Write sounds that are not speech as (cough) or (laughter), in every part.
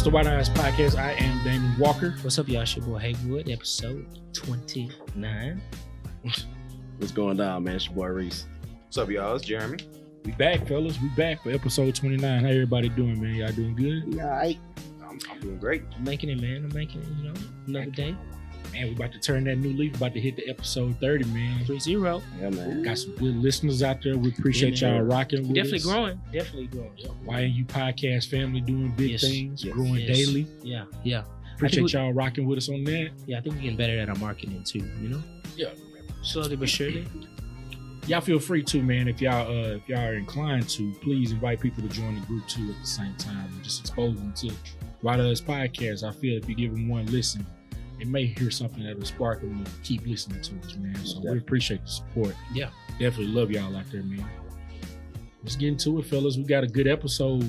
It's the White Eyes Podcast. I am Damon Walker. What's up, y'all? It's your boy Haywood, episode 29. (laughs) What's going down, man? It's your boy Reece. What's up, y'all? It's Jeremy. We back, fellas. We back for episode 29. How everybody doing, man? Y'all doing good? Yeah, I, I'm, I'm doing great. I'm making it, man. I'm making it, you know, another day. Man, we about to turn that new leaf. About to hit the episode 30, man. 3 0. yeah, man. Got some good listeners out there. We appreciate Yeah, y'all rocking with us. Definitely us. growing. Definitely growing. Why are you Podcast family doing big Yes. things, Yes. growing Yes. daily. Yeah. Yeah. Appreciate we- y'all rocking with us on that. Yeah, I think we're getting better at our marketing too, you know? Yeah. Slowly but surely. Y'all feel free to, man. If y'all uh, if y'all are inclined to, please invite people to join the group too at the same time. and Just expose them to Why Does Podcast. I feel if you give them one listen, they may hear something that'll spark them to keep listening to us, man. So we appreciate the support. Yeah. Definitely love y'all out there, man. Let's get into it, fellas. We got a good episode.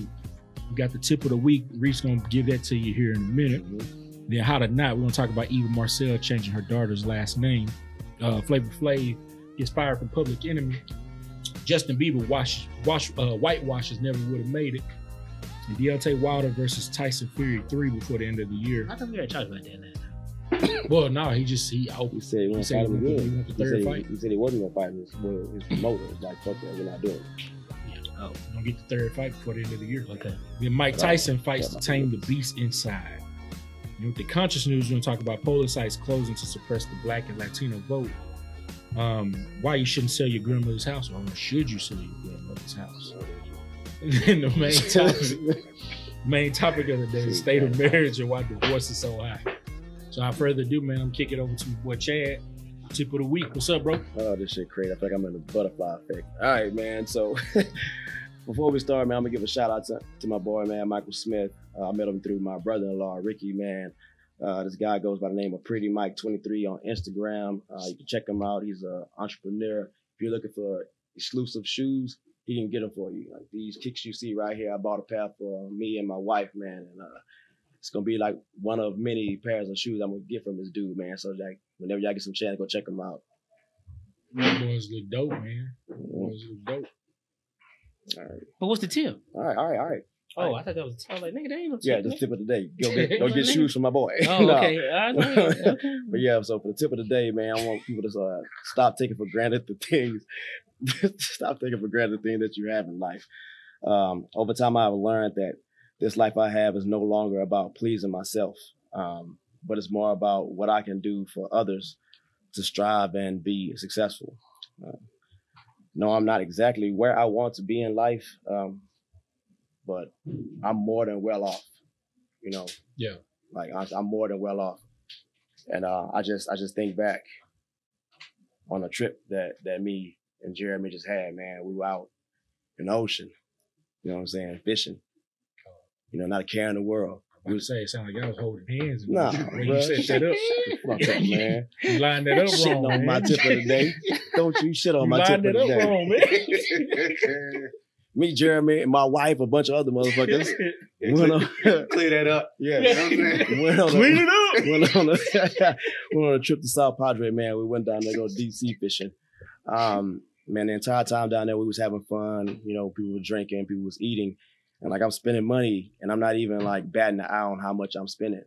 We got the tip of the week. Reece gonna give that to you here in a minute. Mhm. Then how to not, we're gonna talk about Eva Marcille changing her daughter's last name. Uh Flavor Flav gets fired from Public Enemy. Justin Bieber wash, wash uh, whitewashes never would have made it. And Deontay Wilder versus Tyson Fury three before the end of the year. I thought we already talked about that. Well, no, he just he out. He said he He want to fight he him again. he want the He said, fight. He, he said he wasn't gonna fight his, well, his promoter. It's like, fuck that, we're not doing it. Oh, Gonna get the third fight before the end of the year. okay. Then Mike Tyson fights to tame the beast inside. And with the conscious news, we're gonna talk about polling sites closing to suppress the black and Latino vote. Um, why you shouldn't sell your grandmother's house, or should you sell your grandmother's house? And (laughs) then the main (laughs) topic, main topic of the day is state of marriage and why divorce is so high. So without further ado, man, I'm kicking over to my boy Chad. Tip of the week. What's up, bro? Oh, this shit crazy. I feel like I'm in the butterfly effect. All right, man. So (laughs) before we start, man, I'm gonna give a shout out to, to my boy, man, Michael Smith. Uh, I met him through my brother-in-law, Ricky, man. Uh, this guy goes by the name of Pretty Mike 23 on Instagram. Uh, you can check him out. He's an entrepreneur. If you're looking for exclusive shoes, he can get them for you. Like these kicks you see right here, I bought a pair for me and my wife, man, and uh, it's gonna be like one of many pairs of shoes I'm gonna get from this dude, man. So like, whenever y'all get some chance, go check them out. Them boys look dope, man. Them Boys look dope. All right, But what's the tip? all right, all right, all right. Oh, I thought that was. I was like, nigga, that ain't no tip. Yeah, man. the tip of the day. Go (laughs) get, go get shoes from my boy. (laughs) Oh, No. okay. I know. (laughs) okay. But yeah, so for the tip of the day, man, I want people to uh, stop taking for granted the things, stop taking for granted the things that you have in life. Um, over time, I've learned that this life I have is no longer about pleasing myself, um, but it's more about what I can do for others to strive and be successful. Uh, no, I'm not exactly where I want to be in life, um, but I'm more than well off. You know, Yeah. like I, I'm more than well off, and uh, I just I just think back on a trip that that me and Jeremy just had. Man, we were out in the ocean. You know what I'm saying? Fishing. You know, not a care in the world. I would say it sounded like y'all was holding hands. and- Nah, when you bruh. set that up, (laughs) Fuck up, man. (laughs) you lined that up Shitting wrong, on man. my tip of the day. Don't you shit on You my tip lined of it the up day. wrong, man. (laughs) Me, Jeremy, and my wife, a bunch of other motherfuckers. Yeah, went clear, on, clear that up. yeah, You know what I'm saying? went on a- Clean it up. went on a went on a trip to South Padre, man. We went down there to go deep sea fishing. Um, man, the entire time down there, we was having fun. You know, people were drinking, people was eating, and like I'm spending money, and I'm not even like batting the eye on how much I'm spending.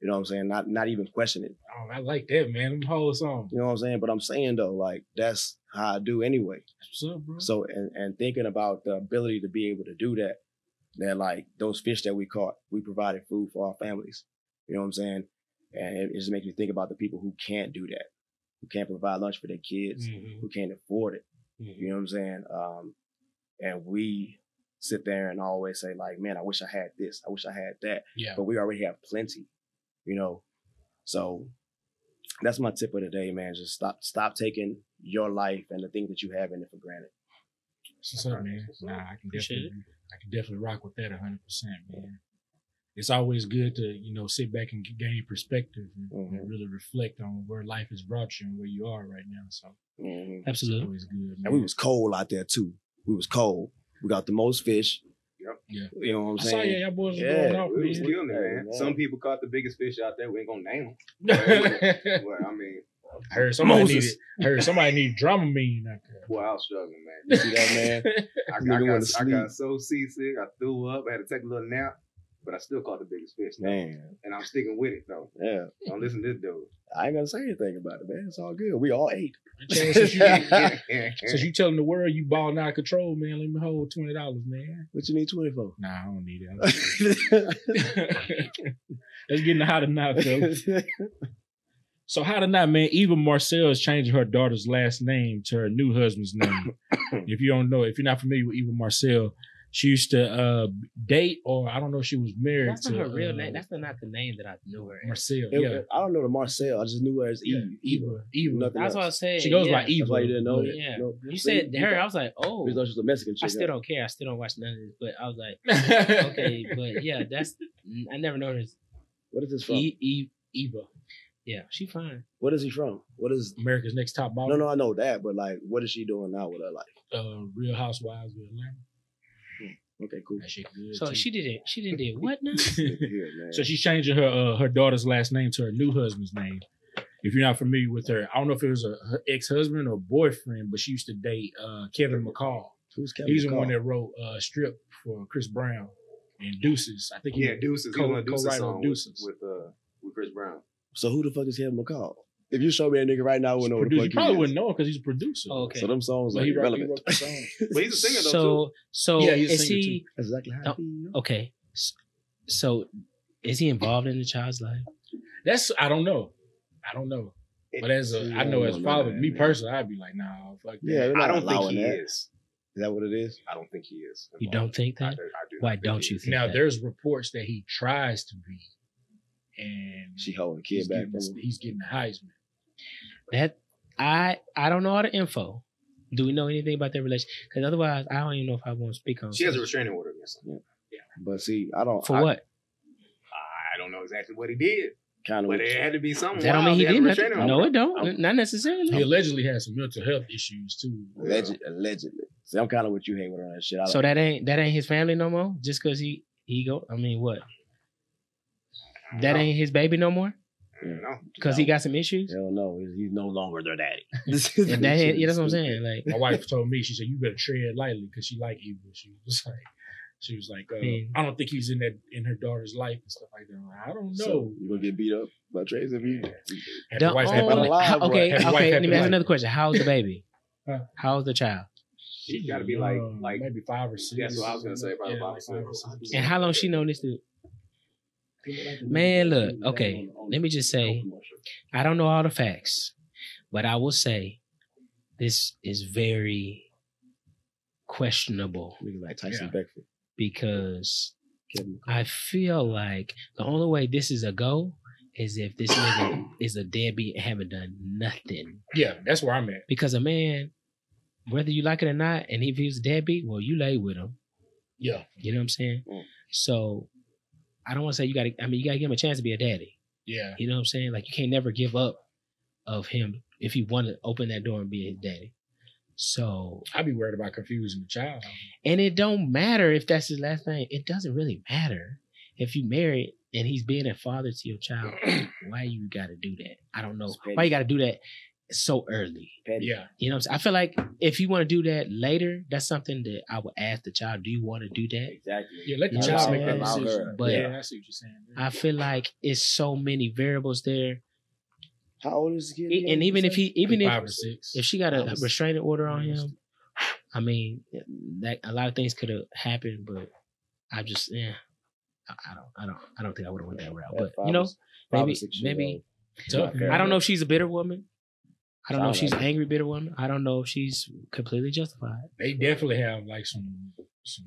You know what I'm saying? Not not even questioning. Oh, I like that, man. Them hoes on. You know what I'm saying? But I'm saying though, like that's how I do anyway. What's up, bro? So and, and thinking about the ability to be able to do that, that like those fish that we caught, we provided food for our families. You know what I'm saying? And it, it just makes me think about the people who can't do that, who can't provide lunch for their kids, Mhm. who can't afford it. Mhm. You know what I'm saying? Um, and we sit there and always say like, man, I wish I had this, I wish I had that, Yeah. but we already have plenty. You know, so that's my tip of the day, man. Just stop, stop taking your life and the things that you have in it for granted. What's up, man? Nah, I can Appreciate definitely, I can definitely rock with that 100, percent man. It's always good to you know sit back and gain perspective and, and Mhm. really reflect on where life has brought you and where you are right now. So Mhm. it's Absolutely. always good. Man. And we was cold out there too. We was cold. We got the most fish. Yep. Yeah. You know what I'm I saw saying? yeah, y'all boys was Yeah, going off, We was killing it, man. man. Some people caught the biggest fish out there. We ain't gonna name them. (laughs) I But I mean, heard somebody Moses. needed. I heard somebody needed Dramamine out there. boy, I was struggling, man. You see that, man? (laughs) I, I, got, I got so seasick. I threw up. I had to take a little nap. But I still caught the biggest fish. Man, And I'm sticking with it though. yeah. Don't listen to this dude. I ain't gonna say anything about it, man. It's all good. We all ate. Chad, (laughs) since, you, (laughs) since you telling the world you balling out of control, man, let me hold twenty dollars, man. What you need twenty for? Nah, I don't need it. (laughs) Let's get into how to not though. So how to not, man? Eva Marcille is changing her daughter's last name to her new husband's name. (coughs) if you don't know, if you're not familiar with Eva Marcille, she used to uh date, or I don't know, if she was married That's to not her real uh, name. That's not the name that I knew her. as. Marcille. It- yeah, I don't know the Marcille. I just knew her as yeah, Eve. Eva. Eva. Nothing That's what I else. said. She goes yeah. by Eva. That's why you didn't know but- it. Yeah. No. You See, said her. I was like, oh. You thought a Mexican chick. I still don't care. I still don't watch none of this. But I was like, (laughs) okay, but yeah, that's I never noticed. What is this from? E- E- Eva, Yeah, she fine. What is he from? What is? America's Next Top No, Model. no, I know that, but like, what is she doing now with her life? Uh, Real Housewives of Atlanta. Okay, cool. That shit good. So too. she didn't. She didn't did (laughs) what now? (laughs) Good, man. So she's changing her uh, her daughter's last name to her new husband's name. If you're not familiar with her, I don't know if it was a her ex-husband or boyfriend, but she used to date uh, Kevin McCall. Who's Kevin McCall? He's the one that wrote uh, "Strip" for Chris Brown and Deuces. I think he Yeah, Deuces. Co- Co- on a Deuces co-writer song Deuces. Oh, with, with uh with Chris Brown. So who the fuck is Kevin McCall? If you show me a nigga right now, I wouldn't know what the producer. fuck You probably he is. wouldn't know because he's a producer. Oh, okay. So them songs are he wrote, irrelevant. wrote the song. (laughs) But he's a singer though too. So so Yeah, he's a is singer, he That's exactly how I Oh. okay? So is he involved in the child's life? That's I don't know. I don't know. But as a, I know Yeah, as I don't father, know me man. personally, I'd be like, nah, fuck that. Yeah, I don't think he that. is. Is that what it is? I don't think he is. You don't think that? do, I do Why don't he you is. think Now that? there's reports that he tries to be, and She holding the he's kid back getting, from he's getting the Heisman. That I I don't know all the info. Do we know anything about their relationship? Because otherwise, I don't even know if I want to speak on. She has a restraining order against him. Yeah. But see, I don't. for I, what? I don't know exactly what he did, Kind of. but it had to be something. That don't mean he did restraining nothing. No, it don't. I'm- Not necessarily. He allegedly has some mental health issues too. Alleged, allegedly. See, I'm kind of what you hate with on that shit. I So that ain't that ain't his family no more. Just because he he go. I mean, what? That don't ain't his baby no more. Know. No. Because he got some issues. Hell no, he's, he's no longer their daddy. (laughs) And that yeah, that's what I'm saying. Like My wife told me, she said, "You better tread lightly," because she like Eva. She was (laughs) like, she was like, uh. I don't think he's in that in her daughter's life and stuff like that. I'm like, I don't know. So you gonna get beat up by Trace if you? Had the the wife only- happy alive, how- okay, Happy okay. Let me ask another question. How's the baby? Huh? How's the child? She got to be like Uh, like maybe five or six. That's what I was gonna say, probably Yeah, five like or five or six. six. And how long she known this dude? Man, look, okay, let me just say- I don't know all the facts, but I will say this is very questionable Nigga like Tyson Yeah. Beckford. because I feel like the only way this is a go is if this nigga (coughs) is a deadbeat and haven't done nothing. Yeah, that's where I'm at. Because a man, whether you like it or not, and if he's a deadbeat, well, you lay with him. Yeah, You know what I'm saying? Mm. So I don't want to say you got to. I mean, you got to give him a chance to be a daddy. yeah. You know what I'm saying? Like you can't never give up of him if you want to open that door and be his daddy. So I'd be worried about confusing the child. and it don't matter if that's his last name. It doesn't really matter if you married and he's being a father to your child. (clears throat) why you got to do that? I don't know why you got to do that so early. Petty. Yeah, You know what I'm saying? I feel like if you want to do that later, that's something that I would ask the child, do you want to do that? Exactly. yeah. Let the You child make I'm that decision. But- yeah, I see what you're saying. I feel like it's so many variables there. How old is the kid? Again, And even if he, even if or six. if she got a was- restraining order on him, I mean, that a lot of things could have happened, but I just yeah, I, I don't, I don't, I don't think I would have went that route. But you know, s- five or maybe, maybe Tough, I don't know if she's a bitter woman. I don't know if she's like an angry bitter woman. I don't know if she's completely justified. they definitely have like some some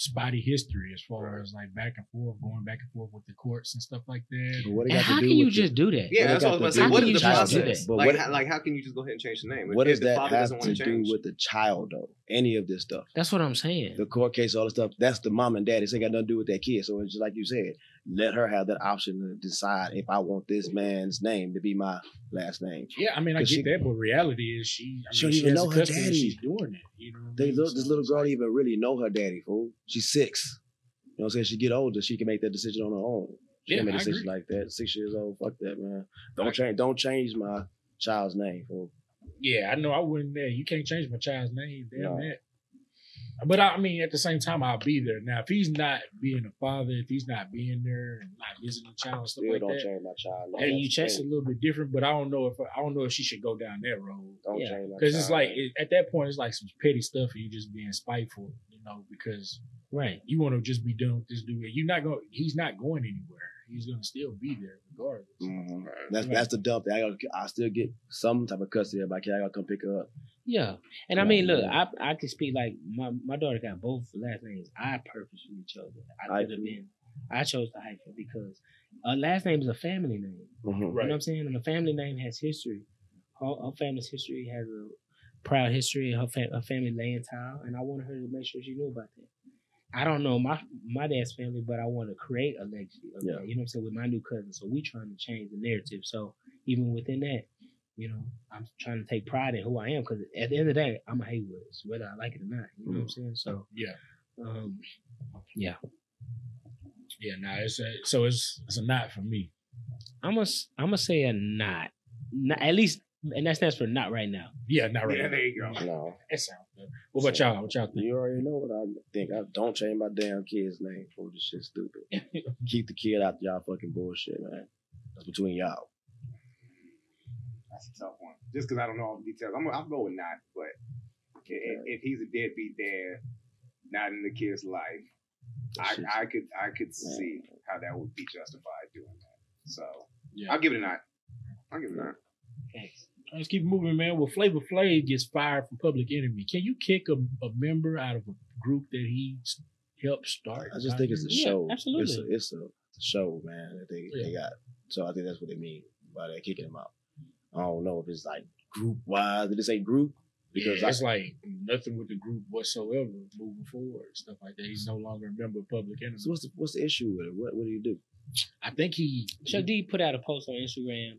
spotty history as far as like back and forth, going back and forth with the courts and stuff like that. But what it And how do can you just do that? Yeah, that's it what I got was to about to say. do What with is the the process? But Like, what- how, like, how can you just go ahead and change the name? If- What does that father have to want do with the child though? Any of this stuff? That's what I'm saying. The court case, all the stuff. That's the mom and dad. It's ain't got nothing to do with that kid. So it's just like you said. Let her have that option to decide if I want this man's name to be my last name. Yeah, I mean, I get she- that, but reality is she. I She mean, don't she even know her daddy. She's doing it. You know, They look, this little girl like- even really know her daddy, fool. She's six. You know what I'm saying? She get older, she can make that decision on her own. She Yeah, can make a decision like that. Six years old, fuck that, man. Don't change. Don't change my child's name, fool. Yeah, I know. I wouldn't. Yeah, you can't change my child's name. Damn No. that. But I, I mean, at the same time, I'll be there. Now, if he's not being a father, if he's not being there and not visiting the child and stuff Still like don't that, change my child. name. and you you check a little bit different. But I don't know if I don't know if she should go down that road Don't Yeah. change my because it's like it, at that point, it's like some petty stuff, and you just being spiteful, you know, because Right. you want to just be done with this dude. You're not going. He's not going anywhere. He's going to still be there regardless. Mhm. That's Right. that's the dump. thing. I gotta, I still get some type of custody of my kid. I gotta come pick her up. Yeah. And I mean, look. I I can speak like my, my daughter got both last names. I purposely chose it. I could have been. I chose the hyphen because a last name is a family name. Mhm. You know what I'm saying? And a family name has history. Her, her family's history has a proud history. Her, fam- her family laying tile, and I wanted her to make sure she knew about that. I don't know my my dad's family, but I want to create a legacy of Yeah. that. You know what I'm saying? With my new cousin, so we trying to change the narrative. So even within that, you know, I'm trying to take pride in who I am because at the end of the day, I'm a Haywoods, whether I like it or not. You know what I'm saying? So Yeah, um, yeah, yeah. Nah, it's a, so it's it's a not for me. I'm gonna s- I'm gonna say a not, not at least, and that stands for not right now. Yeah, not right. Yeah, now. there you go. No, That sounds good. What about y'all? What y'all think? you already know what I think. I don't change my damn kid's name. For this shit stupid. (laughs) Keep the kid out of y'all fucking bullshit, man. That's between y'all. That's a tough one. Just because I don't know all the details, I'm I'll go with not. But if, if he's a deadbeat dad, not in the kid's life, I, I could I could see how that would be justified doing that. So Yeah. I'll give it a not. I'll give it a not. Thanks. Let's keep moving, man. Well, Flavor Flav gets fired from Public Enemy. Can you kick a, a member out of a group that he helped start? I just think it's a Yeah, show. absolutely. It's a, it's a, it's a show, man. That they, they got. So I think that's what they mean by they kicking him out. I don't know if it's like group wise. Did they say group? because Because I- it's like nothing with the group whatsoever moving forward, stuff like that. He's no longer a member of Public Enemy. So what's the what's the issue with it? What what do you do? I think he Chuck D put out a post on Instagram,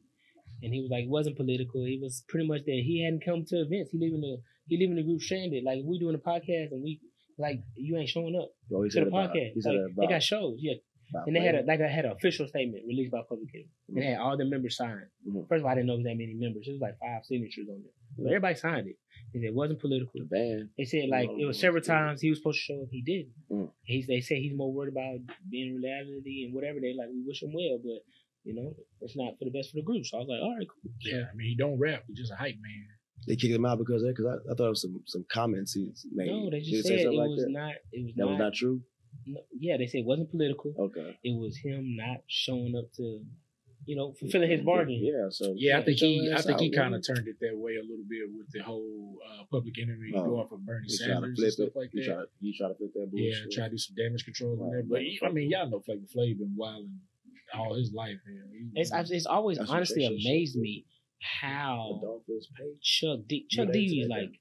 and he was like, it wasn't political. He was pretty much that he hadn't come to events. He leaving the he leaving the group stranded. Like we doing a podcast, and we like you ain't showing up Oh, he to said the about, podcast. he Like, they got shows, yeah. And they had a like I had an official statement released by Public Enemy. And they had all the members signed. Mhm. First of all, I didn't know it was that many members. It was like five signatures on there. But everybody signed it. And it wasn't political. the band. They said like it was several times he was supposed to show up, he didn't. Mm. He's they say he's more worried about being reality and whatever. They like we wish him well, but you know it's not for the best for the group. So I was like, all right, cool. yeah, I mean he don't rap, he's just a hype man. They kicked him out because of that. Because I, I thought it was some some comments he made. No, they just said it like was that? not. It was That not. was not true. no- yeah, they said it wasn't political. Okay. It was him not showing up to, you know, fulfilling his bargain. Yeah. So Yeah, I think he I think he kind of turned it that way a little bit with the whole uh, Public Enemy Oh, going for Bernie he tried to Sanders and stuff it. like he that. tried he tried to flip that bullshit. yeah, try to do some damage control on that. But I mean, y'all know Flavor Flav been wilding all his life. Man. He- It's it's always That's honestly shit, shit, amazed me how Chuck D Chuck Yeah, D is said like.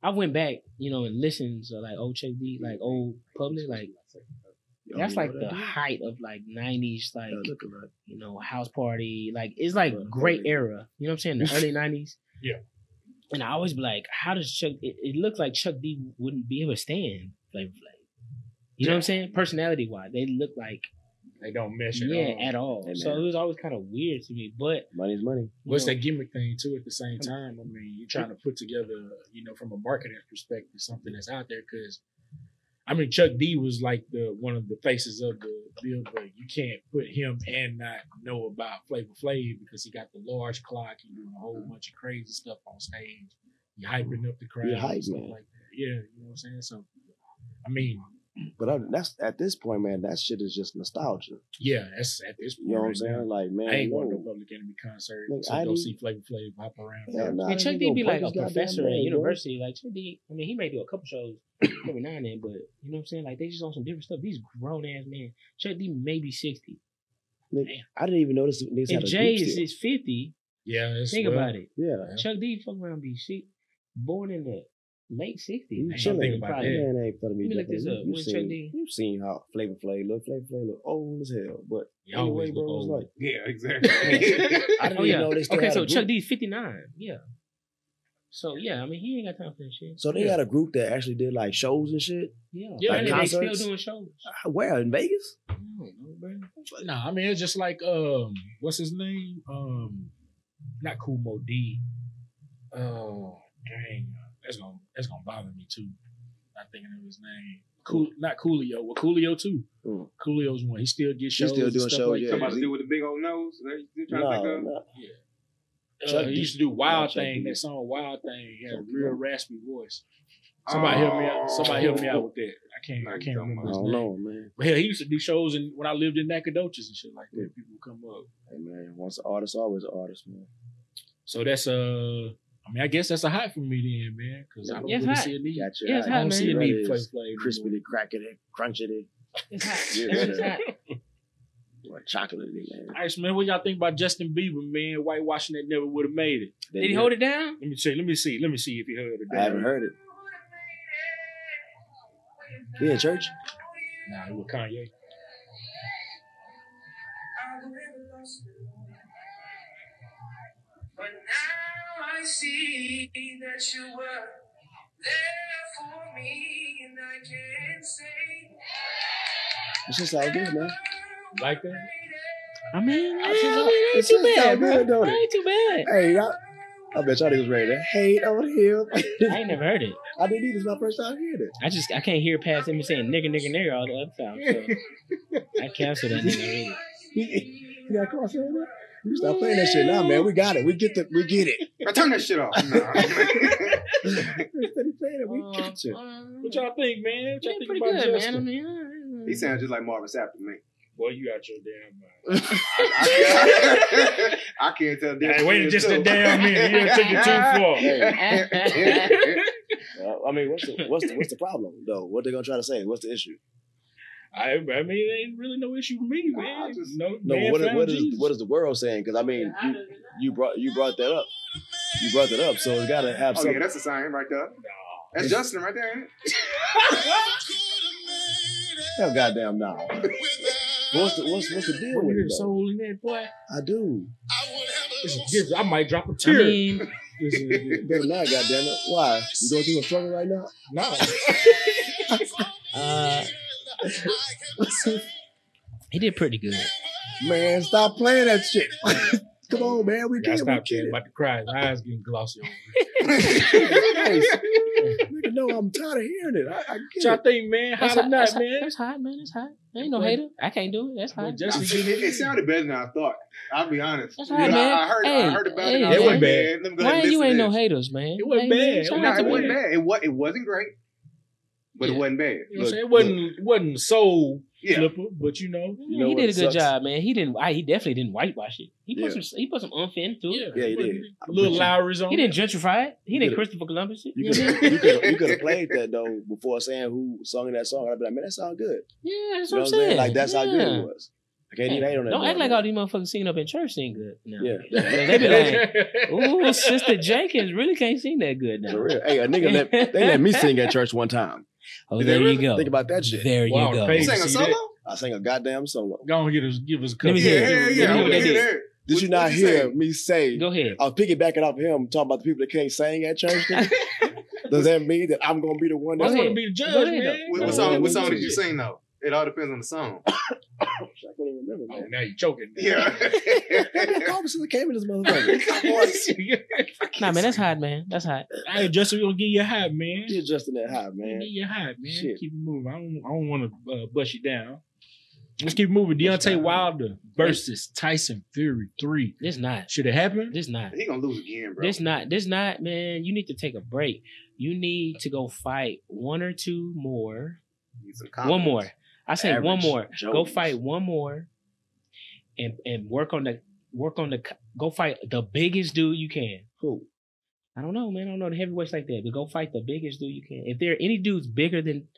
I went back, you know, and listened to like old Chuck D, like old public, like Yo, that's like know the dude? height of like '90s, like Yeah, you know, house party. Like it's like Right, great early. era. You know what I'm saying? The (laughs) early '90s. Yeah. And I always be like, how does Chuck? It, it looks like Chuck D wouldn't be able to stand Flavor Flav. You know what I'm saying? Personality wise, they look like they don't mesh at yeah all. at all. Hey, so it was always kind of weird to me. But Money's money. What's know, that gimmick thing too? At the same time, I mean, you're trying to put together, you know, from a marketing perspective, something that's out there. Because, I mean, Chuck D was like the one of the faces of the bill, but you can't put him and not know about Flavor Flav because he got the large clock. He doing a whole bunch of crazy stuff on stage. He hyping up the crowd, He a and hype stuff man. like that. Yeah, you know what I'm saying. So, I mean, But I, that's at this point, man. That shit is just nostalgia. yeah, that's at this point. You know what I'm saying? now. Like, man, I ain't going to no. no Public Enemy concert Nigga, to I go need- see Flavor Flav hop around. Hell nah, and Chuck D be like a professor at leg, bro. university. Like Chuck D, I mean, he may do a couple shows every now and then, but you know what I'm saying? Like they just on some different stuff. These grown ass men. Chuck D maybe sixty. Nigga, I didn't even notice niggas If had a Jay is, is fifty, Yeah, think well, about it. Yeah. Chuck D fuck around be shit, born in the late sixties. You chilling. think about Probably. that. Man, ain't me Let me look this You- up. You When's Chuck seen, D? you've seen how Flavor Flav look. Flavor Flav look old as hell. But He always anyway, bro, look it was old. like Yeah, (laughs) exactly. I didn't (laughs) Oh yeah. know they still Okay, so Chuck. D's fifty nine. Yeah. So yeah, I mean he ain't got time for that shit. So they Yeah. had a group that actually did like shows and shit. Yeah. Yeah, and like they still doing shows. Uh, Where in Vegas? I don't know, bro. No, I mean it's just like um, what's his name? Um, not Kool Moe Dee. Oh, dang, that's gonna that's gonna bother me too. not thinking of his name. Cool, not Coolio. Well, Coolio too. Mm. Coolio's one. He still gets He shows. still and doing stuff shows, Like yeah. Somebody to do with the big old nose. Is that you trying to think No, of? no. Uh, he used to do Wild Yeah, Chuck Thing. D. That song Wild Thing. He had a real raspy voice. Somebody help me out. Somebody help me out with that. I can't. I can't I remember his don't name. know, man. But hell, he used to do shows and when I lived in Nacogdoches and shit like that. People would come up. Hey, man. Once an artist, always an artist, man. So that's uh, I mean, I guess that's a hot for me then, man, because I don't Yeah, it's really hot. see a need. Got you. (laughs) Yeah, it's I hot, don't man. see a That need is for Flavor Flav. anymore. Crispity, crackety, crunchity, It's hot. Yeah, It's just that hot. or chocolatey, man. All right, so man, what y'all think about Justin Bieber, man? Whitewashing that never would have made it. Did he hold it down? Let me see. Let me see. Let me see if he heard it. I haven't heard it. He in church? Nah, it was Kanye. I see that you were there for me, and I can say It's just all good, man. Like that? I mean, It's just- it ain't it's too just bad, all bro. good, don't It it? ain't too bad. Hey, I, I bet y'all niggas ready to hate on him. I ain't never heard it. (laughs) I didn't either. It's my first time hearing it. I just I can't hear past him saying nigga nigga nigga all the other time. So (laughs) I cancel that nigga already. (laughs) He, he got cross on that. You stop playing that shit now, man. We got it. We get the. We get it. Now turn that shit off. (laughs) Nah. Steady playing it. We get you. What y'all think, man? What y'all think pretty about good, Justin? man. I mean, he sounds just like Marvin Sapp to me. Boy, you out your damn mind. (laughs) I can't, I can't tell. the Hey, wait difference just a between damn minute. You done took it too far. (laughs) two. Uh, I mean, what's the what's the what's the problem though? What they gonna try to say? What's the issue? I, I mean, it ain't really no issue for me, Nah, man. Just- no, No, man what, what is what is the world saying? Because I mean, you, you brought you brought that up. You brought that up, so it's got to have Oh something. yeah, that's a sign right there. That's Justin right there. Ain't it? (laughs) (laughs) Hell, goddamn now. What's the what's what's the deal What with you it though? soul in that boy? I do. It's a different. I might drop a I tear. mean, (laughs) This is- Better not, goddamn it. Why? You going through a struggle right now? no. uh, he did pretty good. Man, stop playing that shit. (laughs) Come on, man. We Gotta get it. We stop get chatting it. about to cry. His eyes getting glossy over. (laughs) Nice. Nigga, no, I'm tired of hearing it. I, I What get y'all it. think, man? How That's the hot, not, man? that's hot, man. That's hot. Ain't no hater. I can't do it. That's hot. Just it, it, it sounded better than I thought. I'll be honest. That's You right, know, man. I, I heard. Hey, I heard about hey, it. I It was wasn't bad. man, let me go Why ahead and you ain't to no haters, man? It wasn't Hey, bad. man, It No, out to it wasn't wasn't bad. It was. It wasn't great, but it wasn't bad. You know what I'm Look, saying? It wasn't, it wasn't soul Yeah. flipper, but you know. You know he did a good sucks? job, man. He didn't. I, he definitely didn't whitewash it. He put Yeah. some. He put some umph into it. Yeah, he did. A little But you- Lawry's on He didn't gentrify it. He didn't Christopher Columbus it. You (laughs) You could know what I mean? you you have played that though before saying who sung that song. I'd be like, man, that sound good. Yeah, that's You know what I'm saying. Like that's how good it was. I can't even hate on that. Don't boy, act like all these motherfuckers singing up in church sing good. No. Yeah. (laughs) they be like, "Ooh, Sister (laughs) Jenkins really can't sing that good now." For real. Hey, a nigga let they let me sing at church one time. Oh, Did there they you really? go. Think about that shit. There you Wow, go. the You page- sang a see solo? that? I sang a goddamn solo. Go on, give us, give us a Let couple. me Yeah, hear yeah, it. yeah. Let me I hear wanna hear did. that. Did What- you not what you hear say? me say? Go ahead. I was piggybacking off him talking about the people that can't sing at church. (laughs) nigga? Does that mean that I'm gonna be the one I that's Go wanna be the judge, Go ahead, man. What, what song? What song did you sing though? It all depends on the song. (coughs) I can't even remember, Oh, now you're choking. Yeah. (laughs) I've since I came in this motherfucker. (laughs) (laughs) Nah, man, that's hot, man. That's hot. Hey, Justin, we gonna give you a high, man. Get Justin that high, man. Give you a high, man. Shit. Keep it moving. I don't, I don't want to uh, bust you down. Let's keep moving. Deontay Wilder versus Tyson Fury three. This not. Should it happen? This not. he gonna lose again, bro. This not. This not, man. You need to take a break. You need to go fight one or two more. Need some One more. I say one more. Go fight one more, and and work on the work on the go fight the biggest dude you can. Who? I don't know, man. I don't know the heavyweights like that, but go fight the biggest dude you can. If there are any dudes bigger than,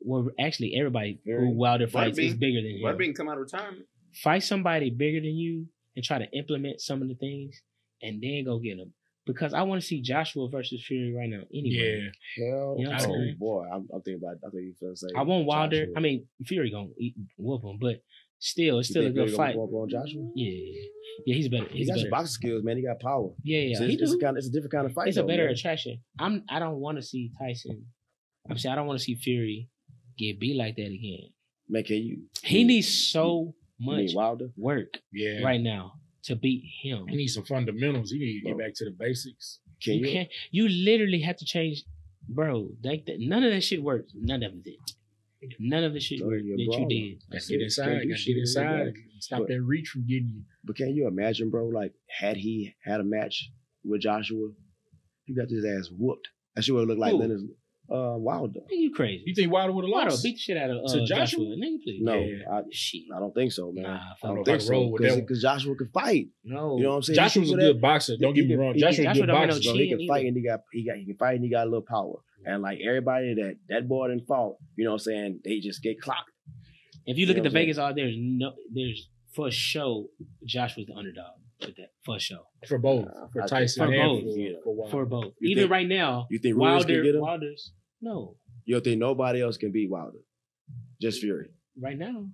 well, actually everybody Very- who Wilder fights is bigger than him. being come out of retirement? Fight somebody bigger than you and try to implement some of the things, and then go get them. Because I want to see Joshua versus Fury right now. Anyway, Yeah. Hell, Yeah, I oh agree. boy, I'm, I'm thinking about. I think you feel say. I want Wilder. Joshua. I mean, Fury gonna eat, whoop him, but still, it's You still a good Fury fight. gonna on Joshua? Yeah, yeah, he's better. He He's got better. some boxing skills, man. He got power. Yeah, yeah, So he it's, it's, a kind of, it's a different kind of fight. It's a better man. attraction. I'm. I don't want to see Tyson. I'm saying I don't want to see Fury get beat like that again. Man, can you? He you- needs so you much Wilder. work Yeah. right now to beat him. He needs some fundamentals. He need to get back to the basics. Can You you? can't. You literally have to change bro. They, that, none of that shit worked. None of it. None of the shit No, worked you're that you did. Gotta it. get inside. Can't Gotta get in inside. Stop But- that reach from getting you. But can you imagine, bro? Like, had he had a match with Joshua, he got his ass whooped. That shit would look like Who? Leonard's uh, Wilder. Nigga, you crazy? You think Wilder would have Wilder lost? beat the shit out of uh, To Joshua? Joshua? Nigga, please. No, Yeah. I, Shit. I don't think so, man. Nah, I I don't don't think so roll with that one. because Joshua could fight. No. You know what I'm saying? Joshua was a good that- boxer. Don't he get me wrong. he can- Joshua a good don't no boxer. He chin can fight and he got he got he can fight and he got a little power. And like everybody that that boy didn't fought, you know what I'm saying? They just get clocked. If you look You at the Vegas odds, there's no, there's for sure Joshua's the underdog with that for sure For both. Nah, For I Tyson For and both. for, Yeah. for Wilder. for both. You Even think- right now, You think Ruiz can get him? Wilder's no. You don't think nobody else can beat Wilder? Just Fury. Right now,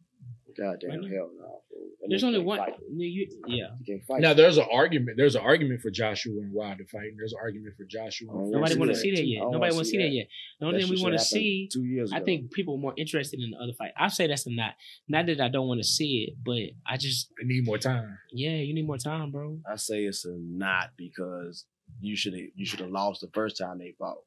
Goddamn Right now. hell no. Fool. There's only one. fight. You, yeah, He can't fight. Now there's an argument. There's an argument for Joshua and Wilder fighting. There's an argument for Joshua. And wanna nobody see want to see that yet. Nobody wanna see see that that. yet. The only thing we want to see. two years I think people are more interested in the other fight. I say that's a not. Not that I don't want to see it, but I just They need more time. yeah, you need more time, bro. I say it's a not because you should have you should have lost the first time they fought.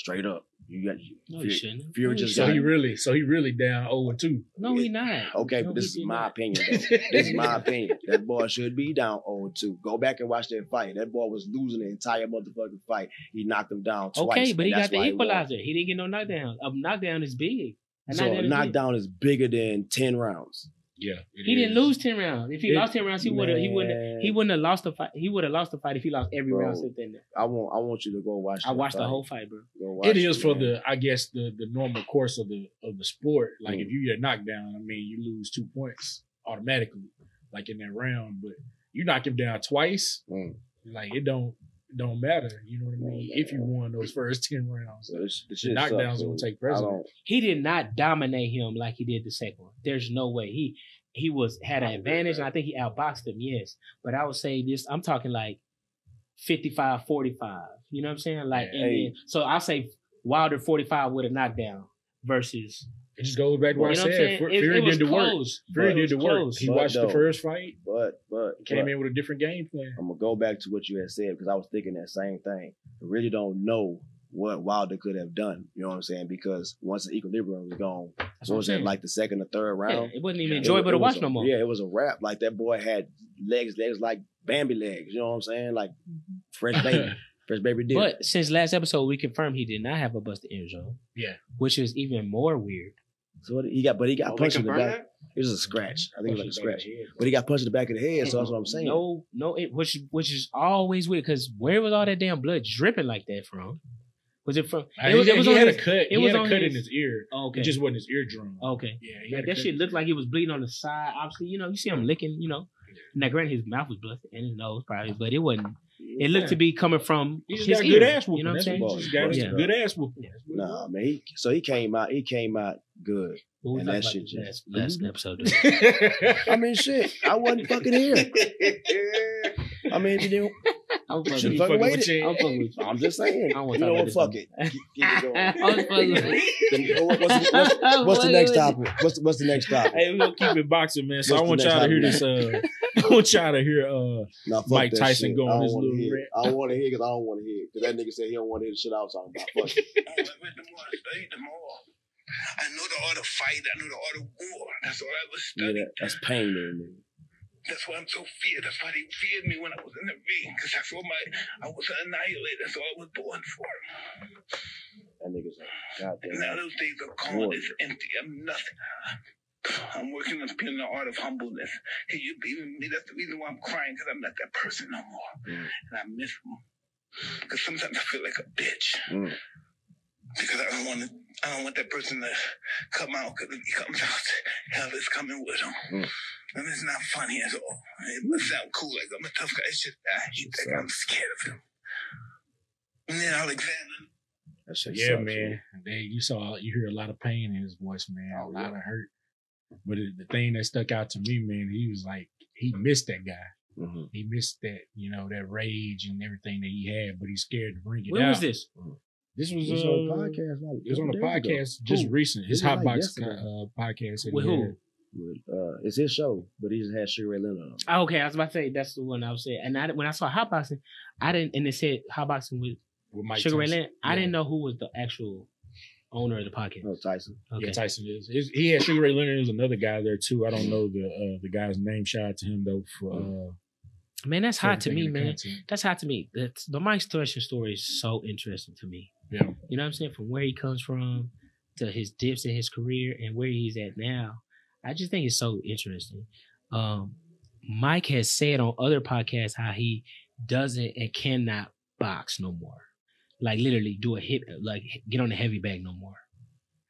Straight up. You got you, No, you Fury, shouldn't. Fury No, just So got he really, so he really down 0 and 2. No, he not. Okay, No, but this is my not. opinion. Though. (laughs) this is my opinion. That boy should be down 0 2. Go back and watch that fight. That boy was losing the entire motherfucking fight. He knocked him down twice. Okay, but he got the why he equalizer. He didn't get no knockdown. A knockdown is big. A So knockdown a is big. knockdown is bigger than 10 rounds. Yeah. it He didn't lose ten rounds. If he It- lost ten rounds, he would have. He wouldn't. He wouldn't have lost the fight. He would have lost the fight if he lost every Bro, round since then. I want I want you to go watch I that watched the whole fight, bro. Go watch It is for man. the, I guess, the the normal course of the of the sport. Like Mm. if you get knocked down, I mean, you lose two points automatically, like in that round. But you knock him down twice, Mm. like it don't don't matter. You know what I mean? If you won those first (laughs) ten rounds, So this, this the knockdowns gonna take I precedent. He did not dominate him like he did the second one. There's no way. He he was had an advantage, and I think he outboxed him. Yes, but I would say this. I'm talking like 55, 45. You know what I'm saying? Like, Yeah. and Hey. then, so I'll say Wilder 45 with a knockdown versus. It just goes back to You what what I said. saying? Fury It, it was did the work. close. Fury It did the work. close. He But watched the first fight, But but came but in with a different game plan. I'm gonna go back to what you had said because I was thinking that same thing. I really don't know what Wilder could have done. You know what I'm saying? Because once the equilibrium was gone, That's what what I'm was it saying. like the second or third Yeah, round? it wasn't even enjoyable It to watch a- no more. Yeah, it was a wrap. Like that boy had legs, legs like Bambi legs. You know what I'm saying? Like fresh (laughs) baby, fresh baby dick. But since last episode, we confirmed he did not have a busted eardrum. Yeah. Which is even more weird. So what, he got, but he got Oh, punched in the back. that? It was a scratch. I think it was like a oh, scratch. back in the head. But he got punched in the back of the head. So that's what I'm saying. No, no, it, which which is always weird because where was all that damn blood dripping like that from? Was it from? It was, he, it was he on had his, a cut. it he was had a cut his- in his ear. oh, okay. It just wasn't his eardrum. okay. Yeah, he Like, that shit looked like he was bleeding on the side. Obviously, you know, you see him licking, you know. Now, granted, his mouth was busted and his nose probably, but it wasn't. It looked to be coming from He just his got ear. good ass whooping. You know what I'm saying? he just got. Yeah. good ass whooping. Yeah. Nah, man. He, so he came out. He came out good. But And that shit just- last, last episode. (laughs) (laughs) I mean, shit. I wasn't fucking here. (laughs) I mean, you know, I'm fucking, fucking with you. I'm fucking with you. I'm just saying. I don't You know what? Fuck it. Keep, keep it going. I was fucking with you. What's, the, what's, what's the next topic? What's the, what's the next topic? Hey, we're gonna keep it boxing, man. So What's I want y'all to hear topic? this. Uh, I want y'all to hear. Uh, Nah, Mike Tyson shit. go I on don't his wanna little hear rant. it. I don't want to hear because I don't want to hear it. Because that nigga said he don't want to hear the shit I was talking about. Fuck it. (laughs) the more I studied, the I know the art of fight. I know the art of war. That's all I ever Yeah, studied. that, that's pain there, nigga. That's why I'm so feared. That's why they feared me when I was in the ring. Because that's what my I was an annihilator. That's all I was born for. That nigga's like, And now those days are gone. It's empty. I'm nothing. I'm working on being the art of humbleness. Hey, you beating me. That's the reason why I'm crying. Because I'm not that person no more. Mm. And I miss them. Because sometimes I feel like a bitch. Mm. Because I don't want to. I don't want that person to come out. Because if he comes out, hell is coming with him. Mm. And it's not funny at all. It must sound cool, like I'm a tough guy. It's just I hate that I'm scared of him. And then Alexander. That shit yeah, sucks, man. They, you saw, you hear a lot of pain in his voice, man. Oh, a lot yeah. of hurt. But it, the thing that stuck out to me, man, he was like, he missed that guy. Mhm. He missed that, you know, that rage and everything that he had, but he's scared to bring it When out. was this? This was, It was uh, on a podcast. Like, It was on a days ago. podcast just Who? recent. His This Hot like Box uh, podcast. With who? With, uh, it's his show, but he just had Sugar Ray Leonard on. Oh, okay, I was about to say that's the one I was saying. And I, when I saw hot boxing, I didn't, and it said hot boxing with with Mike Sugar Ray Tyson. Leonard. I didn't know who was the actual owner of the podcast. Oh, Tyson. Okay. Yeah, Tyson is. His- He had Sugar Ray Leonard. There's another guy there too. I don't know the uh, the guy's name. Shout out to him though for uh, man, that's hot to me, man. content. That's hot to me. That's the Mike Tyson story is so interesting to me. Yeah, You know what I'm saying? From where he comes from to his dips in his career and where he's at now. I just think it's so interesting. Um, Mike has said on other podcasts how he doesn't and cannot box no more. Like literally do a hit, like get on the heavy bag no more.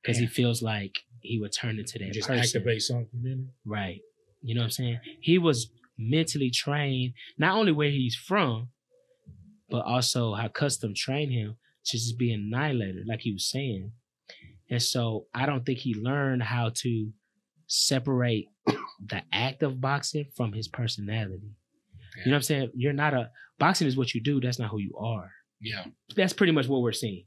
Because he feels like he would turn into that just person. activate something in it. Right. You know what I'm saying? He was mentally trained, not only where he's from, but also how custom trained him to just be an annihilator, like he was saying. And so I don't think he learned how to separate the act of boxing from his personality. You know what I'm saying? You're not a boxing is what you do, that's not who you are. Yeah, That's pretty much what we're seeing.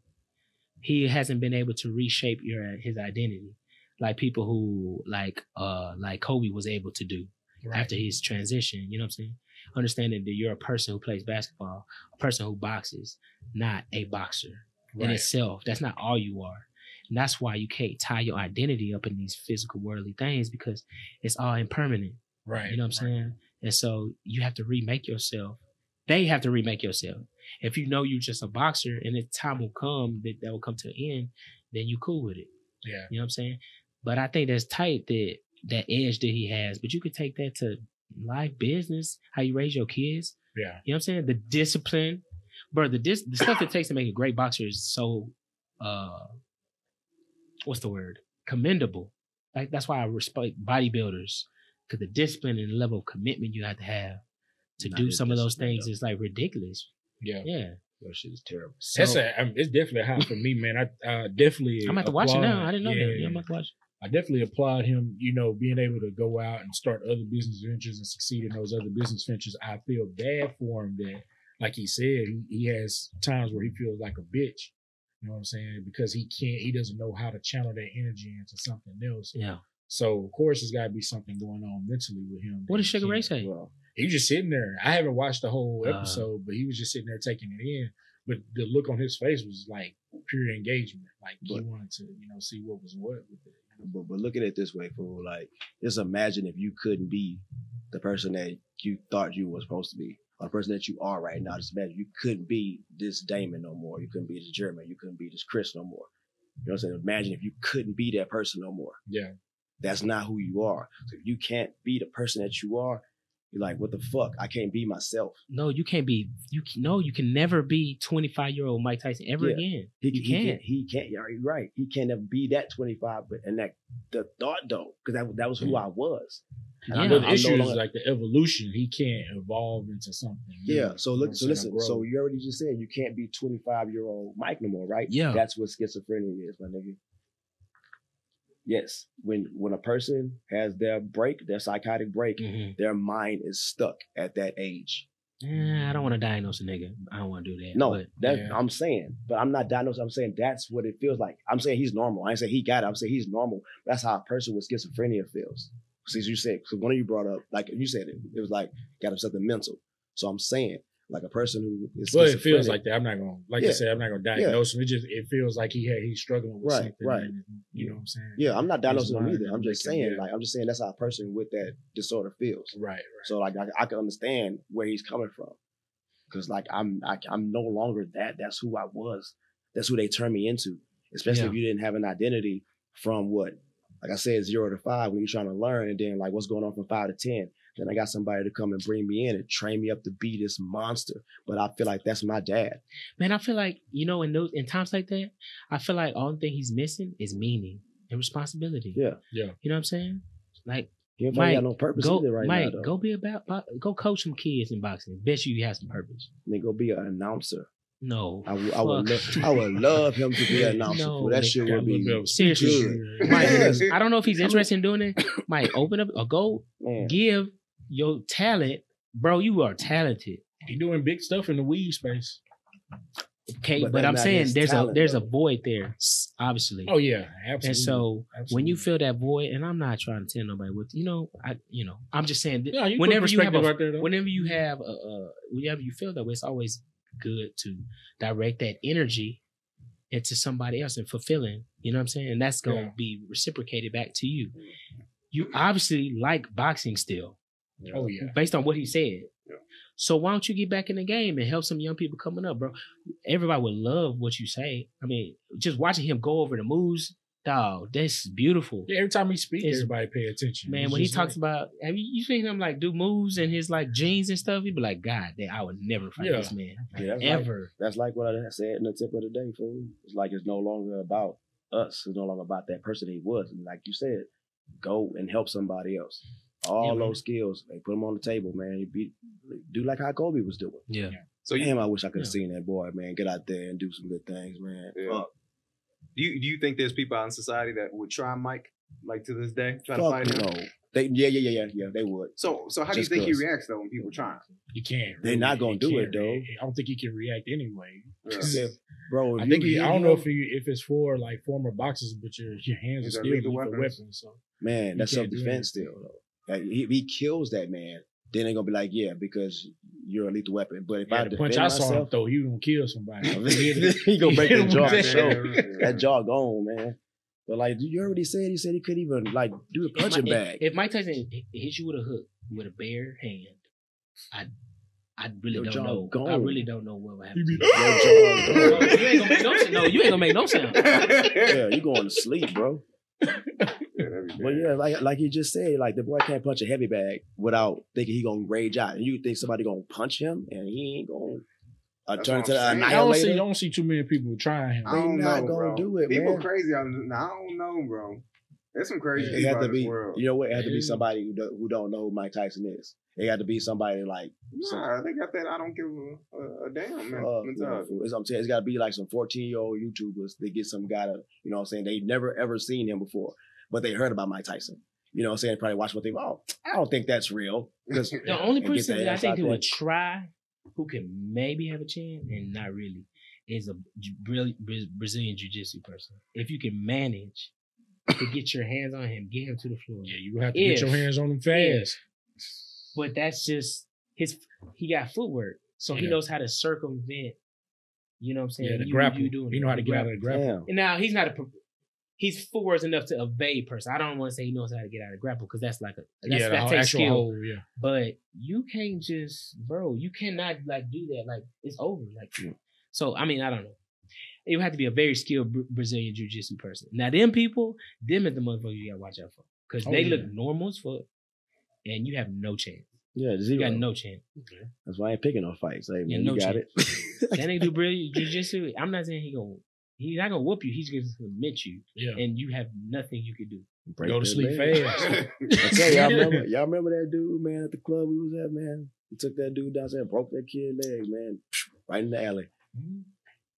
He hasn't been able to reshape your his identity like people who like uh like Kobe was able to do right. after his transition. You know what I'm saying? Understanding that you're a person who plays basketball, a person who boxes, not a boxer in itself. That's not all you are. And that's why you can't tie your identity up in these physical worldly things because it's all impermanent. right. You know what I'm saying? And so you have to remake yourself. They have to remake yourself. If you know you're just a boxer and the time will come that that will come to an end, then you cool with it. Yeah, You know what I'm saying? But I think that's tight that that edge that he has. But you could take that to life, business, how you raise your kids. yeah, You know what I'm saying? The discipline, bro. The dis- the stuff it takes to make a great boxer is so, uh, what's the word? Commendable. Like that's why I respect bodybuilders because the discipline and the level of commitment you have to have to Nah, do some of those things is like ridiculous. yeah. Yeah. That shit is terrible. So That's a, I mean, it's definitely hot for me, man. I uh, definitely. I'm about to watch it now. I didn't know yeah, that. Yeah, I'm about to watch. I definitely applaud him, you know, being able to go out and start other business ventures and succeed in those other business ventures. I feel bad for him that, like he said, he, he has times where he feels like a bitch. You know what I'm saying? Because he can't, he doesn't know how to channel that energy into something else. Yeah. So of course, there's got to be something going on mentally with him. What that did Sugar Ray can't- say? Well, He was just sitting there. I haven't watched the whole Uh. episode, but he was just sitting there taking it in. But the look on his face was like pure engagement. Like he But- wanted to, you know, see what was what with it. but, but look at it this way, fool. Like, just imagine if you couldn't be the person that you thought you were supposed to be, or the person that you are right now. Just imagine you couldn't be this Damon no more. You couldn't be this Jeremy. You couldn't be this Chris no more. You know what I'm saying? Imagine if you couldn't be that person no more. Yeah. That's not who you are. So if you can't be the person that you are, you're like, what the fuck? I can't be myself. No, you can't be. You can, no, you can never be 25 year old Mike Tyson ever Yeah. again. He, you he can't. can't. He can't. You're right. He can't ever be that 25. But and that the thought though, because that that was who I was. And Yeah. But no- the issue is like the evolution. He can't evolve into something. new. Yeah. So look. So listen. So you already just said you can't be 25 year old Mike no more, right? Yeah. That's what schizophrenia is, my nigga. Yes. When when a person has their break, their psychotic break, Mhm. their mind is stuck at that age. Eh, I don't want to diagnose a nigga. I don't want to do that. No, but that Yeah. I'm saying, but I'm not diagnosed. I'm saying that's what it feels like. I'm saying he's normal. I ain't saying he got it. I'm saying he's normal. That's how a person with schizophrenia feels. Since you said, so one of you brought up, like you said, it, it was like got him something mental. So I'm saying, like a person who is Well, it feels like that. I'm not gonna, like Yeah. I said, I'm not gonna diagnose him. It just, it feels like he had, he's struggling with Right, something. right. and, you know what I'm saying? Yeah, I'm not diagnosing him either. I'm just saying, yeah. like I'm just saying that's how a person with that disorder feels. Right, right. So like I, I can understand where he's coming from, because like I'm I, I'm no longer that. That's who I was. That's who they turned me into. Especially Yeah. if you didn't have an identity from what, like I said, zero to five when you're trying to learn, and then like what's going on from five to ten. Then I got somebody to come and bring me in and train me up to be this monster. But I feel like that's my dad. man, I feel like you know, in those in times like that, I feel like all the thing he's missing is meaning and responsibility. Yeah. Yeah. You know what I'm saying? Like, He ain't Mike, got no purpose go, either right Mike, now. Though. go be about, uh, go coach some kids in boxing. Bet you you have some purpose. Then go be an announcer. No, I, would- I would love, I would love him to be an (laughs) announcer. No, that nigga. shit would be Seriously. good. Mike, (laughs) I don't know if he's interested in doing it. Mike, open up or go man. give your talent, bro. You are talented. You're doing big stuff in the weed space. Okay, But but, I'm saying there's talent, a there's though. a void there, obviously. Oh yeah, absolutely. and so when you Absolutely. feel that void, and I'm not trying to tell nobody what you know, I you know, I'm just saying that yeah, you whenever you have a out there, whenever you have a, uh, whenever you feel that way, it's always good to direct that energy into somebody else and fulfilling. You know what I'm saying? And that's gonna Yeah. be reciprocated back to you. You obviously like boxing still, Oh yeah. based on what he said. Yeah. So why don't you get back in the game and help some young people coming up, bro? Everybody would love what you say. I mean, just watching him go over the moves, dog, that's beautiful. Yeah, every time he speaks, everybody pay attention. Man, It's when he talks like- about, have you, you seen him like do moves and his like jeans and stuff? He'd be like, God, damn, I would never fight Yeah. this man Yeah, that's like, ever. that's like what I said in the tip of the day, fool. It's like it's no longer about us. It's no longer about that person he was. And like you said, go and help somebody else. All Yeah, man. those skills, they put them on the table, man. You be, do like how Kobe was doing. Yeah. So you, I wish I could have Yeah. seen that boy, man. Get out there and do some good things, man. Yeah. Fuck, do you do you think there's people out in society that would try Mike like to this day, try to fuck fight him? no. They, yeah, yeah, yeah, yeah, yeah. They would. So so how do you think he reacts though when people try? you can't. They're not gonna He do it, though. react. I don't think he can react anyway. Yeah. (laughs) Yeah, bro. If I you think he, hit I don't know him- if he, if it's for like former boxers, but your your hands are still lethal lethal weapons. weapons. So Man, that's self defense still though. Like, if he kills that man, then they're gonna be like, yeah, because you're a lethal weapon. But if yeah, I the defend punch I saw him myself, throw, he gonna kill somebody. (laughs) (laughs) he gonna break hit the jaw. that. sure. (laughs) That jaw gone, man. But like you already said, he said he couldn't even like do a If punching bag. If, if Mike Tyson hit hit you with a hook with a bare hand, I I really Your don't jaw know. I really don't know what would He happen. be- you. Your jaw No, you ain't gonna make no sound. No, you ain't gonna make no sound. yeah, you going to sleep, bro. Yeah, that'd be But yeah, like like you just said, like the boy can't punch a heavy bag without thinking he gonna rage out. And you think somebody gonna punch him and he ain't gonna uh, turn what to I'm the. I don't see I don't see too many people trying him. I don't They not know, gonna bro. do it, People man. crazy out there. I don't know, bro. There's some crazy It people had to be, you know what? It had to be somebody who, do, who don't know who Mike Tyson is. It had to be somebody like Nah, they got that. I don't give a, a, a damn man, Uh, you know, it's, I'm saying it's got to be like some 14 year old YouTubers. They get some guy to, you know what I'm saying? They never ever seen him before, but they heard about Mike Tyson. You know what I'm saying? Probably watch what they, oh, I don't think that's real. Because (laughs) The only person their that I think who there. would try, who can maybe have a chance and not really, is a Brazilian, Brazilian jiu-jitsu person. If you can manage to get your hands on him, get him to the floor. Yeah, you have to If- get your hands on him fast. But that's just his. He got footwork, so he knows how to circumvent. You know what I'm saying? Yeah, the You- grapple. You, doing You know how to get out of the grapple. Damn. And now he's not a. pro- He's footwork enough to evade person. I don't want to say he knows how to get out of grapple because that's like a that's, yeah, the that takes actual skill. hole, yeah. But you can't just, bro. You cannot like do that. Like it's over. Like Yeah. so. I mean, I don't know. You have to be a very skilled Brazilian jiu-jitsu person. Now, them people, them is the motherfucker you gotta watch out for because Oh, they yeah. look normal as fuck, and you have no chance. Yeah, You got no chance. That's why I ain't picking no fights. Hey, man, Yeah, you got chance. it. (laughs) That nigga do Brazilian jiu-jitsu. I'm not saying he gonna. He's not gonna whoop you. He's gonna submit you, Yeah. and you have nothing you can do. Break Go to sleep leg. fast. (laughs) I tell you, y'all (laughs) remember, y'all remember that dude, man, at the club we was at, man? He took that dude downstairs and broke that kid leg, man, right in the alley. Mm-hmm.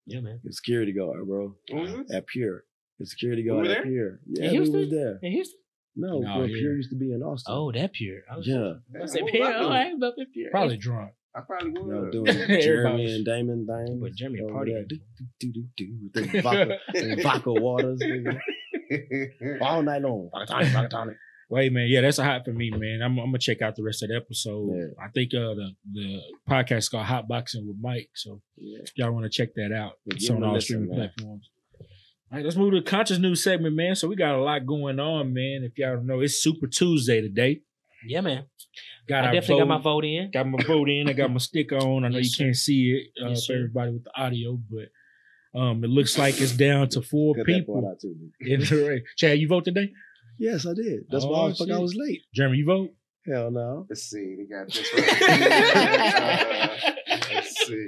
Yeah, man. The security guard, bro, What was this? at Pure. The security We guard were at? Pure. Yeah, In we was there. And here's No, No, where. Pure used to be in Austin. oh that pure. I was, yeah. I Damn, said pure. I Oh, doing? I ain't about pure. Probably drunk. I probably You know, would. doing (laughs) (laughs) Jeremy and Damon thing. But Jeremy a over party there. animal. Do, do, do, do, with them vodka, (laughs) them vodka waters, nigga. all night long. Vodka tonic, vodka tonic. Wait, man. Yeah, that's a hot for me, man. I'm, I'm gonna check out the rest of the episode. Yeah. I think uh, the the podcast is called Hot Boxing with Mike. So Yeah. y'all want to check that out, Yeah, it's on all listen, streaming man. platforms. All right, let's move to the conscious news segment, man. So we got a lot going on, man. If y'all don't know, it's Super Tuesday today. Yeah, man. Got I our definitely got my vote- vote in. Got my vote in. I got my sticker on. I know Yes, you sir. can't see it uh, Yes, for everybody with the audio, but um, it looks like it's down to four Cut that people out too. in the race. Chad, you vote today? Yes, I did. That's why Oh, I, fuck, I shit. was late. Jeremy, you vote? Hell no. Let's see. They got (laughs) this right. (laughs) Let's see.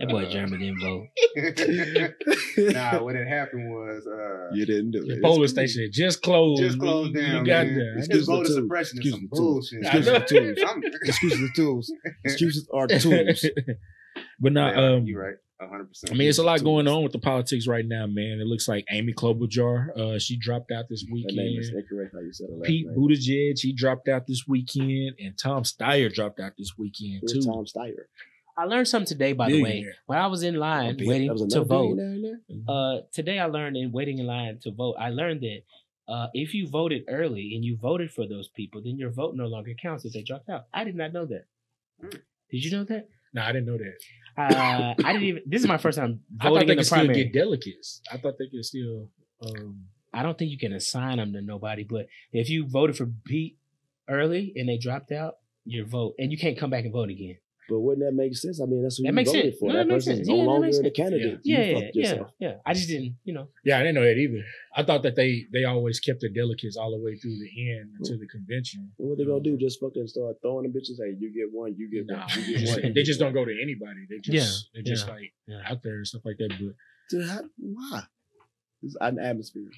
That boy Uh, Jeremy didn't vote. (laughs) nah, what had happened was uh, You didn't do it. The it. polling It's cool. station just closed. just closed You- down. You got man. there. It's Excuse the voter tools. suppression is Excuse some the tools. bullshit. Excuse the tools. Excuses the tools. Excuses are tools. But not Yeah, um, you're right. 100. percent I mean, it's a lot going on with the politics right now, man. It looks like Amy Klobuchar, uh, she dropped out this Her name is weekend. incorrect how you said last Pete name. Buttigieg, he dropped out this weekend, and Tom Steyer dropped out this weekend Who's too. Tom Steyer? I learned something today, by the way. When I was in line That waiting to vote, billionaire in there? uh, today I learned in waiting in line to vote, I learned that uh, if you voted early and you voted for those people, then your vote no longer counts if they dropped out. I did not know that. Mm. Did you know that? No, I didn't know that. Uh, I didn't even. This is my first time I thought voting they in the could still get delegates. I thought they could still. Um, I don't think you can assign them to nobody, but if you voted for Pete early and they dropped out, your vote, and you can't come back and vote again. But wouldn't that make sense? I mean, that's what That you makes voted sense. for. No, that that makes person sense. is no Yeah, longer makes the candidate. Yeah, yeah, yeah, yourself. yeah. I just didn't, you know. yeah, I didn't know that either. I thought that they they always kept the delegates all the way through the end to the convention. And what they gonna do? Just fucking start throwing the bitches? Hey, you get one, you get Nah, one, you they get just, one. they just don't go to anybody. They just Yeah, they're just yeah, like yeah. out there and stuff like that. But To have- why? It's an atmosphere.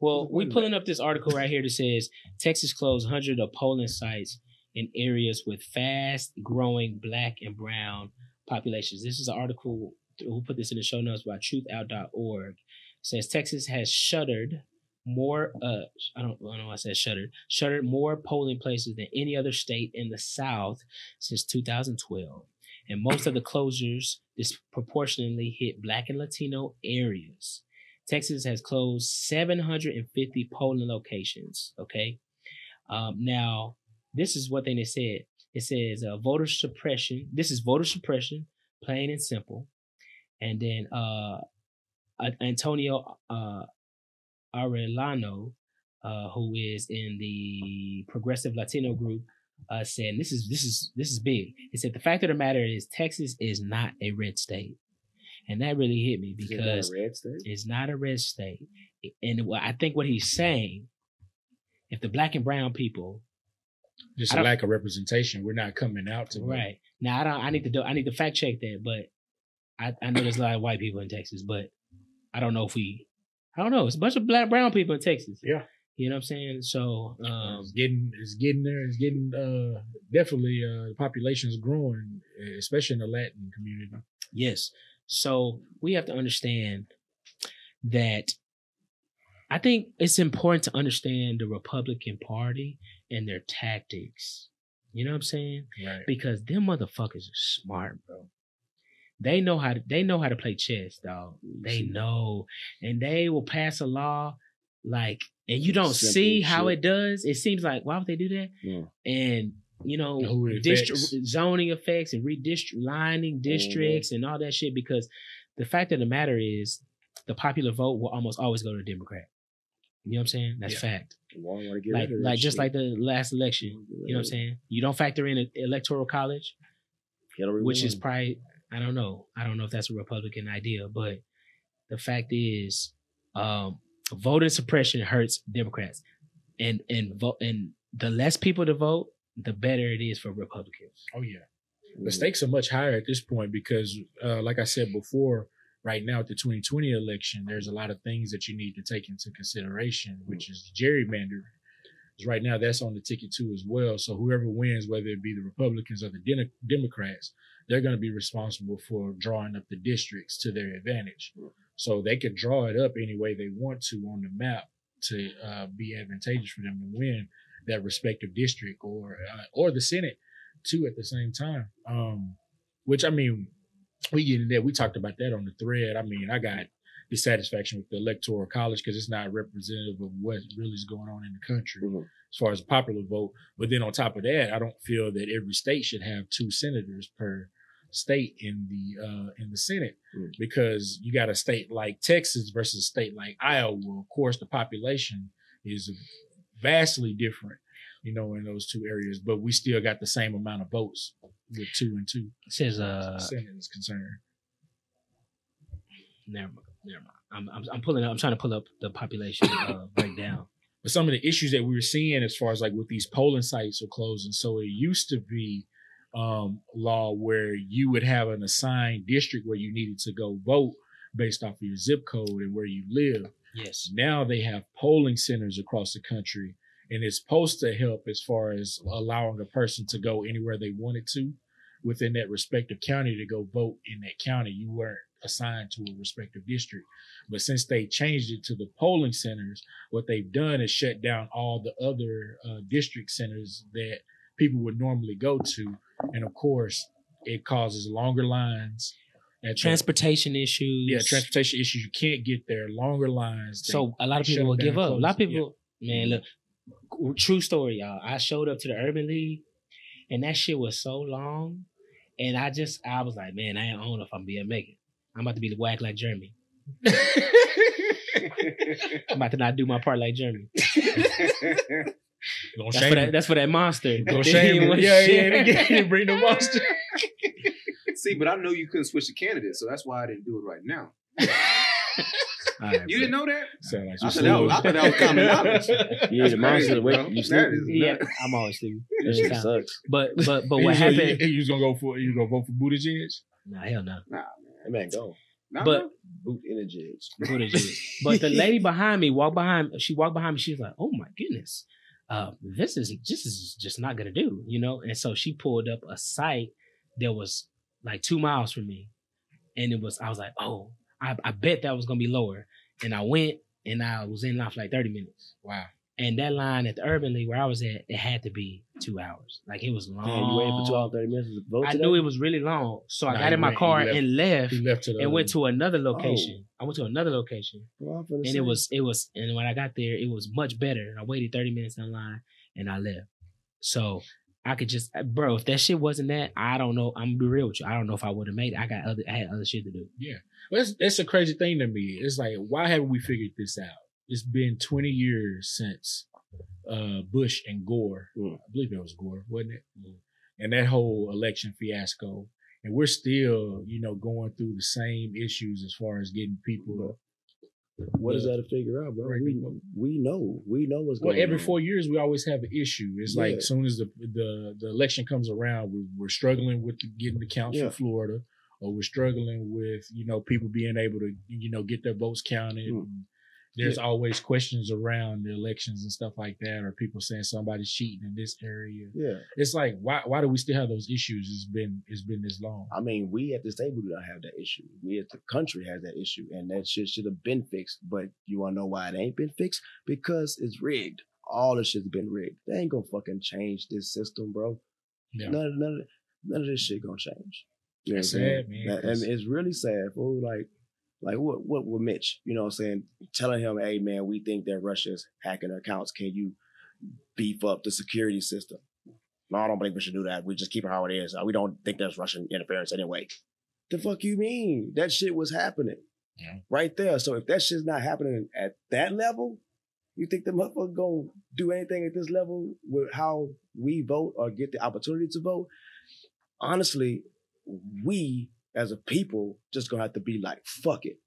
Well, we is pulling up this article right here that says Texas closed 100 of polling sites in areas with fast growing black and brown populations. This is an article who put this in the show notes by truthout.org. Says Texas has shuttered more uh I don't, I don't know why I said shuttered shuttered more polling places than any other state in the South since 2012. And most of the closures disproportionately hit black and Latino areas. Texas has closed 750 polling locations. Okay. Um, now, this is what they said. It says uh, voter suppression. This is voter suppression, plain and simple. And then uh, Antonio uh, Arellano, uh, who is in the progressive Latino group, uh, said this is this is this is big. He said the fact of the matter is Texas is not a red state, and that really hit me Is it not because a red state? it's not a red state. And what I think what he's saying, if the black and brown people, just a lack of representation. We're not coming out to right now, I don't. I need to do. I need to fact check that, but I, I know there's a lot of white people in Texas, but I don't know if we. I don't know. It's a bunch of black brown people in Texas. Yeah. you know what I'm saying. So, um, it's getting it's getting there. It's getting uh definitely uh the population is growing, especially in the Latin community. Yes. So we have to understand that I think it's important to understand the Republican Party and their tactics. You know what I'm saying? Right. Because them motherfuckers are smart, bro. They know how to they know how to play chess, dog. They know. And they will pass a law like and you don't Simple see how shit. it does. It seems like why would they do that? Yeah. And you know, And who district zoning effects and redistrict lining mm-hmm. districts and all that shit because the fact of the matter is the popular vote will almost always go to the Democrat. You know what I'm saying? That's Yeah. fact. Why wanna get Like rid of that like just like the last election. You know what I'm saying? You don't factor in a- electoral college, Hillary which is probably I don't know. I don't know if that's a Republican idea, but the fact is, um, voter suppression hurts Democrats, and and vote and the less people to vote, the better it is for Republicans. Oh yeah. Mm-hmm. The stakes are much higher at this point because, uh, like I said before, right now at the 2020 election, there's a lot of things that you need to take into consideration, which is gerrymandering. 'Cause Right now, that's on the ticket too as well. So whoever wins, whether it be the Republicans or the Den- Democrats, they're going to be responsible for drawing up the districts to their advantage. So they can draw it up any way they want to on the map to uh, be advantageous for them to win that respective district or uh, or the Senate too at the same time. Um, which I mean, we get in there. We talked about that on the thread. I mean, I got dissatisfaction with the electoral college because it's not representative of what really is going on in the country Mhm. as far as popular vote. But then on top of that, I don't feel that every state should have two senators per state in the uh, in the Senate Mm. because you got a state like Texas versus a state like Iowa. Of course, the population is vastly different, you know, in those two areas, but we still got the same amount of votes with two and two. It says, uh, the is concerned. never mind, never mind. I'm, I'm I'm pulling up. I'm trying to pull up the population uh, (coughs) breakdown. But some of the issues that we were seeing as far as like with these polling sites are closing. So it used to be um, law where you would have an assigned district where you needed to go vote based off of your zip code and where you live. Yes. Now they have polling centers across the country, and it's supposed to help as far as allowing a person to go anywhere they wanted to within that respective county to go vote in that county. You weren't assigned to a respective district. But since they changed it to the polling centers, what they've done is shut down all the other uh, district centers that people would normally go to. And of course, it causes longer lines. At the- Transportation issues. yeah, transportation issues. You can't get there. Longer lines. They- So a lot of people will give up. A lot of people, man, look, true story, y'all. I showed up to the Urban League, and that shit was so long, And I just, I was like, man, I don't know if I'm being Megan. I'm about to be the whack like Jeremy. (laughs) I'm about to not do my part like Jeremy. Gonna That's shame for that. him. That's for that monster. Gonna That shame him. wanna Yeah, yeah, he didn't bring the monster. See, but I know you couldn't switch the candidate, so that's why I didn't do it right now. (laughs) All right, You didn't know that? Sound like I you thought that was, I thought that was common knowledge. You ain't a monster. Wait, you That sleeping? is Yeah. I'm always sleeping. (laughs) That shit Anytime. sucks. But but but (laughs) You what was gonna- happened? You, you was gonna go for you gonna vote for Buttigieg? Nah, hell no. Nah, That man go. nah, But- nah. Boot energy. Buttigieg. (laughs) But the lady behind me walked behind. She walked behind me. She was like, "Oh my goodness, uh, this is this is just not gonna do," you know. And so she pulled up a site that was like two miles from me, and it was. I was like, "Oh, I, I bet that was gonna be lower." And I went, and I was in line for like thirty minutes. Wow. And that line at the Urban League where I was at, it had to be two hours. Like it was long. Man, you waited for 12, 30 minutes to vote I today? knew it was really long, so I Nah, got in my went- car left. and left, He left to and went to another oh. location. I went to another location Well, and say. it was it was and when I got there, it was much better. And I waited 30 minutes in line and I left. So I could just bro, if that shit wasn't that, I don't know. I'm gonna be real with you. I don't know if I would have made it. I got other I had other shit to do. Yeah, That's that's a crazy thing to me. It's like, why haven't we figured this out? It's been 20 years since uh, Bush and Gore. Mm. I believe it was Gore, wasn't it? And that whole election fiasco. And we're still, you know, going through the same issues as far as getting people. What is that to figure out, bro? Right. We, we know. We know what's going. On. Well, every on. four years we always have an issue. It's like as soon as the the, the election comes around, we're, we're struggling with getting the counts Yeah. for Florida, or we're struggling with you know people being able to you know get their votes counted. Mm. And there's always questions around the elections and stuff like that, or people saying somebody's cheating in this area. Yeah. It's like why why do we still have those issues? It's been it's been this long. I mean, we at this table do not have that issue. We as the country has that issue, and that shit should have been fixed. But you wanna know why it ain't been fixed? Because it's rigged. All this shit's been rigged. They ain't gonna fucking change this system, bro. Yeah. None, of- none, of- none of this shit gonna change. You know That's what I'm saying? sad, man, and it's really sad, fool. Like, like what, what with Mitch? You know what I'm saying? Telling him, hey man, we think that Russia's hacking our accounts. Can you beef up the security system? No, I don't think we should do that. We just keep it how it is. We don't think there's Russian interference anyway. The fuck you mean? That shit was happening. Yeah. Right there. So if that shit's not happening at that level, you think the motherfucker gonna do anything at this level with how we vote or get the opportunity to vote? Honestly, we as a people just gonna have to be like, fuck it.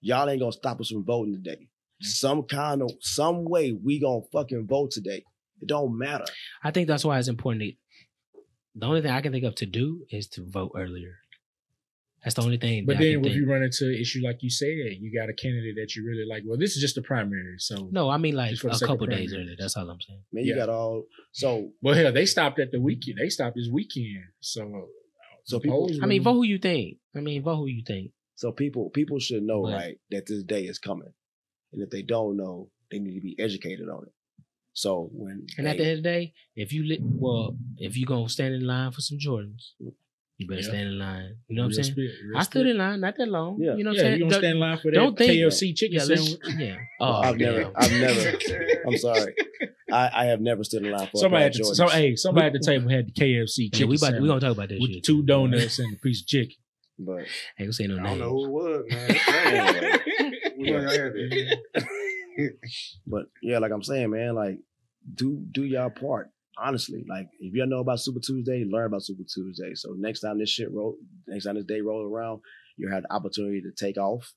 Y'all ain't gonna stop us from voting today. Some kind of some way we gonna fucking vote today. It don't matter. I think that's why it's important to the only thing I can think of to do is to vote earlier. That's the only thing. But that then can if you run into an issue like you said, you got a candidate that you really like. Well, this is just a primary, so no, I mean like Just for the a sake of couple days primary. earlier. That's all I'm saying. Man, you Yeah. got all so Well, hell, they stopped at the weekend. They stopped this weekend. So, So people- I mean, vote who you think. I mean, vote who you think. so people people should know But- right that this day is coming. And if they don't know, they need to be educated on it. So when And at the end of the day, if you li- well, if you gonna stand in line for some Jordans, you better Yeah. stand in line. You know what I'm saying? spit, real I stood spit. in line not that long. Yeah. You know what yeah, I'm you saying? gonna Don't- stand in line for that don't think- KFC chicken yeah, sandwich? yeah. Oh, I've never. I've never I'm sorry. (laughs) I, I have never stood in line for Somebody a at pair the of so, hey, somebody at the (laughs) table had the KFC Yeah, chicken we about we sandwich gonna talk about that with shit. two donuts and a piece of chicken. But Ain't gonna say no I don't know names. who it was, man. (laughs) That's. We gonna have it. (laughs) but yeah, like I'm saying, man, like do do your part. Honestly, like if you don't know about Super Tuesday, learn about Super Tuesday. So next time this shit roll, next time this day roll around, you have the opportunity to take off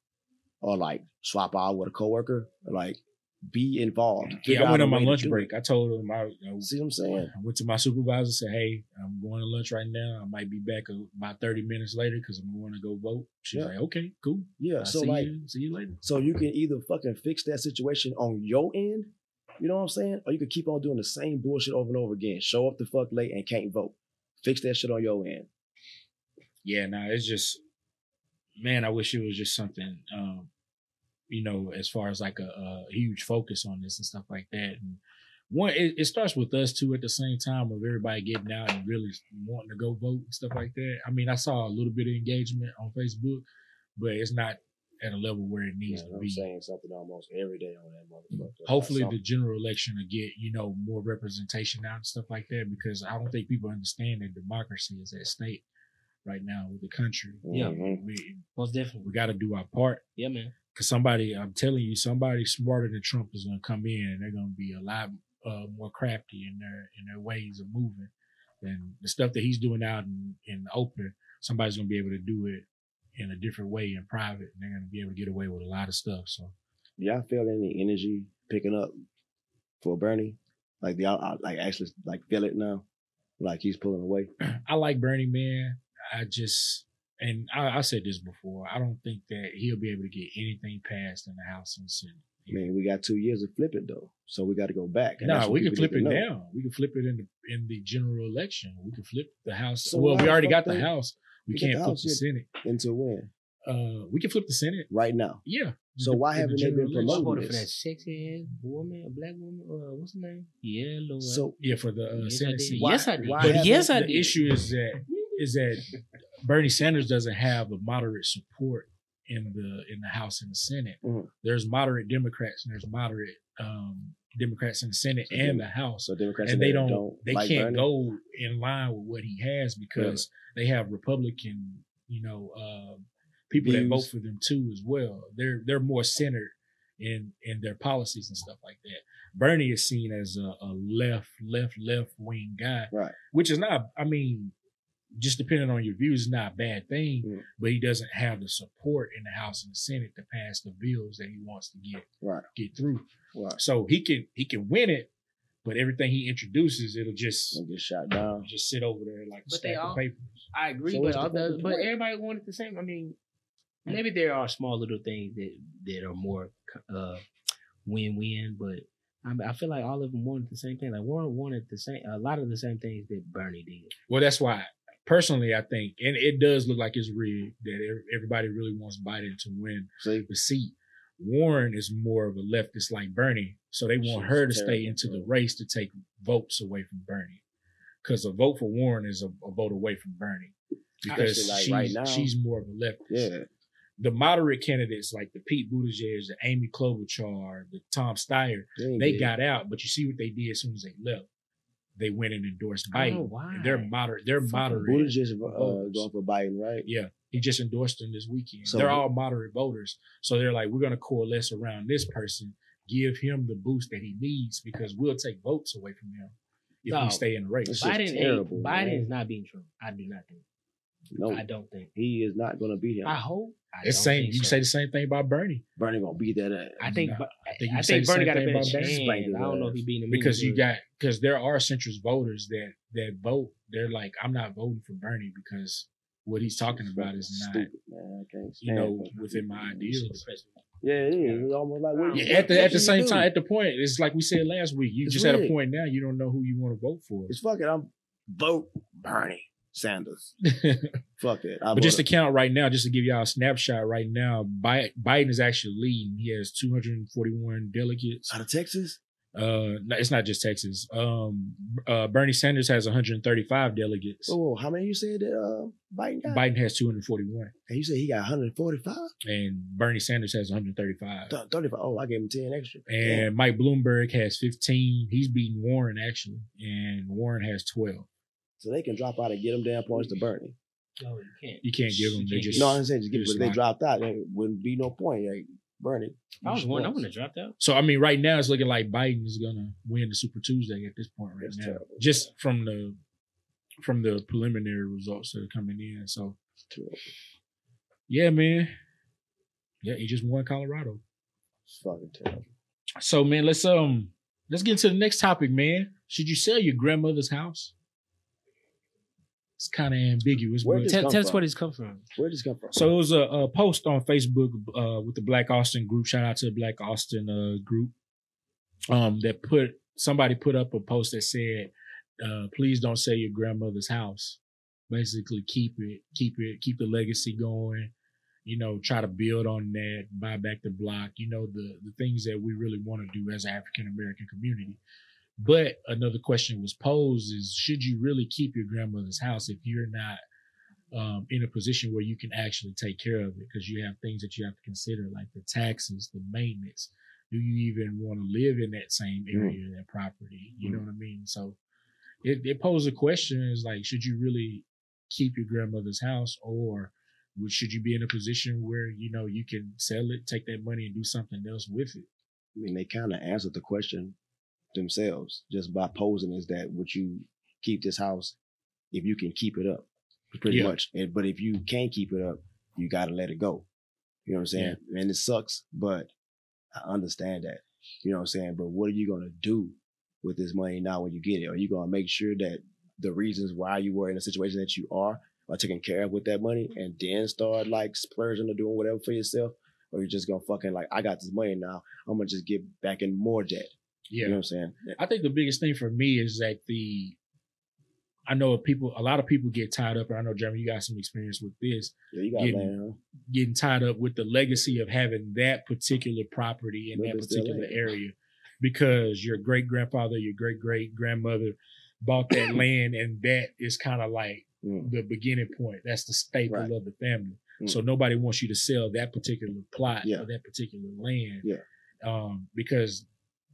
or like swap out with a coworker. Like be involved. Yeah, I went on my lunch break. it. I told him I, you know, See what I'm saying? I went to my supervisor and said, "Hey, I'm going to lunch right now. I might be back about 30 minutes later because I'm going to go vote." She's Yeah. like, "Okay, cool. Yeah. I'll so see like, you, see you later." so you can either fucking fix that situation on your end, you know what I'm saying, or you could keep on doing the same bullshit over and over again. Show up the fuck late and can't vote. Fix that shit on your end. Yeah, no, it's just, man, I wish it was just something, um, you know, as far as like a, a huge focus on this and stuff like that. And one, it, it starts with us too at the same time of everybody getting out and really wanting to go vote and stuff like that. I mean, I saw a little bit of engagement on Facebook, but it's not at a level where it needs Yeah, to I'm be. saying something almost every day on that motherfucker. Hopefully, the general election will get you know more representation out and stuff like that because I don't think people understand that democracy is at stake right now with the country. Yeah. Mhm. We Most definitely. we got to do our part. Yeah, man. Cause somebody, I'm telling you, somebody smarter than Trump is gonna come in and they're gonna be a lot uh, more crafty in their in their ways of moving. And the stuff that he's doing out in, in the open, somebody's gonna be able to do it in a different way in private, and they're gonna be able to get away with a lot of stuff. So Y'all feel any energy picking up for Bernie? Like the y'all like actually like feel it now? Like he's pulling away. (clears throat) I like Bernie, man. I just and I, I said this before. I don't think that he'll be able to get anything passed in the House and Senate. I mean, we got two years to flip it though, so we got to go back. And No, that's what we can flip it to know. down. We can flip it in the in the general election. We can flip the House. So well, we already got the House. We we can't the flip the. Senate. Into when? Uh, we can flip the Senate. Right now. Yeah. So the- why haven't they been election. Promoting voted for that this? sexy ass woman, a black woman. Uh, what's her name? Yeah, Lord. So Yeah, for the uh, yes, I Senate did. seat. Why- yes, I did. why But yes, I the did. issue is that is that (laughs) Bernie Sanders doesn't have a moderate support in the in the House and the Senate. Mhm. There's moderate Democrats and there's moderate um, Democrats in the Senate So and the House. so Democrats and they don't, don't, they like can't Bernie? go in line with what he has because they have Republican, you know, uh, people that vote for them too as well. They're they're more centered in in their policies and stuff like that. Bernie is seen as a, a left, left, left wing guy, Right. which is not. I mean, just depending on your views, is not a bad thing. Mm. But he doesn't have the support in the House and the Senate to pass the bills that he wants to get Right. get through. Right. So he can he can win it, but everything he introduces, it'll just Don't get shot down. just sit over there like a But they stack all- of paper. I agree, So but all the, but point? everybody wanted the same. I mean, maybe there are small little things that that are more uh win win, but I, mean, I feel like all of them wanted the same thing. Like Warren wanted the same, a lot of the same things that Bernie did. Well, that's why personally I think, and it does look like it's rigged that everybody really wants Biden to win See, the seat. Warren is more of a leftist like Bernie, so they want She's her to stay into the race to take votes away from Bernie, because a vote for Warren is a, a vote away from Bernie because like, she's, right now. she's more of a leftist. yeah, The moderate candidates like the Pete Buttigieg, the Amy Klobuchar, the Tom Steyer, ain't they good. got out, but you see what they did as soon as they left. They went and endorsed I don't Biden. why. And They're moderate. They're moderate. Buttigieg uh, voters. going for Biden, right? Yeah, he just endorsed them this weekend. So- they're all moderate voters, so they're like, we're going to coalesce around this person, give him the boost that he needs because we'll take votes away from him if No. we stay in the race. This Biden terrible. Biden is not being Trump. I do not think. No, I don't think. he is not going to beat him. I hope. I It's same. You so. say the same thing about Bernie Bernie going to beat that ass. I think. No, Bu- I think you I think Bernie got a thing better chance. I don't know if ass. he beating him because you got because there are centrist voters that that vote. They're like, I'm not voting for Bernie because what he's talking about is not, stupid, man. I can't you know, within my but- ideals. Yeah, it is. It's almost like what, Yeah, at the at the same do? time, at the point, it's like we said last week. You It's just at a point now. You don't know who you want to vote for. It's fucking. I'm vote Bernie Sanders. (laughs) Fuck it. I but just to count right now, just to give y'all a snapshot right now, Biden is actually leading. He has 241 delegates. out of Texas. Uh, it's not just Texas. Um, uh, Bernie Sanders has 135 delegates. Whoa, how many you said that uh, Biden got? Biden has 241, And you said he got 145? and Bernie Sanders has 135. Th- 35. Oh, I gave him 10 extra. And Mike Bloomberg has 15. He's beating Warren actually, and Warren has 12. So they can drop out and get them damn points to Bernie. No, you can't. You can't give them. They can't just No, I'm saying just give just but if they dropped out, there wouldn't be no point. Like Bernie. I was one. I wouldn't have dropped out. So I mean, right now it's looking like Biden is gonna win the Super Tuesday at this point right That's now, terrible. just from the from the preliminary results that are coming in. So yeah, man, yeah, he just won Colorado. It's fucking terrible. So man, let's um let's get into the next topic, man. Should you sell your grandmother's house? It's kind of ambiguous. Where but- Tell, tell us where this come from. Where did this come from? So it was a, a post on Facebook uh, with the Black Austin group. Shout out to the Black Austin uh, group. Um, that put somebody put up a post that said, uh, "Please don't sell your grandmother's house. Basically, keep it, keep it, keep the legacy going. You know, try to build on that, buy back the block. You know, the the things that we really want to do as an African American community." But another question was posed: Is should you really keep your grandmother's house if you're not um, in a position where you can actually take care of it because you have things that you have to consider like the taxes, the maintenance. Do you even want to live in that same area, that property? You know what I mean? So it, it poses a question is like, should you really keep your grandmother's house, or should you be in a position where you know you can sell it, take that money, and do something else with it? I mean, they kind of answered the question themselves just by posing is that would you keep this house if you can keep it up, pretty Yeah. much. And but if you can't keep it up, you got to let it go. You know what I'm saying? And it sucks, but I understand that. You know what I'm saying? But what are you gonna do with this money now when you get it? Are you gonna make sure that the reasons why you were in the situation that you are are taken care of with that money, and then start like splurging or doing whatever for yourself? Or you're just gonna fucking like, I got this money now. I'm gonna just get back in more debt. Yeah, You know what I'm saying? I think the biggest thing for me is that the I know people a lot of people get tied up, and I know Jeremy, you got some experience with this, Yeah, you got Getting- huh? getting tied up with the legacy of having that particular property in that particular area because your great grandfather, your great great grandmother bought that (coughs) land, and that is kind of like Mm. the beginning point. That's the staple Right. of the family. Mm. So nobody wants you to sell that particular plot Yeah. or that particular land, Yeah. um, because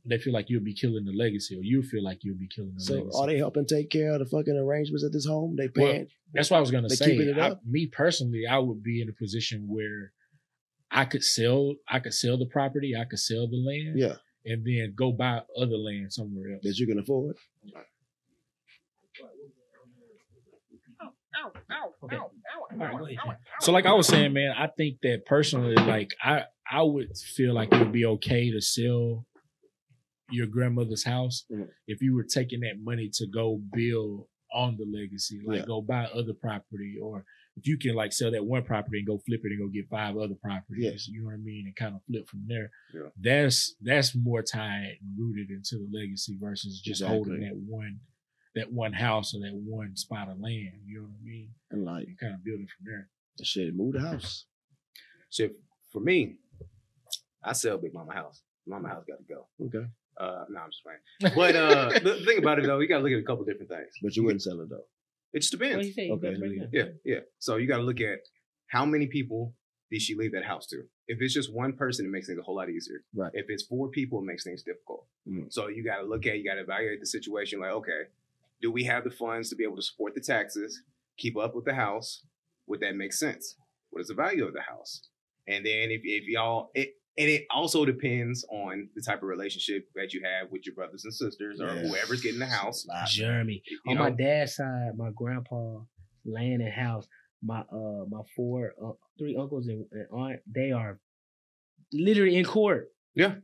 they feel like you'll be killing the legacy, or you feel like you'll be killing the So legacy. are they helping take care of the fucking arrangements at this home? They Well, paying? That's what I was gonna They say. keeping it I- up? me personally, I would be in a position where I could sell, I could sell the property, I could sell the land, yeah, and then go buy other land somewhere else. that you can afford. Okay. All right, go ahead. Jay. So, like I was saying, man, I think that personally, like I, I would feel like it would be okay to sell your grandmother's house Mhm. if you were taking that money to go build on the legacy, like Yeah. go buy other property, or if you can like sell that one property and go flip it and go get five other properties, you know what I mean, and kind of flip from there. Yeah. That's that's more tied and rooted into the legacy versus just holding that one that one house or that one spot of land. You know what I mean? And like, And kind of building from there. shit, move the house. So for me, I sell Big Mama house. Mama house got to go. Okay. Uh, no, I'm just playing. But uh, (laughs) the thing about it though, you got to look at a couple different things. But you wouldn't sell it though. It just What do depends. you say? You Okay, gotta break it down. Yeah, yeah. So you got to look at how many people did she leave that house to? If it's just one person, it makes things a whole lot easier. Right. If it's four people, it makes things difficult. Mhm. So you got to look at, you got to evaluate the situation. Like, okay, do we have the funds to be able to support the taxes, keep up with the house? Would that make sense? What is the value of the house? And then if, if y'all, it, and it also depends on the type of relationship that you have with your brothers and sisters or Yeah. whoever's getting the house. Jeremy. You On know, my dad's side, my grandpa, land and house, my uh my four uh, three uncles and, and aunt, they are literally in court. Yeah.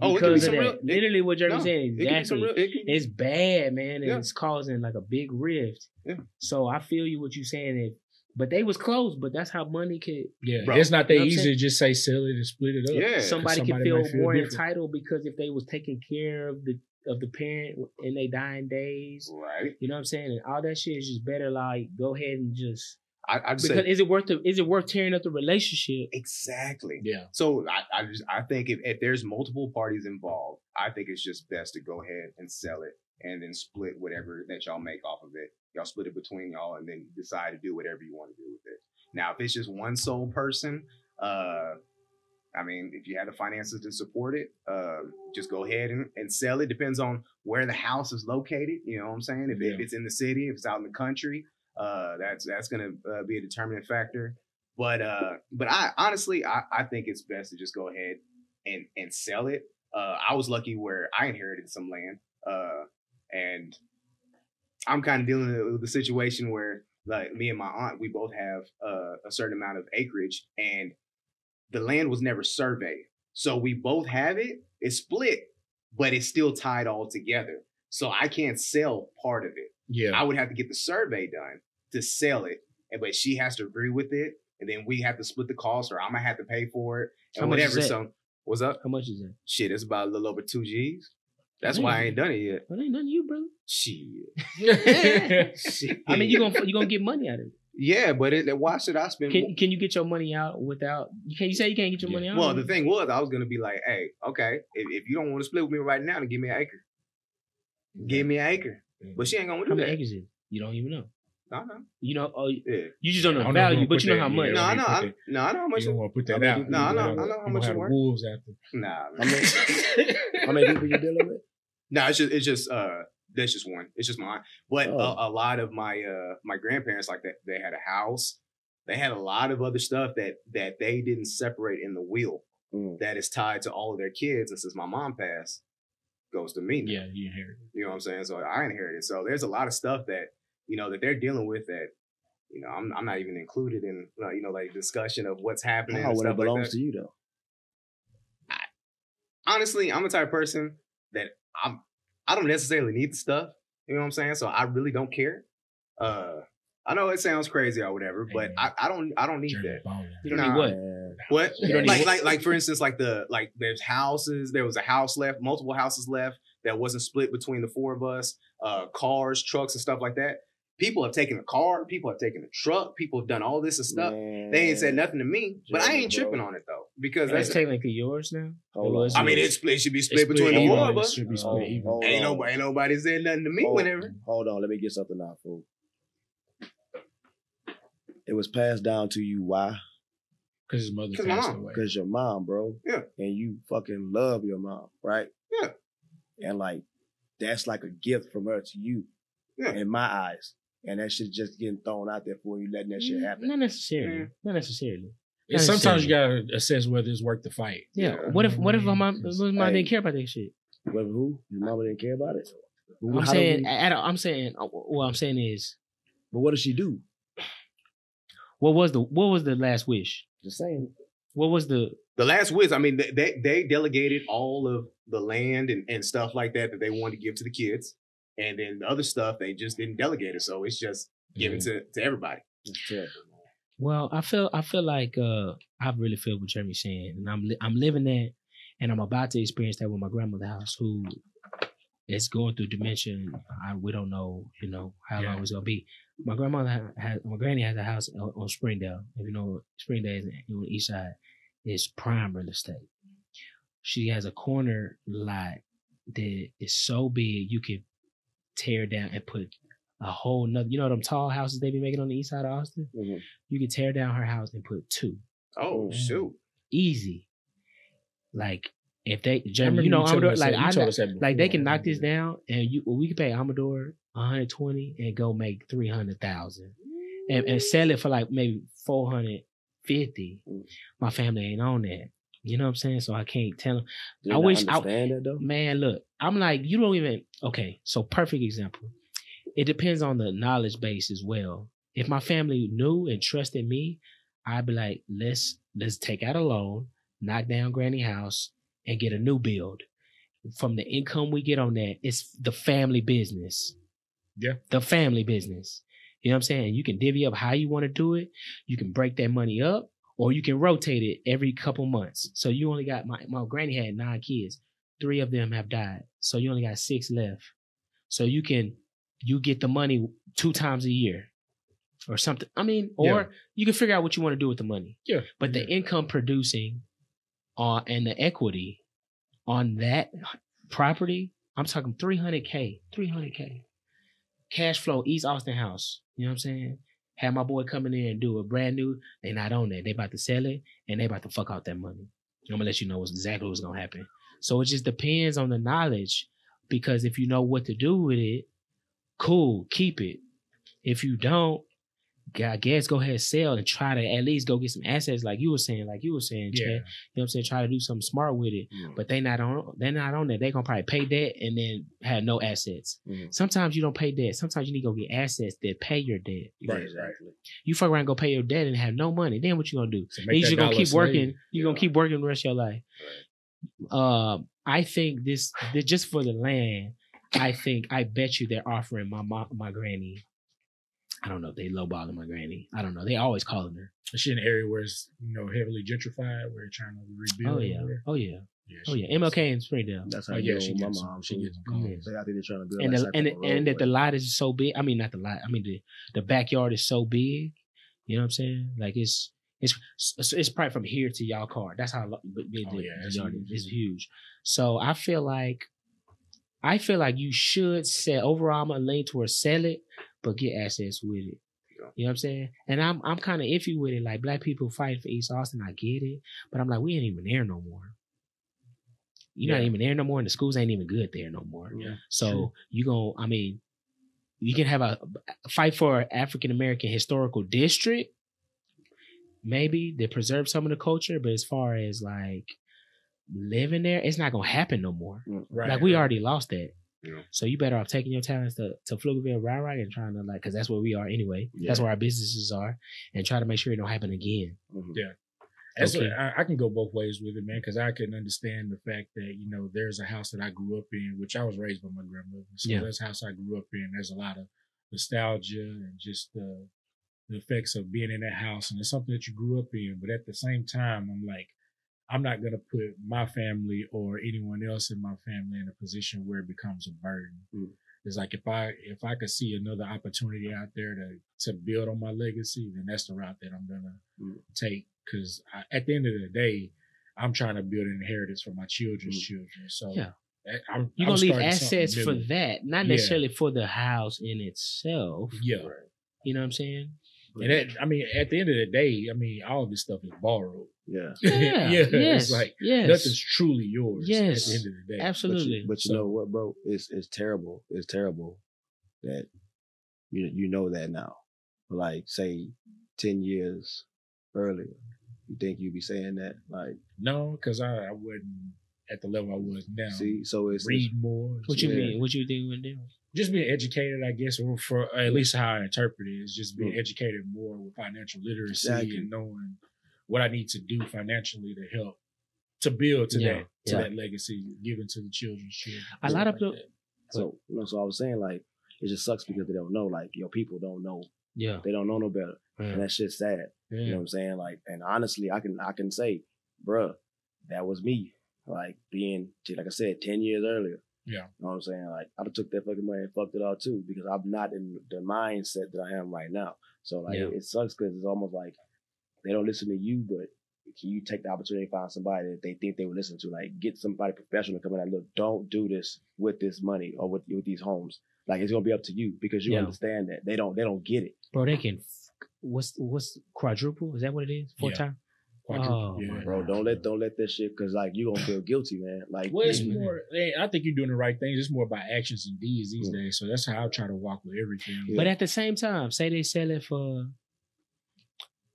Oh, it could be because some of that. real- it- literally what Jeremy no, said it could be some exactly. real- it could be- It's bad, man, and Yeah. it's causing like a big rift. Yeah. So I feel you what you saying. If, but they was close, but that's how money could Yeah, Bro, it's not that you know easy to just say sell it and split it up. Yeah. somebody, can feel, feel more different. entitled because if they was taking care of the of the parent in their dying days, Right. you know what I'm saying, and all that shit is just better. Like go ahead and just I, I'd because say is it worth the, is it worth tearing up the relationship? exactly. Yeah, So I, I just I think if, if there's multiple parties involved, I think it's just best to go ahead and sell it and then split whatever that y'all make off of it. Y'all split it between y'all and then decide to do whatever you want to do with it. Now, if it's just one sole person, uh, I mean, if you have the finances to support it, uh, just go ahead and, and sell it. Depends on where the house is located. You know what I'm saying? If, if it's in the city, if it's out in the country, uh, that's that's gonna uh, be a determining factor. But uh, but I honestly I, I think it's best to just go ahead and and sell it. Uh, I was lucky where I inherited some land, uh, and I'm kind of dealing with the situation where like me and my aunt, we both have uh, a certain amount of acreage, and the land was never surveyed. So we both have it. It's split, but it's still tied all together. So I can't sell part of it. yeah. I would have to get the survey done to sell it, and but she has to agree with it, and then we have to split the cost, or I'm gonna have to pay for it, How and is whatever. So what's up? How much is that? Shit, it's about a little over two G's. That's why I ain't done it yet. Well, ain't nothing to you, brother. Shit. (laughs) Shit. I mean, you gonna you gonna get money out of it. yeah, but it, why should I spend? Can can you get your money out without? You can you say you can't get your Yeah. money out? well, the thing was, I was gonna be like, hey, okay, if, if you don't want to split with me right now, then give me an acre. Give me an acre. But she ain't gonna how do many acres is? it? You don't even know. No, no. You know, oh, you just don't know I the don't know value, who but you know that- how much. yeah. No, I know. I, no, I know how much. You don't want to put that I mean, out. no, I know- I know how much gonna you have wolves after. Nah, I mean, how many people you dealing with? No, it's just it's just uh that's just one. It's just mine. But Oh. a, a lot of my uh my grandparents like that they had a house. They had a lot of other stuff that that they didn't separate in the will Mm. that is tied to all of their kids. And since my mom passed, goes to me. now. Yeah, you inherit. You know what I'm saying? So I inherited. So there's a lot of stuff that you know that they're dealing with that you know I'm I'm not even included in uh, you know like discussion of what's happening. Oh, and it stuff like belongs to you though. honestly, I'm the type of person that I'm I don't necessarily need the stuff. You know what I'm saying? So I really don't care. Uh I know it sounds crazy or whatever, but Hey, I, I don't I don't need that. bone. You don't Nah. need what? What? You don't like need- like like for instance, like the like there's houses, there was a house left, multiple houses left that wasn't split between the four of us, uh cars, trucks, and stuff like that. People have taken a car, people have taken a truck, people have done all this and stuff. They ain't said nothing to me, but I Jeremy, ain't tripping bro. on it though because That's that's. technically yours now. Hold It on. was I mean, yours. it's split. It should be It's split between the even. four of It us. should be Oh, split even. hold Ain't on. nobody, ain't nobody said nothing to me. Hold- Whenever. Hold on, let me get something out, fool. It was passed down to you. Why? Because his mother 'Cause my passed mom. away. Because your mom, bro. Yeah. And you fucking love your mom, right? Yeah. And like, that's like a gift from her to you, Yeah. in my eyes. And that shit just getting thrown out there for you, letting that shit happen. Not necessarily. Yeah. Not necessarily. And sometimes you gotta assess whether it's worth the fight. Yeah. Yeah. What if what if my mom, what my mom Hey. didn't care about that shit? Whether who? Your mama didn't care about it? Well, I'm saying we- at, I'm saying what I'm saying is but what does she do? what was the what was the last wish? Just saying. What was the The last wish, I mean, they, they they delegated all of the land and, and stuff like that that they wanted to give to the kids, and then the other stuff they just didn't delegate it, so it's just given to, to everybody. It's terrible. Well, I feel I feel like uh I really feel what Jeremy's saying, and I'm li- I'm living that, and I'm about to experience that with my grandmother's house, who is going through dementia. and I, we don't know, you know, how long it's gonna be. My grandmother has my granny has a house on, on Springdale. If you know Springdale is on the east side, is prime real estate. She has a corner lot that is so big you could tear down and put a whole nother. You know them tall houses they be making on the east side of Austin Mhm. you could tear down her house and put two. Oh Mm. shoot! Easy. Like if they I Jeremy, you know telling Amador, like I told know- like they can knock this down and you we could pay Amador 120 and go make 300,000 and, and sell it for like maybe 450. Mm. My family ain't on that. You know what I'm saying? So I can't tell them. Do I you not wish I- understand that though. Man, look, I'm like, you don't even okay, so perfect example. It depends on the knowledge base as well. If my family knew and trusted me, I'd be like, let's let's take out a loan, knock down granny house, and get a new build. From the income we get on that, it's the family business. Yeah. The family business. You know what I'm saying? You can divvy up how you want to do it. You can break that money up, or you can rotate it every couple months. So you only got my my granny had nine kids three of them have died. So you only got six left. So you can you get the money two times a year or something. I mean, or Yeah. you can figure out what you want to do with the money. Yeah. But the Yeah. income producing uh, and the equity on that property, I'm talking 300K, 300K. Cash flow, East Austin house. You know what I'm saying? Have my boy coming in and do a brand new. They not on that. They about to sell it and they about to fuck out that money. I'm gonna let you know what's exactly what's gonna happen. So it just depends on the knowledge. Because if you know what to do with it, cool, keep it. If you don't, I guess go ahead and sell and try to at least go get some assets like you were saying, like you were saying, Chad. Yeah. You know what I'm saying? Try to do something smart with it. Mhm. But they not on they're not on that. They gonna probably pay debt and then have no assets. Mhm. Sometimes you don't pay debt. Sometimes you need to go get assets that pay your debt. Right, exactly. You fuck around and go pay your debt and have no money. Then what you gonna do? So you just gonna keep slave. working. You're gonna keep working the rest of your life. Um, I think this, this just for the land. I think I bet you they're offering my mom, my granny. I don't know if they lowballing my granny. I don't know. They always calling her. Is she in an area where it's you know heavily gentrified, where they're trying to rebuild? Oh yeah. over? Oh yeah. yeah Oh yeah. MLK in Springdale. That's how Oh, yeah, she my gets mom. she fool. gets calls. Yeah. They out there trying to build and that the, and of the, and that the lot is so big. I mean, not the lot. I mean the the backyard is so big. You know what I'm saying? Like it's it's it's, it's probably from here to y'all car. That's how big Oh, the, yeah, the yard huge. is. It's huge. So I feel like I feel like you should sell. Overall, I'm gonna lean towards sell it, but get assets with it. Yeah. You know what I'm saying? And I'm I'm kind of iffy with it. Like black people fighting for East Austin, I get it, but I'm like we ain't even there no more. You're not even there no more, and the schools ain't even good there no more. Yeah. So True. you going I mean, you can have a, a fight for African American historical district, maybe to preserve some of the culture, but as far as like living there, it's not gonna happen no more. Right. like we right. already lost that. Yeah. So you better off taking your talents to to Pflugerville Rye and trying to like, because that's where we are anyway. That's where our businesses are, and try to make sure it don't happen again. Mhm. Yeah. That's Okay. what- I, I can go both ways with it, man, because I can understand the fact that you know there's a house that I grew up in, which I was raised by my grandmother. So Yeah. that's house I grew up in. There's a lot of nostalgia and just uh, the effects of being in that house, and it's something that you grew up in. But at the same time, I'm like, I'm not gonna put my family or anyone else in my family in a position where it becomes a burden. Mm. It's like if I if I could see another opportunity out there to to build on my legacy, then that's the route that I'm gonna Mm. take. Because at the end of the day, I'm trying to build an inheritance for my children's Mm. children. So Yeah. I- I'm You're gonna leave assets for that, not Yeah. necessarily for the house in itself. Yeah, You know what I'm saying? And that, I mean, at the end of the day, I mean, all of this stuff is borrowed. Yeah. (laughs) Yeah. yeah, yes. it's like yes. nothing's truly yours. Yes. at the end of the day, But Absolutely. you, but you So- know what, bro? It's it's terrible. It's terrible that you you know that now. Like say ten years earlier, you think you'd be saying that? Like, No, because I, I wasn't at the level I was now. see, so it's, it's read more. what you Yeah. mean? What you think we're doing? Just being educated, I guess, or for at least how I interpret it is just being Mm. educated more with financial literacy Exactly. and knowing what I need to do financially to help to build to Yeah, that to yeah. that legacy given to the children's children. A lot of Stuff the- like so you know. So I was saying like it just sucks because they don't know. Like your people don't know. Yeah. They don't know no better, Yeah. and that shit's sad. You know what I'm saying? Like, and honestly, I can I can say, bruh, that was me. Like being, like I said, ten years earlier. Yeah. You know what I'm saying? Like I took that fucking money and fucked it all too because I'm not in the mindset that I am right now. So like Yeah. it, it sucks because it's almost like they don't listen to you, but can you take the opportunity to find somebody that they think they would listen to? Like get somebody professional to come in and look, don't do this with this money or with with these homes. Like it's gonna be up to you because you Yeah. understand that they don't they don't get it. Bro, they can. f- What's what's quadruple? Is that what it is? Four Yeah. time? Quadruple, Oh, yeah. Bro, don't let don't let that shit because like you gonna feel guilty, man. Like Well, it's Mhm. more. I think you're doing the right things. It's more about actions and deeds these Mm. days. So that's how I try to walk with everything. Yeah. But at the same time, say they sell it for,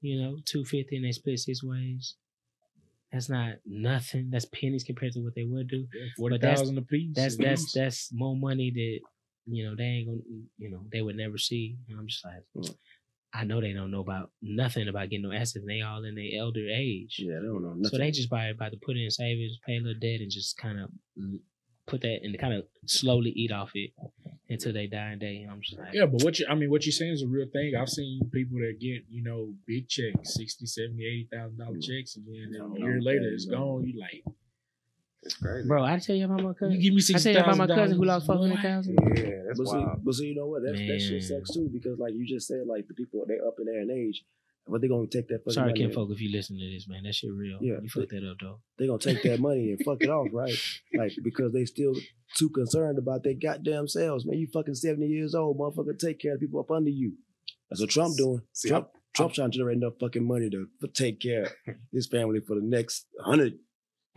you know, two fifty and they split six ways. That's not nothing. That's pennies compared to what they would do. Forty But that's- a piece. That's that's that's more money that you know they ain't gonna you know they would never see. And I'm just like, Mm. I know they don't know about nothing about getting no assets. and They all in their elder age, yeah, they don't know nothing. so they just buy about to put in savings, pay a little debt, and just kind of put that and kind of slowly eat off it until they die and day. And I'm just like, Yeah, but what you I mean, what you're saying is a real thing. I've seen people that get, you know, big checks, 60, 70, 80,000 dollar mm. checks, and then a year later it's gone. You like, It's crazy. bro, I tell you about my cousin. you give me I sixty tell you about my cousin who lost five hundred thousand. Yeah, that's but see, wild. but see, you know what? That, that shit sucks too because, like you just said, like the people they up in there in age, but they gonna take that fucking Sorry, money. Ken Folk, if you listen to this, man, that shit real. Yeah, you fucked that up though. They gonna take that money and fuck it off, right? (laughs) Like because they still too concerned about their goddamn selves. Man, you fucking seventy years old, motherfucker. Take care of people up under you. That's what Trump doing. See, Trump, Trump trying to generate enough fucking money to f- take care of his family for the next hundred.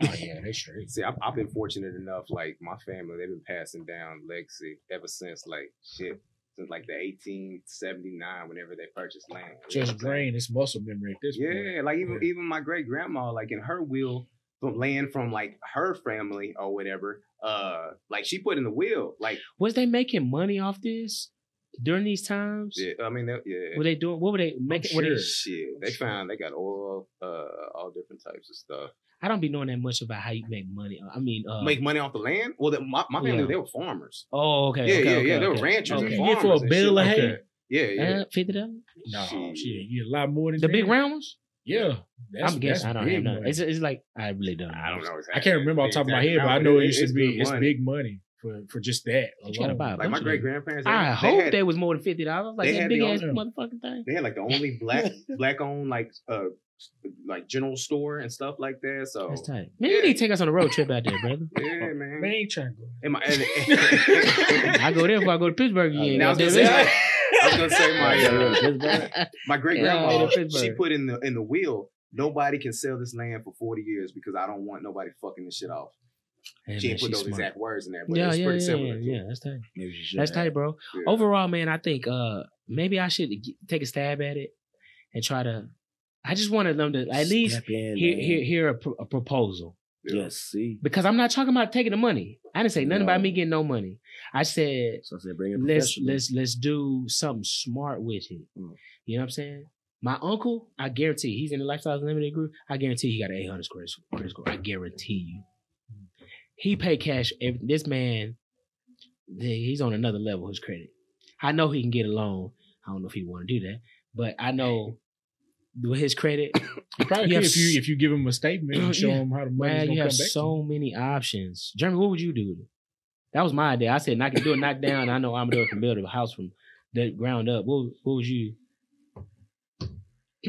Oh yeah, they straight. See, I've, I've been fortunate enough. Like my family, they've been passing down legacy ever since like shit since like the 1879, whenever they purchased land. Just brain, it's muscle memory at this point. Yeah, like even Yeah. even my great grandma, like in her will, from land from like her family or whatever. Uh, like she put in the will, like Was they making money off this during these times? yeah, I mean, they- yeah. Were they doing? What were they making? Were they, sure. Shit, they found they got oil, uh, all different types of stuff. I don't be knowing that much about how you make money. I mean, uh, Make money off the land? Well, the, my, my family Yeah. they were farmers. Oh, okay. Yeah, okay, yeah, okay, yeah, they were okay. ranchers and Okay. You get for a farmers bill of shit. hay? Okay. Yeah, yeah. Uh, Fifty dollars. No, Shit. shit, you get a lot more than The that. big round ones. Yeah, that's, I'm guessing. I don't have none. It's, it's like I really don't. Know. I don't know. I can't remember off the top of my head, but I know it used to be. It's big money for for just that. You trying to alone. buy a Like my bunch of great grandparents. I they hope had, there was more than fifty dollars. Like that big ass own- motherfucking thing. they had like the only (laughs) black black owned like uh like general store and stuff like that. So That's tight. Man, you need to take us on a road trip out there, brother. (laughs) yeah, man. Man, ain't trying to go. And my, and, (laughs) I go there before I go to Pittsburgh again. Now, I was gonna say, it. I was gonna say my (laughs) uh, my great Yeah, grandma, in she put in the in the will, nobody can sell this land for 40 years because I don't want nobody fucking this shit off. Hey, She man, didn't put those smart. exact words in there, but Yeah, it's yeah, pretty yeah, similar. yeah, yeah. That's tight. Maybe she should. That's have. tight, bro. Yeah. Overall, man, I think uh maybe I should g- take a stab at it and try to. I just wanted them to at least in, hear hear, hear a, pro- a proposal. Yes, see. because I'm not talking about taking the money. I didn't say nothing about me getting no money. I said So I said, bring in let's let's let's do something smart with it. Mm. You know what I'm saying? My uncle, I guarantee he's in the Lifestyle Unlimited group. I guarantee he got an 800 square credit score. I guarantee you. He pay cash. Every, this man, he's on another level. His credit. I know he can get a loan. I don't know if he want to do that, but I know with his credit, (coughs) You probably You could have if you if you give him a statement and (coughs) show Yeah. him how the money's man, gonna you come have back. so many options. Jeremy, what would you do with it? That was my idea. I said, knock it, do a knockdown. I know I'm Amador can build a house from the ground up. What, what would you? (clears throat)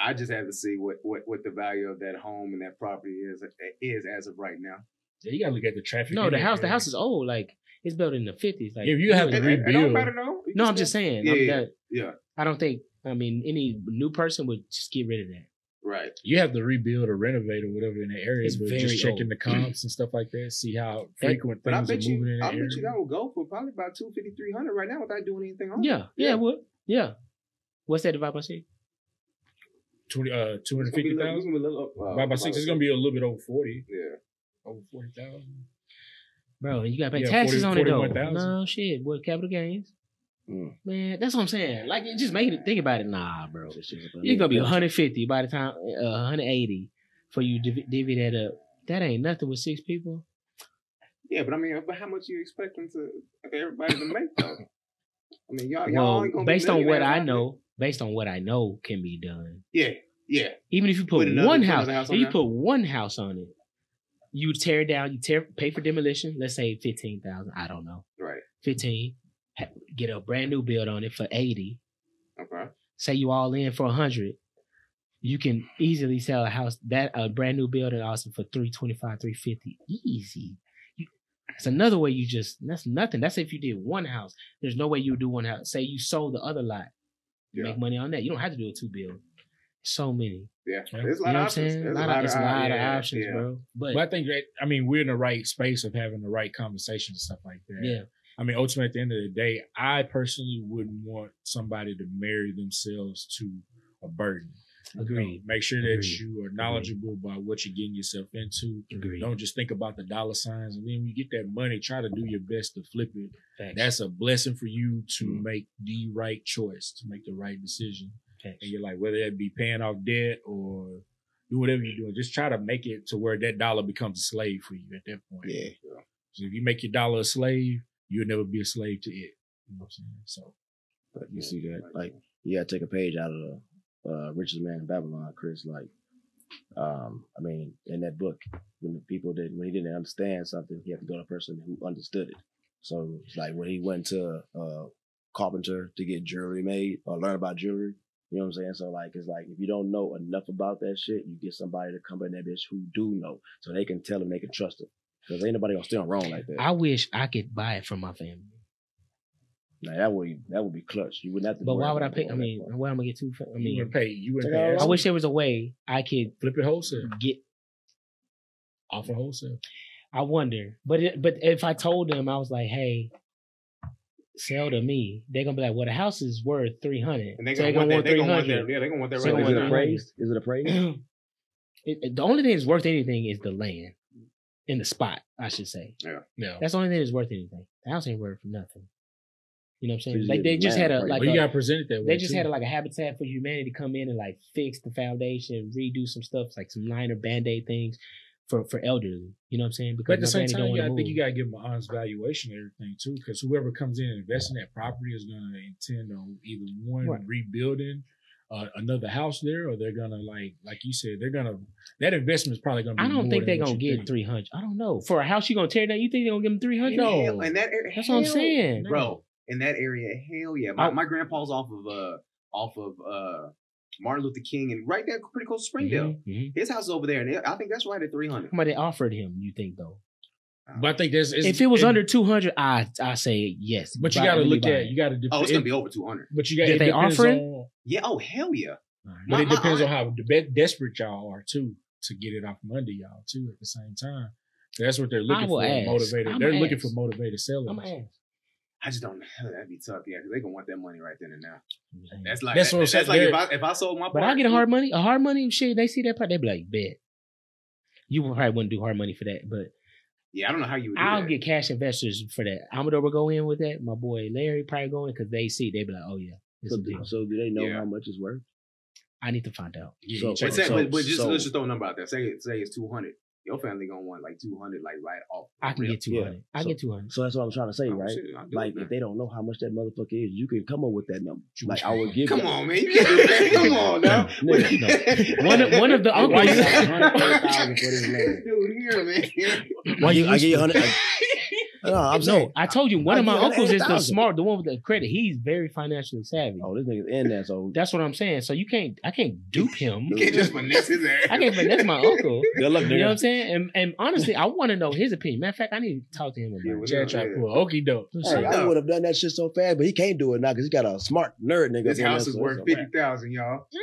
I just have to see what, what, what the value of that home and that property is is as of right now. Yeah, you gotta look at the traffic. No, the that house, the house is old. Like it's built in the fifties. Like If you have to rebuild. matter though. You no, I'm just saying. Yeah, I'm- yeah, that- yeah. I don't think. I mean, any new person would just get rid of that. Right. You have to rebuild or renovate or whatever in the area, It's but very just checking old. the comps and stuff like that, see how frequent But things bet are moving you, in I that bet you that will go for probably about 250, 300 right now without doing anything on it. Yeah, yeah, what? Yeah. What's that divided by six? 20, uh, It's gonna be a little- it's 250,000? gonna be a little, uh, By by six, it's gonna be a little bit over 40. Yeah. Over 40,000. Bro, you gotta pay Yeah, taxes 40 on it though. 41,000. No shit. What capital gains? Mm. Man, that's what I'm saying. Like, it just making it think about it. Nah, bro. It's just You're gonna be 150 by the time uh, 180 for you div- divvy that up. That ain't nothing with six people. Yeah, but I mean, but how much you expecting to everybody to make though? I mean, y'all, y'all Well, gonna be based on what I out know, based on what I know can be done. Yeah, yeah. Even if you put Put another- one put house, another house if on you there? put one house on it, you tear it down, you tear pay for demolition. Let's say fifteen thousand. I don't know, Right. fifteen. Ha- Get a brand new build on it for eighty. Okay. Say you all in for a hundred. You can easily sell a house that a brand new building also for 325, 350. Easy. You, that's another way you just that's nothing. That's if you did one house. There's no way you would do one house. Say you sold the other lot. You Yeah. Make money on that. You don't have to do a two build. So many. Yeah. Yeah. There's a You lot know of I'm options. saying? There's A lot of, a lot of options, yeah. bro. But, But I think that, I mean, we're in the right space of having the right conversation and stuff like that. yeah, I mean, ultimately, at the end of the day, I personally wouldn't want somebody to marry themselves to a burden. Agreed. make sure that Agreed. you are knowledgeable about what you're getting yourself into. agreed. Don't just think about the dollar signs. And then when you get that money, try to do your best to flip it. Facts. That's a blessing for you to Mm. make the right choice, to make the right decision. Facts. And you're like, whether that be paying off debt or do whatever you're doing, just try to make it to where that dollar becomes a slave for you at that point. Yeah. So if you make your dollar a slave, you'll never be a slave to it. You know what I'm saying? So But you see that, like, you gotta take a page out of the uh, richest man in Babylon, Chris. Like, um, I mean, in that book, when the people did, when he didn't understand something, he had to go to a person who understood it. So it's like when he went to a carpenter to get jewelry made or learn about jewelry. You know what I'm saying? So like, it's like if you don't know enough about that shit, you get somebody to come in that bitch who do know, so they can tell them they can trust them. Because ain't nobody gonna steal wrong like that. I wish I could buy it from my family. Like, that would be, that would be clutch. You wouldn't have to. But why would I about pay? all I that mean, part. where am I gonna get too? I you mean, wouldn't pay. You wouldn't pay. I wish there was a way I could flip it wholesale. get. Offer wholesale. I wonder, but it, but if I told them I was like, hey, sell to me, they're gonna be like, well, the house is worth three hundred. And they so gonna, they're want that. They three gonna want that. hundred. Yeah, they're gonna want that So right is it want now. appraised? Is it appraised? (clears throat) It- the only thing that's worth anything is the land in the spot, I should say. Yeah. That's the only thing that's worth anything. The house ain't worth nothing. You know what I'm saying? you Like they just had a appraised. like But you a- gotta present it that way. they just too. had a, like a Habitat for Humanity come in and like fix the foundation, redo some stuff, like some liner band aid things for for elderly. You know what I'm saying? But at the same time, don't you wanna gotta think you gotta give them an honest valuation and everything too, because whoever comes in and invests in that property is gonna intend on either one Right. rebuilding uh, another house there, or they're gonna like like you said, they're gonna that investment is probably gonna. be I don't more think they're gonna get three hundred. I don't know. For a house you gonna tear down, you think they're gonna give them three hundred? No. Hell, in that area, That's what I'm hell- saying. bro. In that area, hell yeah. My, I- my grandpa's off of uh off of uh Martin Luther King and right there, pretty close to Springdale. Mhm, mhm. His house is over there, and I think that's right at three hundred. How much they offered him? You think though? But I think there's it's- if it was it- under two hundred, I I say yes. But you gotta look at it. you gotta. Dep- Oh, it's gonna be over two hundred. But you got Did they depends offer it? on- Yeah. Oh hell yeah. But My- it depends aunt- on how de- desperate y'all are too to get it off Monday, y'all too. At the same time, That's what they're looking for. ask. Motivated. I'ma they're looking for motivated sellers. I'm. I just don't. Know that'd be tough, yeah, because they gonna want that money right then and now. That's like That's that- what I'm that's like if I if I sold my But I get a hard money. A hard money shit. They see that part, they be like, bet. You probably wouldn't do hard money for that, but Yeah, I don't know how you would. Do I'll that. get cash investors for that. Amador will go in with that. My boy Larry probably going because they see they be like, oh yeah, So, a deal. so do they know Yeah. how much it's worth? I need to find out. Yeah, So- you check But, say, it. So- but, but just so- let's just throw a number out there. Say say it's two hundred. Your family gonna want like two hundred, like right off. I can rip. get two hundred. I So- get two hundred. So that's what I'm trying to say, Oh, right? shit, Like if they don't know how much that motherfucker is, you can come up with that number. Like I would give. Come you- on, man. You can't do that. (laughs) Come on now. (laughs) Nigga, (laughs) One of- one of the I- uncles- I got 130,000 for this land. Dude, here, man. I give, I give you hundred. No, uh, I'm saying. I told you one I of my uncles is the 100,000. smart, the one with the credit. He's very financially savvy. Oh, this nigga's in there, so That's what I'm saying. So you can't, I can't dupe him. (laughs) You can't just finesse his ass. I can't finesse my uncle. (laughs) good luck, You know what I'm saying? And, and honestly, I want to know his opinion. Matter of fact, I need to talk to him Yeah, about what's it. Chad up? try to Yeah. pull okey doke. Hey, I would have done that shit so fast, but he can't do it now because he got a smart nerd nigga. This up in house there, is so worth it's a fifty wrap. thousand, y'all. (laughs)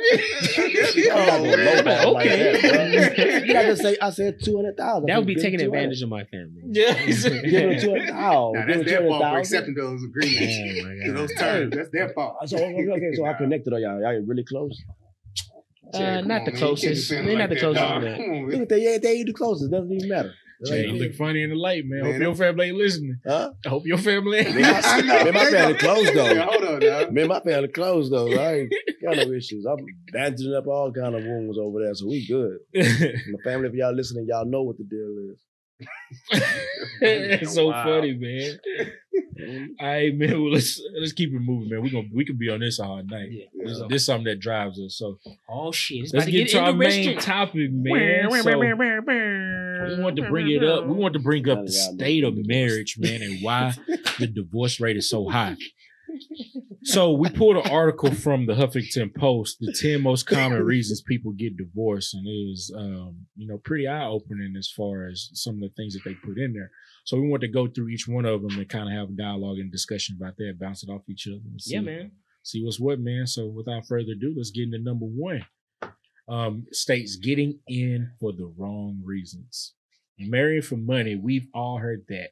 Oh, I'm not gonna low ball like Okay. that, bro. You gotta say I said two hundred thousand. That would be taking advantage of my family. Yeah. Give him two hundred thousand. Now, Give that's their fault for accepting those agreements. Oh my (laughs) God. those terms, that's their fault. So okay, okay, so I (laughs) connected on y'all. Y'all really close. Uh, Chad, not come the man. Closest. They're like not the closest, dog. but- Come on, Look at that. Yeah, they ain't the closest. Doesn't even matter. Jay, you look funny in the light, man. I Man, hope your family ain't listening. Huh? I hope your family ain't Man, my, I know. man, my family closed (laughs) Yeah, though. hold on, now. Man, my family closed though. I ain't got no issues. I'm bandaging up all kind of wounds over there, so we good. My family, if y'all listening, y'all know what the deal is. (laughs) It's so Wow. funny, man. All right, man. Well, let's let's keep it moving, man. We gonna we could be on this all night. Yeah. This, Yeah. this is something that drives us. So Oh shit! It's let's to get get to our main topic, man. So we want to bring it up. We want to bring up the state of marriage, man, and why (laughs) the divorce rate is so high. So we pulled an article from the Huffington Post, the 10 most common reasons people get divorced. And it was, um, you know, pretty eye opening as far as some of the things that they put in there. So we want to go through each one of them and kind of have a dialogue and discussion about that, bounce it off each other. And see, Yeah, man. see what's what, man. So without further ado, let's get into number one. Um, states getting in for the wrong reasons. Marrying for money, we've all heard that.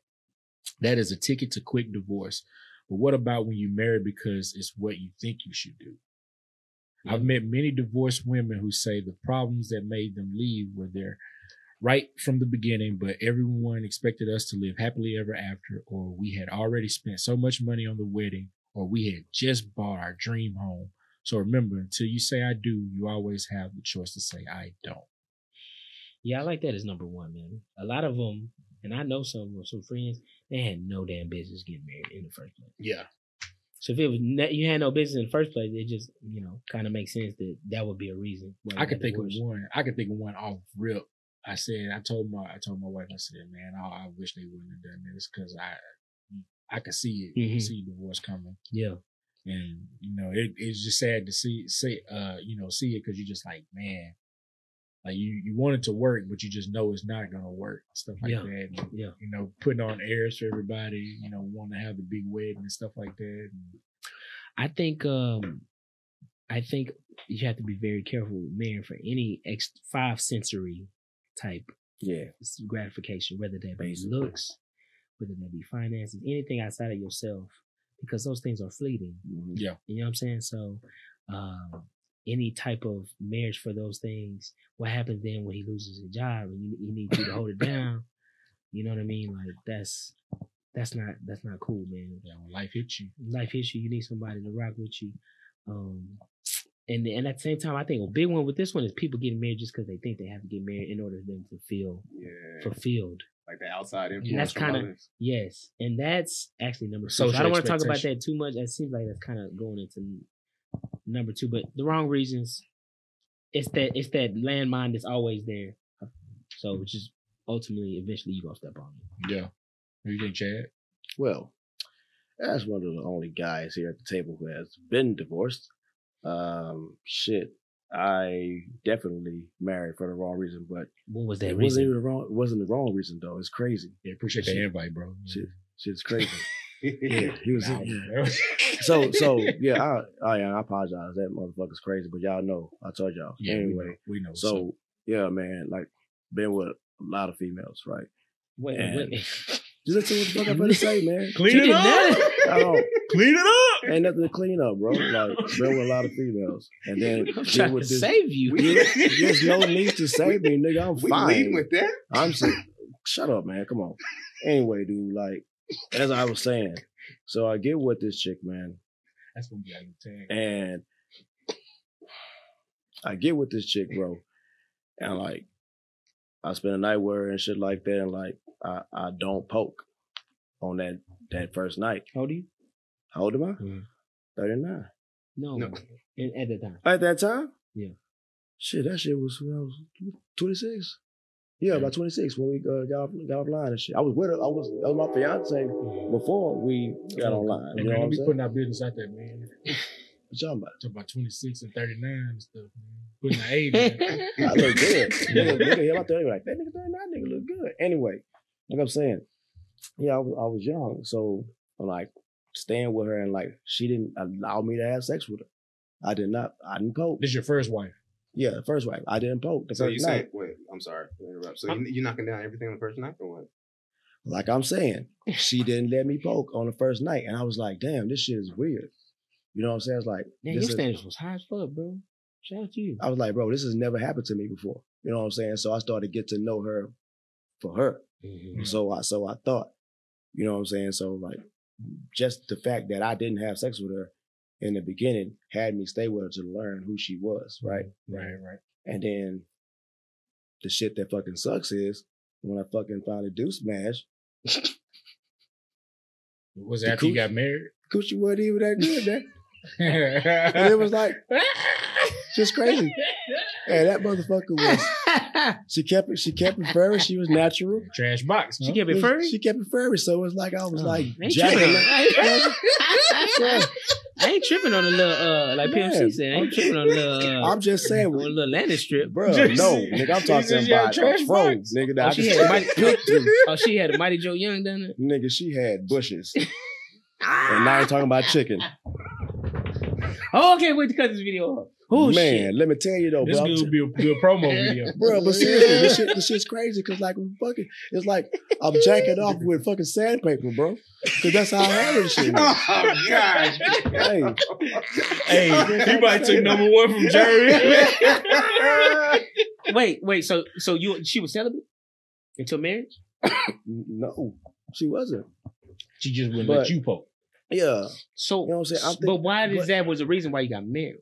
That is a ticket to quick divorce. But what about when you marry because it's what you think you should do? I've met many divorced women who say the problems that made them leave were there right from the beginning, but everyone expected us to live happily ever after, or we had already spent so much money on the wedding, or we had just bought our dream home. So remember, until you say I do, you always have the choice to say I don't. Yeah, I like that as number one, man. A lot of them, and I know some of some friends, they had no damn business getting married in the first place. Yeah. So if it was you had no business in the first place, it just you know kind of makes sense that that would be a reason. I could think of one. I could think of one off rip. I said, I told my, I told my wife, I said, man, I, I wish they wouldn't have done this because I, I could see it, Mhm. see divorce coming, Yeah, and you know, it, it's just sad to see, see, uh, you know, see it because you're just like, man, like you, you want it to work, but you just know it's not gonna work, stuff like Yeah. that. And, yeah. you know, putting on airs for everybody, you know, wanting to have the big wedding and stuff like that. And, I think um I think you have to be very careful with marrying for any ex five sensory type Yeah. gratification, whether that be Basically. looks, whether that be finances, anything outside of yourself, because those things are fleeting. Mhm. yeah, You know what I'm saying? So, um, any type of marriage for those things, what happens then when he loses his job and you, he needs you to hold it (coughs) down? You know what I mean? Like that's that's not that's not cool, man. know, when life hits you. Life hits you, you need somebody to rock with you. Um, and and at the same time, I think a big one with this one is people getting married just because they think they have to get married in order for them to feel Yeah, fulfilled. like the outside influence. And that's kinda- Yes, and that's actually number. Social So I don't want to talk about that too much. It seems like that's kind of going into number two, but the wrong reasons. It's that it's that landmine that's always there. So which is ultimately, eventually, you gonna step on it. Yeah. What do you think, Chad? Well, as one of the only guys here at the table who has been divorced, um, shit, I definitely married for the wrong reason, but What was that it wasn't even the wrong. It wasn't the wrong reason though. It's crazy. Yeah, appreciate the Shit. invite, bro. Shit, shit's crazy. (laughs) yeah. yeah, (laughs) he was. Nah, yeah. (laughs) So, so yeah, I, oh, I, I apologize. That motherfucker's crazy, but y'all know. I told y'all. Yeah, we know. We know. so yeah, man, like been with a lot of females, right? Wait, And- wait. (laughs) Just listen to what the fuck I'm gonna say, man. Clean it up. that? Clean it up. Ain't nothing to clean up, bro. Like been with a lot of females, and then I'm get trying to this. save you. There's there's no need to save me, nigga. I'm We fine. leading with that? I'm so, shut up, man. Come on. Anyway, dude, like as I was saying, so I get with this chick, man, That's gonna be out of tag. and I get with this chick, bro, and like I spend a night with her and shit like that, and like I, I don't poke on that that first night. How old are you? How old am I? Mhm. Thirty nine. No, No. In, at that time. At that time? Yeah. Shit, that shit was when I was 26. Yeah, about 26 when we uh, got, off, got offline and shit. I was with her. I was, that was my fiance before we got online. Hey, You know man, be putting our business out there, man. (laughs) What you talking about? Talk about 26 and 39 and stuff, man. Putting the age. (laughs) I look good. nigga, nigga, here out there, like, that nigga 39 nigga look good. Anyway, like I'm saying, yeah, I was, I was young. So I'm like staying with her and like she didn't allow me to have sex with her. I did not, I didn't poke. This is your first wife. Yeah, the first wife. I didn't poke. The So first you night. say, wait, I'm sorry to interrupt. So you, you're knocking down everything on the first night or what? Like I'm saying, (laughs) she didn't let me poke on the first night. And I was like, damn, this shit is weird. You know what I'm saying? It's like, Man, this your is- standards was high as fuck, bro. Shout out to you. I was like, bro, this has never happened to me before. You know what I'm saying? So I started to get to know her for her. Mhm. So I so I thought, you know what I'm saying? So like just the fact that I didn't have sex with her in the beginning had me stay with her to learn who she was, right? Right, right. And then the shit that fucking sucks is when I fucking finally do smash, Was it The after you got married? Coochie wasn't even that good, man. (laughs) And it was like (laughs) just crazy. And that motherfucker was (laughs) she kept it she kept it furry, she was natural. Trash box. she kept it furry. She kept it furry, so it was like I was Oh, like ain't jacking tripping. it. Yeah. I ain't tripping on a little uh like Man, PMC said. I ain't tripping on a little uh, I'm just saying, on the little landing strip. bro. Just- No, nigga, I'm talking said you had about trash a fro, nigga. That Oh, I she just had mighty, (laughs) oh, she had a Mighty Joe Young done it. Nigga, she had bushes, (laughs) and now I'm talking about chicken. Oh, okay, wait to cut this video off. Oh Man, shit. let me tell you though, This bro. I'm would be a good promo (laughs) video. Bro, but seriously, this shit, this shit's crazy because like fucking, it's like I'm jacking off with fucking sandpaper, bro. Because that's how I handle this shit. now. (laughs) Oh gosh. Hey, Hey, he might took number one from Jerry. (laughs) Wait, wait. So, so you she was celibate until marriage? no, she wasn't. she just wouldn't But- let you poke. Yeah, So, you know what I'm saying. I'm but why is but- that was the reason why you got married?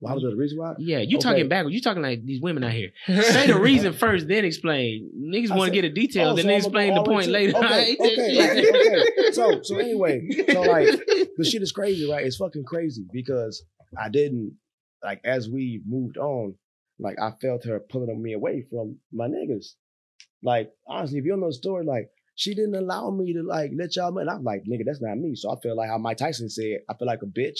Why was there the reason why? Yeah, you Okay. talking backwards. You talking like these women out here. Say the reason (laughs) first, then explain. Niggas want to get a detail, Oh, then so they explain the point later. Okay, okay, okay. (laughs) So, so anyway, so like the shit is crazy, right? It's fucking crazy because I didn't like as we moved on, like I felt her pulling me away from my niggas. Like honestly, if you don't know the story, like she didn't allow me to like let y'all know. And I'm like, nigga, that's not me. So I feel like how Mike Tyson said, I feel like a bitch.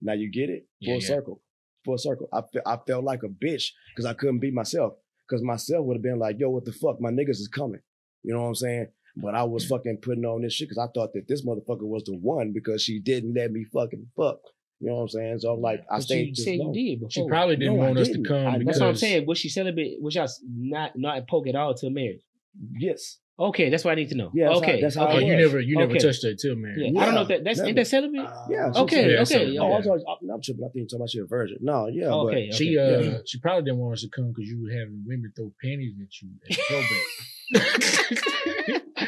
Now you get it? Yeah, Full yeah. circle. Full circle. I fe- I felt like a bitch because I couldn't be myself. Because myself would have been like, yo, what the fuck? My niggas is coming. You know what I'm saying? But I was fucking putting on this shit because I thought that this motherfucker was the one because she didn't let me fucking fuck. You know what I'm saying? So I'm like, I But stayed you just said you did before. She probably didn't No, I want us to come I- because That's what I'm saying. Was she celibate? Was y'all not not poke at all till marriage? Yes. Okay, that's what I need to know. Yeah, that's how- okay, that's how Oh, okay. you never, you never Okay. touched her till marriage. Yeah. I don't know if that that's never. ain't that celibate. Yeah. Okay, Yeah, okay, so- Oh, I okay. was, I'm, I'm tripping. I think you're talking about she a virgin. No, yeah. Oh, but okay, She okay. uh she probably didn't want us to come because you were having women throw panties at you at probate.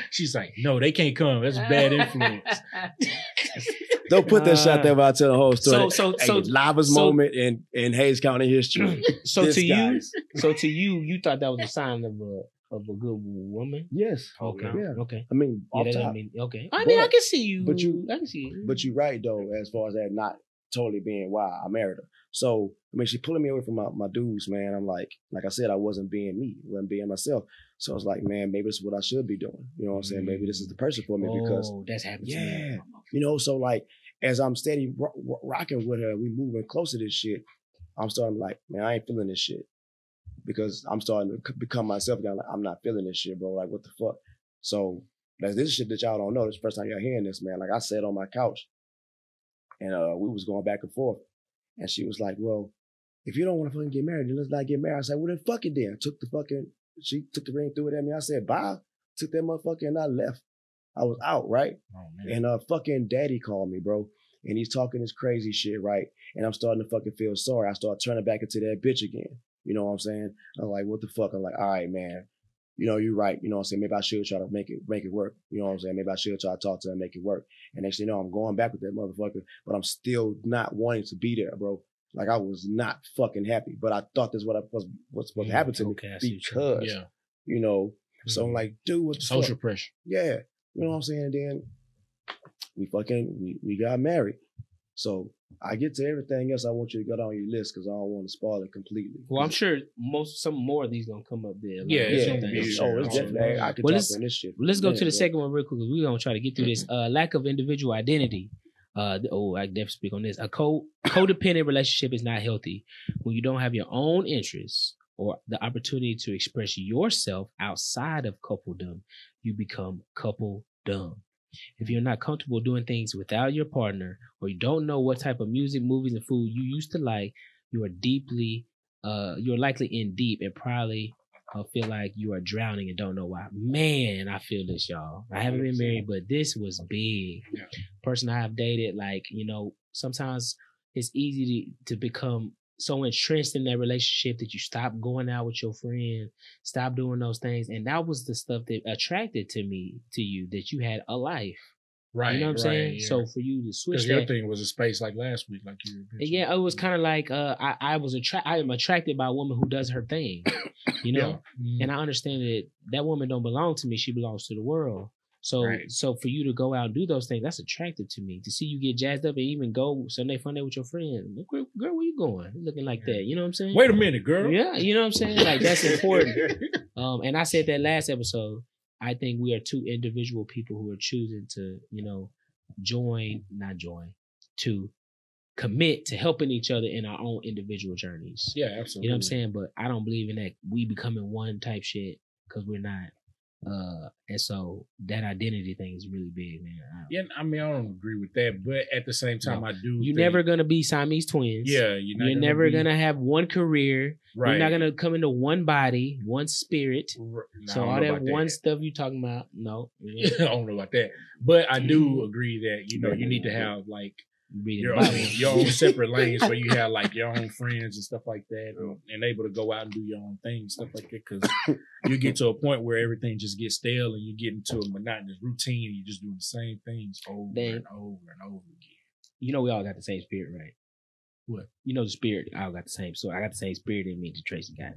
(laughs) She's like, no, they can't come. That's a bad influence. (laughs) Don't put that Uh, shot there while I tell the whole story. so- so- Hey, so- livest so- moment in in Hays County history. (laughs) So This to you, so to you, you thought that was a sign of a of a good woman. yes. Oh, okay, Yeah. okay. I mean, Yeah, off that doesn't top. mean okay. I mean, I can see you. but you- I can see you. But you're right though, as far as that not totally being why I married her. So I mean, she pulling me away from my, my dudes, man. I'm like, like I said, I wasn't being me, wasn't being myself. So I was like, man, maybe this is what I should be doing. You know what I'm saying? Maybe this is the person for me because oh, that's happened. to me. Yeah. You know, so like as I'm steady ro- ro- rocking with her, we moving closer to this shit. I'm starting like, man, I ain't feeling this shit because I'm starting to become myself again. Like, I'm not feeling this shit, bro. Like, what the fuck? So that's this is shit that y'all don't know. This is the first time y'all hearing this, man. Like I sat on my couch and uh we was going back and forth, and she was like, well. If you don't want to fucking get married, then let's not get married. I said, well, then fuck it then. Took the fucking, she took the ring, threw it at me. I said, bye. took that motherfucker and I left. I was out, right? Oh. And uh fucking daddy called me, bro. And he's talking this crazy shit, right? And I'm starting to fucking feel sorry. I start turning back into that bitch again. You know what I'm saying? I'm like, what the fuck? I'm like, all right, man. You know, you're right. You know what I'm saying? Maybe I should try to make it make it work. You know what I'm saying? Maybe I should try to talk to her and make it work. And thing you I'm going back with that motherfucker, but I'm still not wanting to be there, bro. Like I was not fucking happy. But I thought this what I was what's supposed to happen to me okay, because yeah. you know. So I'm Mhm. like, dude, what the social fuck? pressure. Yeah. You know what I'm saying? And then we fucking we, we got married. So I get to everything else I want you to go down your list because I don't want to spoil it completely. Well, I'm sure most some more of these gonna come up there. Yeah, yeah, yeah, oh, it's definitely. I could Well, talk let's- on this shit. Let's go to the yeah. second one real quick because we're gonna try to get through this. Uh, lack of individual identity. Uh, oh, I definitely speak on this. A co codependent relationship is not healthy when you don't have your own interests or the opportunity to express yourself outside of coupledom. You become couple dumb. If you're not comfortable doing things without your partner, or you don't know what type of music, movies, and food you used to like, you are deeply, uh, you're likely in deep and probably uh, feel like you are drowning and don't know why. Man, I feel this, y'all. I haven't been married, but this was big. Person I have dated, like you know, sometimes it's easy to to become so entrenched in that relationship that you stop going out with your friend, stop doing those things, and that was the stuff that attracted to me to you that you had a life. Right. you know what I'm right, saying? yeah. So for you to switch because your thing was a space like last week, like you. were yeah, it was kind of like uh, I I was attra- I am attracted by a woman who does her thing, (coughs) you know. Yeah. Mhm. And I understand that that woman don't belong to me; she belongs to the world. So, Right. so for you to go out and do those things, that's attractive to me. To see you get jazzed up and even go Sunday fun day with your friend, girl, girl, where you going? Looking like that? You know what I'm saying? Wait a minute, girl. Yeah, you know what I'm saying? Like that's important. (laughs) Um, and I said that last episode. I think we are two individual people who are choosing to, you know, join, not join, to commit to helping each other in our own individual journeys. Yeah, absolutely. You know what I'm saying? But I don't believe in that we becoming one type shit because we're not. Uh, and so that identity thing is really big, man. I- Yeah, I mean, I don't agree with that, but at the same time, I do. You're think- never gonna be Siamese twins. Yeah, you're, not You're gonna never be- gonna have one career. Right. You're not gonna come into one body, one spirit. Nah, so all that one stuff you talking about, no. (laughs) I don't know about that, but I do agree that you know you need to (laughs) have like Reading your the own, your own separate (laughs) lanes where you have like your own friends and stuff like that, and, oh. and able to go out and do your own thing, stuff like that. Because you get to a point where everything just gets stale and you get into a monotonous routine. and You're just doing the same things over Then- and over and over again. You know we all got the same spirit, right? What? You know the spirit. I all got the same. So I got the same spirit in me that Tracy got.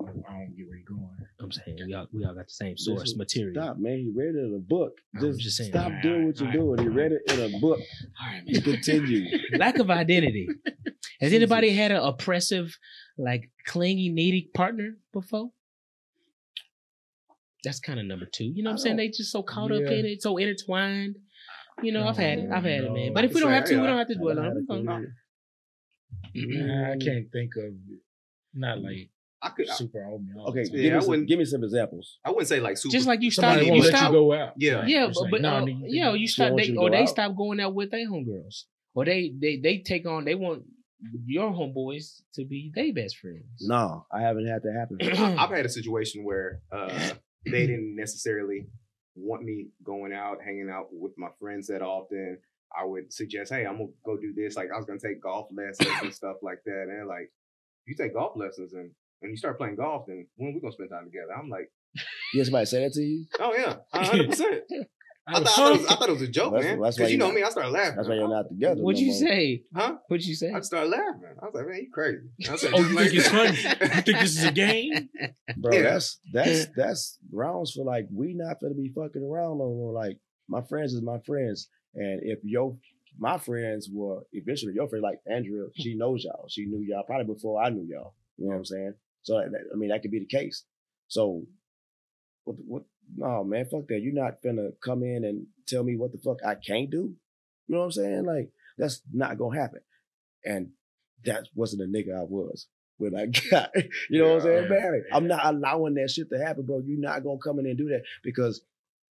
I don't, I don't get where you're going. I'm saying we all we all got the same source Listen, material. Stop, man. He read it in a book. Just, just saying. stop Alright, doing what you're alright, doing. He read it in a book. All right, man. Continue. (laughs) Lack of identity. (laughs) Has anybody had an oppressive, like clingy, needy partner before? That's kind of number two. You know what I'm saying? don't- They just so caught up in it, so intertwined. You know, I've had it. I've had it, man. But if we don't have to, we don't have to dwell on it. a We're gonna- I can't think of not like I could. I, super on me. all Okay, the. Yeah, give, I me some, give me some examples. I wouldn't say like super. Just like you stop, Somebody you stop you go out. Yeah. Yeah, It's but, like, but nah, uh, nigga, yeah, you stop they you or they out? stop going out with their homegirls, or they they they take on they want your homeboys to be their best friends. No, I haven't had that happen. (clears throat) I've had a situation where uh, (clears throat) they didn't necessarily want me going out, hanging out with my friends that often. I would suggest, hey, I'm gonna go do this. Like I was gonna take golf lessons and stuff like that. And like, you take golf lessons and when you start playing golf, then when we gonna spend time together? I'm like, (laughs) Yeah, somebody say that to you? oh yeah, (laughs) hundred percent. I thought I thought, it was, I thought it was a joke, That's- man. Because you know not- me, I started laughing. That's why you're not together. What'd no you more. say? Huh? What'd you say? I started laughing. I was like, man, you crazy. I said, (laughs) Oh, you like- think it's funny? You think this is a game? Bro, Yeah. that's that's that's rounds for like we not gonna be fucking around no more. Like my friends is my friends, and if your my friends were eventually your friend, like Andrea, she knows y'all. She knew y'all probably before I knew y'all. You know what I'm saying? So I mean, that could be the case. So what? What? No, man, fuck that. You're not gonna come in and tell me what the fuck I can't do. You know what I'm saying? Like that's not gonna happen. And that wasn't the nigga I was when I (laughs) got, you know what I'm saying, Yeah. married. I'm not allowing that shit to happen, bro. You're not gonna come in and do that because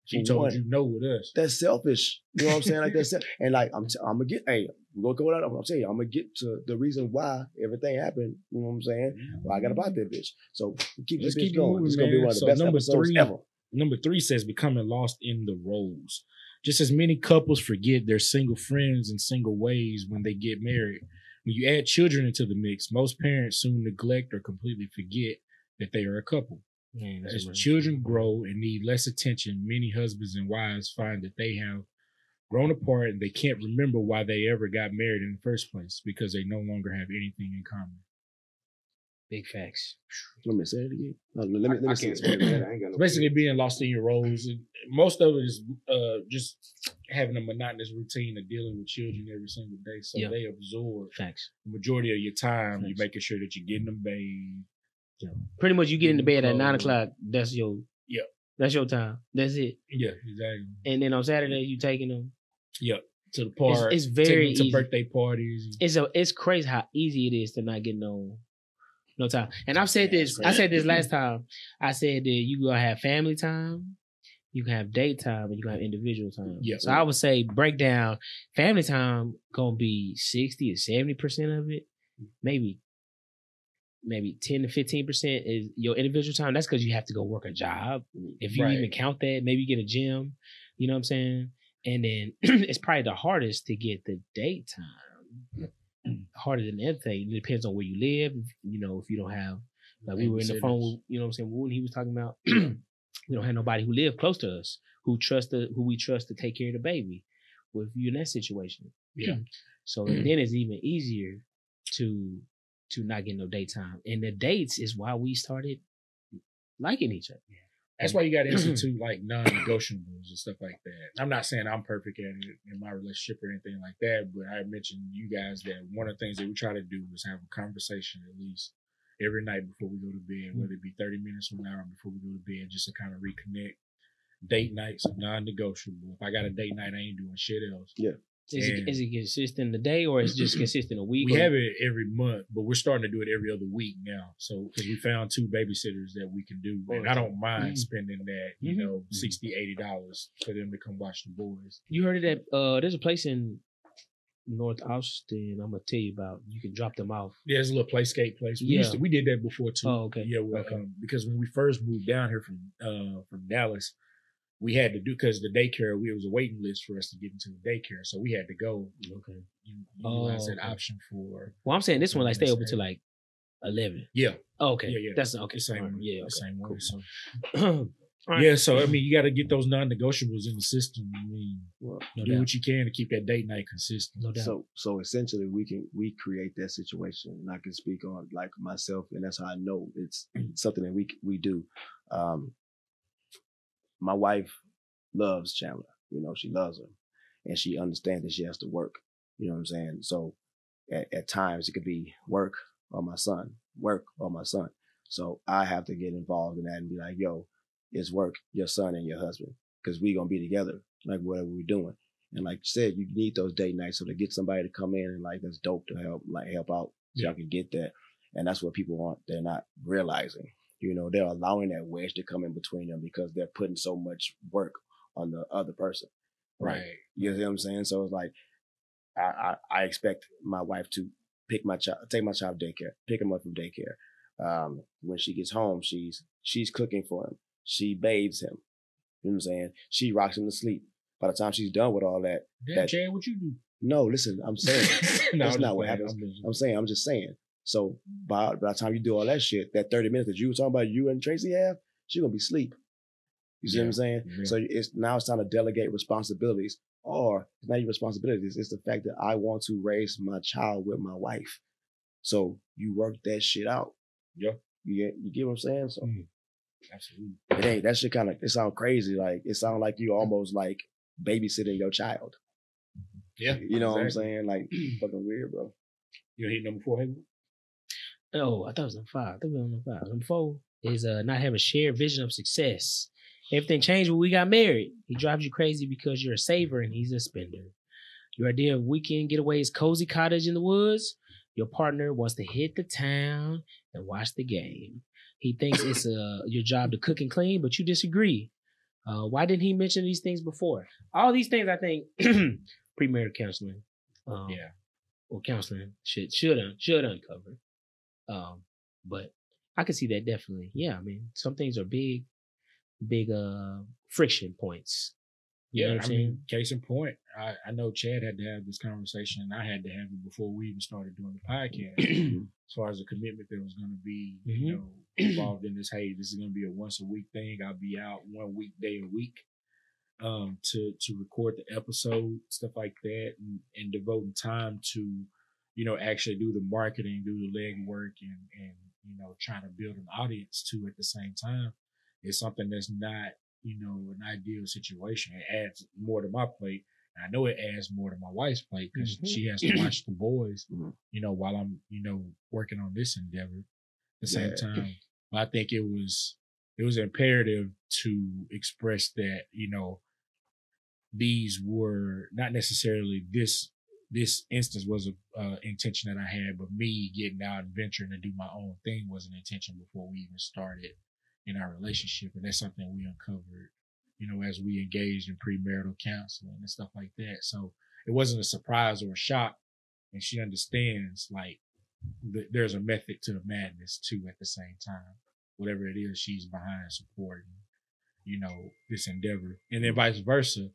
She told one, you no with us. that's selfish. You know what I'm saying? Like that's and like I'm t- I'm gonna get hey, we're gonna go out. I'm saying I'm gonna get to the reason why everything happened. You know what I'm saying? Well, I got about that bitch. So keep Let's this bitch keep it going. moving, It's gonna be one of the So best number episodes three- ever. number three says becoming lost in the roles. Just as many couples forget their single friends and single ways when they get married. When you add children into the mix, most parents soon neglect or completely forget that they are a couple. Man, As right. children grow and need less attention, many husbands and wives find that they have grown apart and they can't remember why they ever got married in the first place because they no longer have anything in common. Big facts. Let me say it again. No, let me, let me, I, I say can't it. speak to that. I ain't got no. Basically, being lost in your roles. And most of it is uh, just having a monotonous routine of dealing with children every single day. So Yeah. they absorb Facts. the majority of your time. You're making sure that you're getting them bathed. Pretty much, you get into bed at nine o'clock. That's your. Yeah. That's your time. That's it. Yeah, exactly. And then on Saturday, you taking them. Yep. To the It's, park. it's take very to easy. birthday parties. It's a. It's crazy how easy it is to not get no. No time. And I've said this. it's I said this (laughs) last time. I said that you gonna have family time. You can have date time, and you can have individual time. Yeah. So I would say break down family time gonna be sixty or seventy percent of it, maybe, maybe ten to fifteen percent is your individual time. That's because you have to go work a job. If you Right. even count that, maybe you get a gym. You know what I'm saying? And then (clears throat) it's probably the hardest to get the date time. (clears throat) Harder than anything. It depends on where you live. You know, if you don't have like we were in the phone, with, you know what I'm saying, when he was talking about (clears throat) we don't have nobody who live close to us who trust the, who we trust to take care of the baby. Well, if you're in that situation, Yeah. so then it's even easier to to not get no daytime. And the dates is why we started liking each other. That's why you got to institute (clears throat) like non-negotiables and stuff like that. I'm not saying I'm perfect at it in my relationship or anything like that, but I mentioned you guys that one of the things that we try to do is have a conversation at least every night before we go to bed, mm. whether it be 30 minutes from now or before we go to bed, just to kind of reconnect. Date nights are non-negotiable. If I got a mm. date night, I ain't doing shit else. Is it, it consistent a day or is it just consistent a week? We or- have it every month, but we're starting to do it every other week now. So because we found two babysitters that we can do, and I don't mind Mhm. spending that, you Mhm. know, 60 80 dollars for them to come watch the boys. You heard of that? Uh, there's a place in North Austin. I'm gonna tell you about. You can drop them off. Yeah, there's a little play skate place. We used to, we did that before too. Oh, okay. Yeah, well, Okay. um, because when we first moved down here from uh from Dallas, we had to do because the daycare we it was a waiting list for us to get into the daycare, so we had to go. Okay. You utilize Oh, that okay. option for Well, I'm saying this one like stay open to like eleven. yeah, Oh, okay. Yeah, yeah. That's okay. the same Alright, one. Yeah. the Okay. same one. So (clears throat) All right. yeah, so I mean, (clears throat) you got to get those non-negotiables in the system. I mean, Well, No do doubt. what you can to keep that date night consistent. No doubt. So so essentially we can we create that situation and I can speak on like myself and that's how I know it's (clears throat) something that we we do. Um my wife loves Chandler. You know, she loves him. And she understands that she has to work. You know what I'm saying? So at, at times it could be work or my son, work or my son. So I have to get involved in that and be like, yo, it's work, your son and your husband. Cause we gonna be together, like whatever we're doing. And like you said, you need those date nights so to get somebody to come in and like that's dope to help like help out so Yeah. y'all can get that. And that's what people aren't they're not realizing. You know, they're allowing that wedge to come in between them because they're putting so much work on the other person. Right. You know what I'm saying? So it's like I, I, I expect my wife to pick my child take my child to daycare, pick him up from daycare. Um, when she gets home, she's she's cooking for him. She bathes him. You know what I'm saying? She rocks him to sleep. By the time she's done with all that, Damn, That- Chad, what you do? no, listen, I'm saying (laughs) no, That's I'm not what happens. I'm I'm saying, I'm just saying. So by by the time you do all that shit, that 30 minutes that you were talking about you and Tracy have, she gonna be asleep. You see what I'm saying? Yeah. So it's now it's time to delegate responsibilities. Or it's not even responsibilities, it's the fact that I want to raise my child with my wife. So you work that shit out. Yeah. You get you get what I'm saying? So Mm. Absolutely. it ain't that shit kind of it sounds crazy. Like it sounds like you almost like babysitting your child. Yeah. You know what I'm saying? Like (clears throat) fucking weird, bro. You hit number four? Oh, I thought it was number five. I thought we were on number five. Number four is uh, not have a shared vision of success. Everything changed when we got married. He drives you crazy because you're a saver and he's a spender. Your idea of weekend getaway is cozy cottage in the woods. Your partner wants to hit the town and watch the game. He thinks it's uh, your job to cook and clean, but you disagree. Uh, why didn't he mention these things before? All these things, I think, (clears throat) premarital counseling, um, Yeah. or counseling should should un- should uncover. Um, but I can see that definitely. Yeah, I mean, some things are big, big uh friction points. You Yeah, I mean, case in point, I, I know Chad had to have this conversation, and I had to have it before we even started doing the podcast. as far as the commitment that was going to be, Mhm. you know, involved in this. Hey, this is going to be a once a week thing. I'll be out one weekday a week um, to to record the episode, stuff like that, and, and devoting time to, you know, actually do the marketing, do the legwork, and and you know, trying to build an audience too at the same time. Is something that's not, you know, an ideal situation. It adds more to my plate. I know it adds more to my wife's plate because Mhm. she has to (clears throat) watch the boys, Mhm. you know, while I'm, you know, working on this endeavor at the same Yeah. (clears throat) time. But I think it was it was imperative to express that, you know, these were not necessarily this this instance was a uh, intention that I had, but me getting out and venturing to do my own thing was an intention before we even started in our relationship, and that's something we uncovered, you know, as we engaged in premarital counseling and stuff like that. So it wasn't a surprise or a shock, and she understands like th- there's a method to the madness too. At the same time, whatever it is, she's behind supporting, you know, this endeavor, and then vice versa.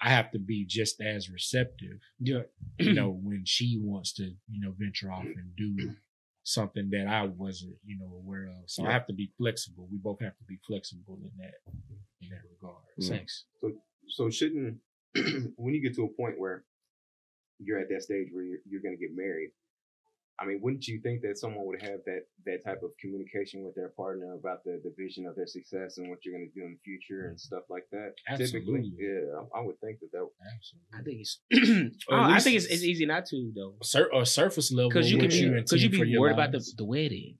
I have to be just as receptive Yeah. (clears throat) you know, when she wants to, you know, venture off and do something that I wasn't, you know, aware of. So I have to be flexible. We both have to be flexible in that in that regard. Mm. Thanks. So shouldn't (clears throat) when you get to a point where you're at that stage where you're, you're going to get married, I mean, wouldn't you think that someone would have that that type of communication with their partner about the, the vision of their success and what you're going to do in the future and stuff like that? Typically, Absolutely. yeah, I, I would think that that. Absolutely. I think it's. (clears throat) Or at I think it's, it's easy not to though, Sur- or surface level because you can be because you be your worried about the the wedding,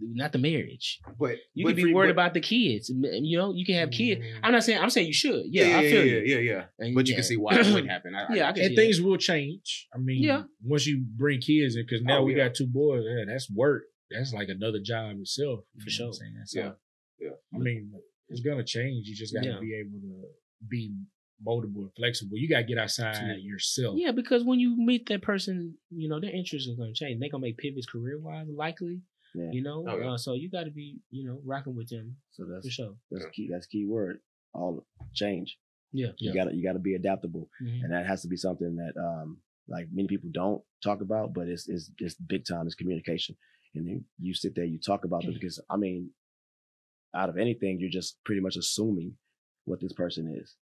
not the marriage. But You but can be for- worried but- about the kids. You know, you can have kids. Mm. I'm not saying I'm saying you should. Yeah, yeah, I yeah, feel yeah, you. yeah, yeah. And But you yeah. can see why it wouldn't (clears throat) happen. I, Yeah, I can and see things will change. I mean, Yeah. once you bring kids in, because now Oh, we yeah. got two boys, yeah, that's work. That's like another job itself. For sure. what I'm? So, Yeah. Yeah. I mean, it's gonna change. You just gotta Yeah. be able to be moldable and flexible. You gotta get outside Absolutely. yourself. Yeah, because when you meet that person, you know, their interests are going to change. They're going to make pivots career wise, likely. Yeah. You know, Oh, yeah. uh, so you got to be, you know, rocking with them So that's for sure. that's key. That's key word. All change. Yeah. You Yeah. gotta you gotta be adaptable, Mhm. and that has to be something that um like many people don't talk about, but it's it's it's big time. It's communication, and then you sit there, you talk about it because I mean, out of anything, you're just pretty much assuming what this person is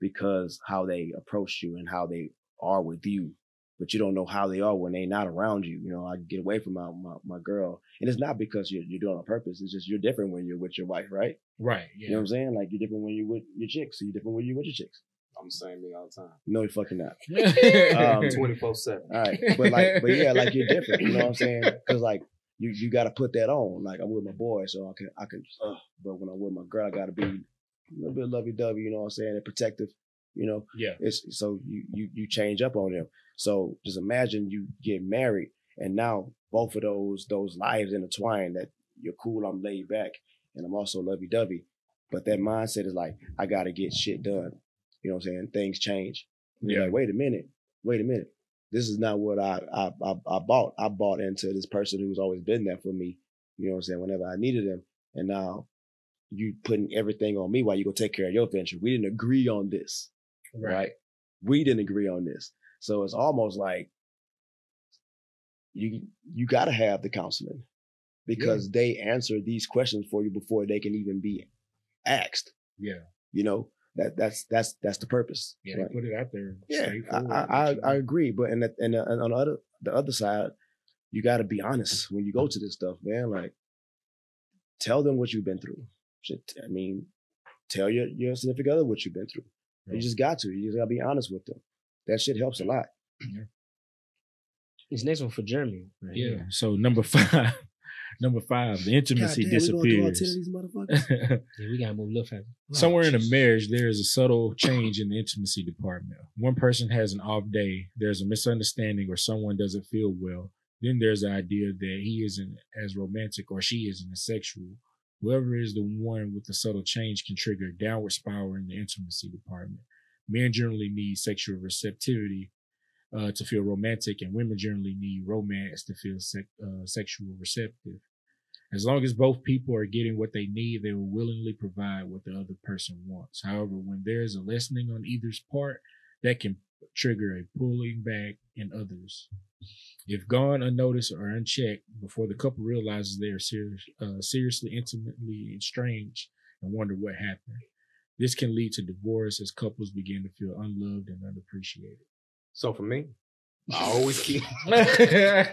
because how they approach you and how they are with you. But you don't know how they are when they're not around you. You know, I get away from my, my, my girl. And it's not because you're, you're doing it on purpose. It's just you're different when you're with your wife, right? Right. You know what I'm saying? Like you're different when you're with your chicks. So you're different when you're with your chicks. I'm the same me all the time. No, you're fucking not. Yeah. (laughs) Um, (laughs) Twenty four seven. All right. But like, but yeah, like you're different. You know what I'm saying? (laughs) Cause like you, you got to put that on. Like I'm with my boy, so I can, I can, uh, but when I'm with my girl, I got to be a little bit lovey dovey, you know what I'm saying? And protective, you know? yeah. It's so you, you, you change up on them. So just imagine you get married and now both of those, those lives intertwine that you're cool, I'm laid back, and I'm also lovey dovey. But that mindset is like, I got to get shit done. You know what I'm saying? Things change. You're Yeah. like, wait a minute, wait a minute. This is not what I, I I I bought. I bought into this person who's always been there for me. You know what I'm saying? Whenever I needed him, and now you putting everything on me while you go take care of your venture. We didn't agree on this, right? We didn't agree on this, so it's almost like you you got to have the counseling because they answer these questions for you before they can even be asked. Yeah. You know that that's that's that's the purpose. Yeah. right? Put it out there. Yeah, I, I, I, I agree. But and, and, and on the other the other side, you got to be honest when you go to this stuff, man. Like, tell them what you've been through. Shit, I mean, tell your your significant other what you've been through. You just got to. You just got to be honest with them. That shit helps a lot. This next one for Jeremy. Right Yeah. here. So number five, (laughs) number five, the intimacy disappears. (laughs) Yeah, we got to move a little faster. Somewhere in a marriage, there is a subtle change in the intimacy department. One person has an off day, there's a misunderstanding, or someone doesn't feel well. Then there's the idea that he isn't as romantic or she isn't as sexual. Whoever is the one with the subtle change can trigger a downward spiral in the intimacy department. Men generally need sexual receptivity uh, to feel romantic, and women generally need romance to feel sec- uh, sexual receptive. As long as both people are getting what they need, they will willingly provide what the other person wants. However, when there is a lessening on either's part, that can trigger a pulling back in others. If gone unnoticed or unchecked before the couple realizes they are serious, uh, seriously, intimately estranged and wonder what happened, this can lead to divorce as couples begin to feel unloved and unappreciated. So for me, I (laughs) always keep? I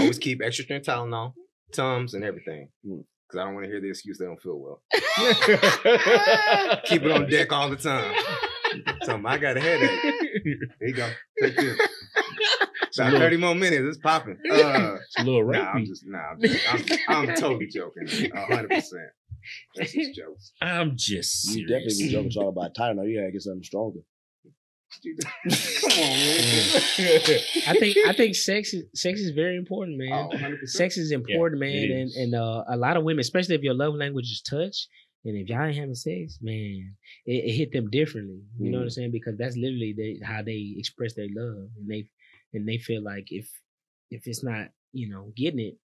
always keep extra strength Tylenol, Tums, and everything. Mm. Because I don't want to hear the excuse they don't feel well. (laughs) Keep it on deck all the time. Tell 'em I got a headache. There you go. Take this. About little- 30 more minutes. It's popping. Uh, It's a little nah, I'm just, nah, I'm, just, I'm, I'm totally joking. 100%. That's just jokes. (laughs) I'm just You definitely be joking talking about Tylenol. You gotta get something stronger. Come on, man. I think I think sex is sex is very important, man. Oh, Sex is important, man, it and and uh, a lot of women, especially if your love language is touch, and if y'all ain't having sex, man, it, it hit them differently. You know what I'm Mm. saying? Because that's literally they, how they express their love, and they and they feel like if if it's not you know getting it,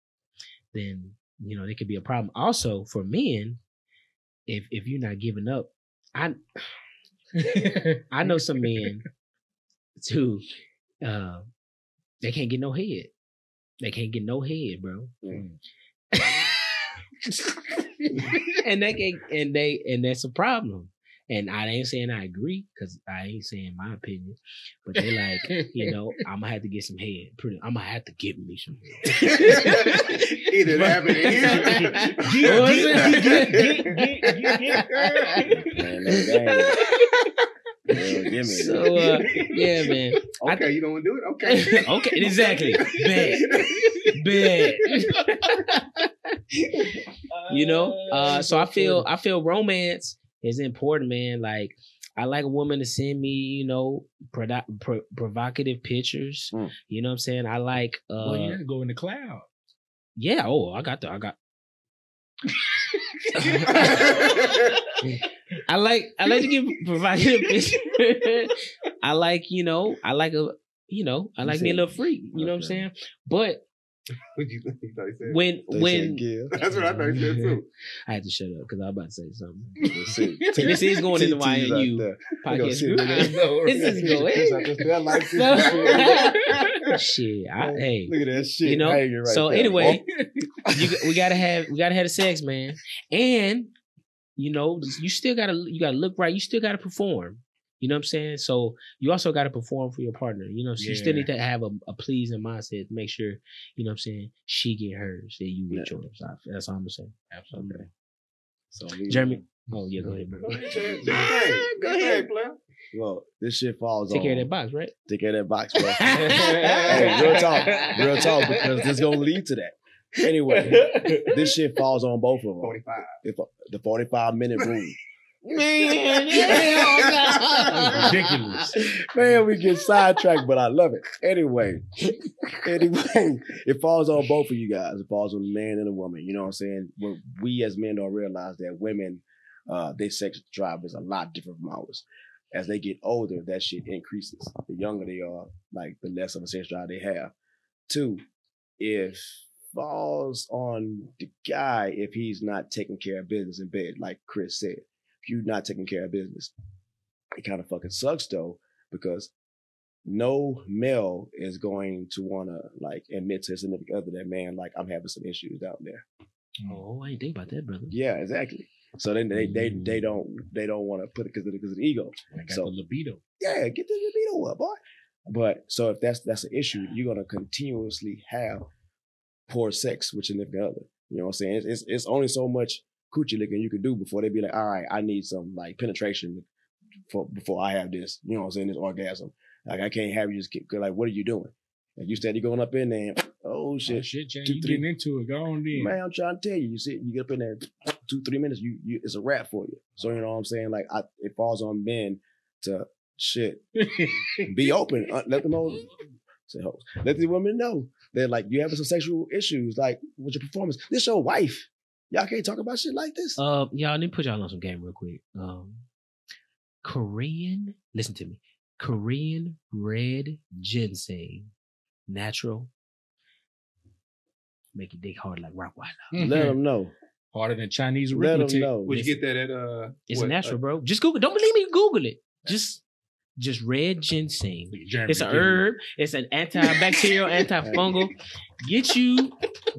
then you know there could be a problem. Also for men, if if you're not giving up, I (sighs) I know some men (laughs) too. Uh, they can't get no head. They can't get no head, bro. Mm. (laughs) and they can, and they and that's a problem. And I ain't saying I agree because I ain't saying my opinion, but they like, you (laughs) know, I'm gonna have to get some head. Pretty, I'm gonna have to get me some head. Either that happened to you. What was it? Man, that game. (laughs) Hell, give me So uh, yeah, man. I Okay, you don't want to do it? Okay. (laughs) okay, exactly. Bet, bet. you know uh so i feel i feel romance is important man. Like i like a woman to send me you know produ- pro- provocative pictures. Mm. you know what i'm saying? I like uh well, you gotta go in the cloud. yeah oh i got the i got (laughs) (laughs) i like i like to give provocative pictures. (laughs) I like you know i like a you know i You like me a little freak. You know what i'm saying? But What (laughs) you, you thought he when They when. (laughs) That's what I thought he said too. I had to shut up because I was about to say something. Let's see. (laughs) So this is going into TT's out YNU there. We gonna podcast see group. if they- This is going. out I like. Shit, hey, Look at that shit. you know. right so there. anyway, oh. you, we gotta have we gotta have the sex, man, and you know you still gotta you gotta look right. You still gotta perform. You know what I'm saying? So you also gotta perform for your partner. You know, so you still need to have a, a pleasing mindset to make sure you know what I'm saying she get hers, that you get Yeah. yours. I- That's all I'm gonna say. Absolutely. Mm. So we- Jeremy. Oh yeah, go ahead, bro. Go ahead, Chad. Hey, Go ahead. player. Well, this shit falls Take on. Take care of that box, right? Take care of that box, bro. (laughs) hey, real talk, real talk, because this gonna lead to that. Anyway, this shit falls on both of them. 45. If, the 45 minute rule. Man, (laughs) Ridiculous. Man, we get sidetracked, but I love it. Anyway, (laughs) anyway, it falls on both of you guys. It falls on the man and the woman. You know what I'm saying? What we as men don't realize that women, uh, their sex drive is a lot different from ours. As they get older, that shit increases. The younger they are, like the less of a sex drive they have. Two, if falls on the guy if he's not taking care of business in bed, like Chris said. You're not taking care of business, it kind of fucking sucks though, because no male is going to want to like admit to his significant other that man, like I'm having some issues out there. Oh, I ain't think about that, brother. Yeah, exactly. So then they they they mm. don't they don't want to put it because of, because of the ego. I got So- the libido. Yeah, get the libido up, boy. But so if that's that's an issue, you're gonna continuously have poor sex with your significant other. You know what I'm saying? It's, it's it's only so much coochie licking you can do before they be like, all right, I need some like penetration for before I have this. You know what I'm saying? This orgasm. Like I can't have you just get like, what are you doing? Like you said, you're going up in there. And, oh Oh, shit, shit, Jay, Two, you three. getting into it. Go on man! I'm trying to tell you. You sit, you get up in there, two three minutes. You, you it's a wrap for you. So you know what I'm saying? Like I, it falls on men to shit (laughs) be open. Uh, let them know. Say hoes. Let the women know that like you having some sexual issues, like with your performance. This your wife. Y'all can't talk about shit like this. Uh, y'all, let me put y'all on some game real quick. Um, Korean, listen to me. Korean red ginseng, natural. make your dick hard like Rottweiler. Let them know. Harder than Chinese Let them arithmetic. know. Would you get that at uh? It's what, natural, uh, bro. Just Google. Don't believe me? Google it. Just, just red ginseng. Jeremy It's an Gill. herb. It's an antibacterial, (laughs) antifungal. Get you,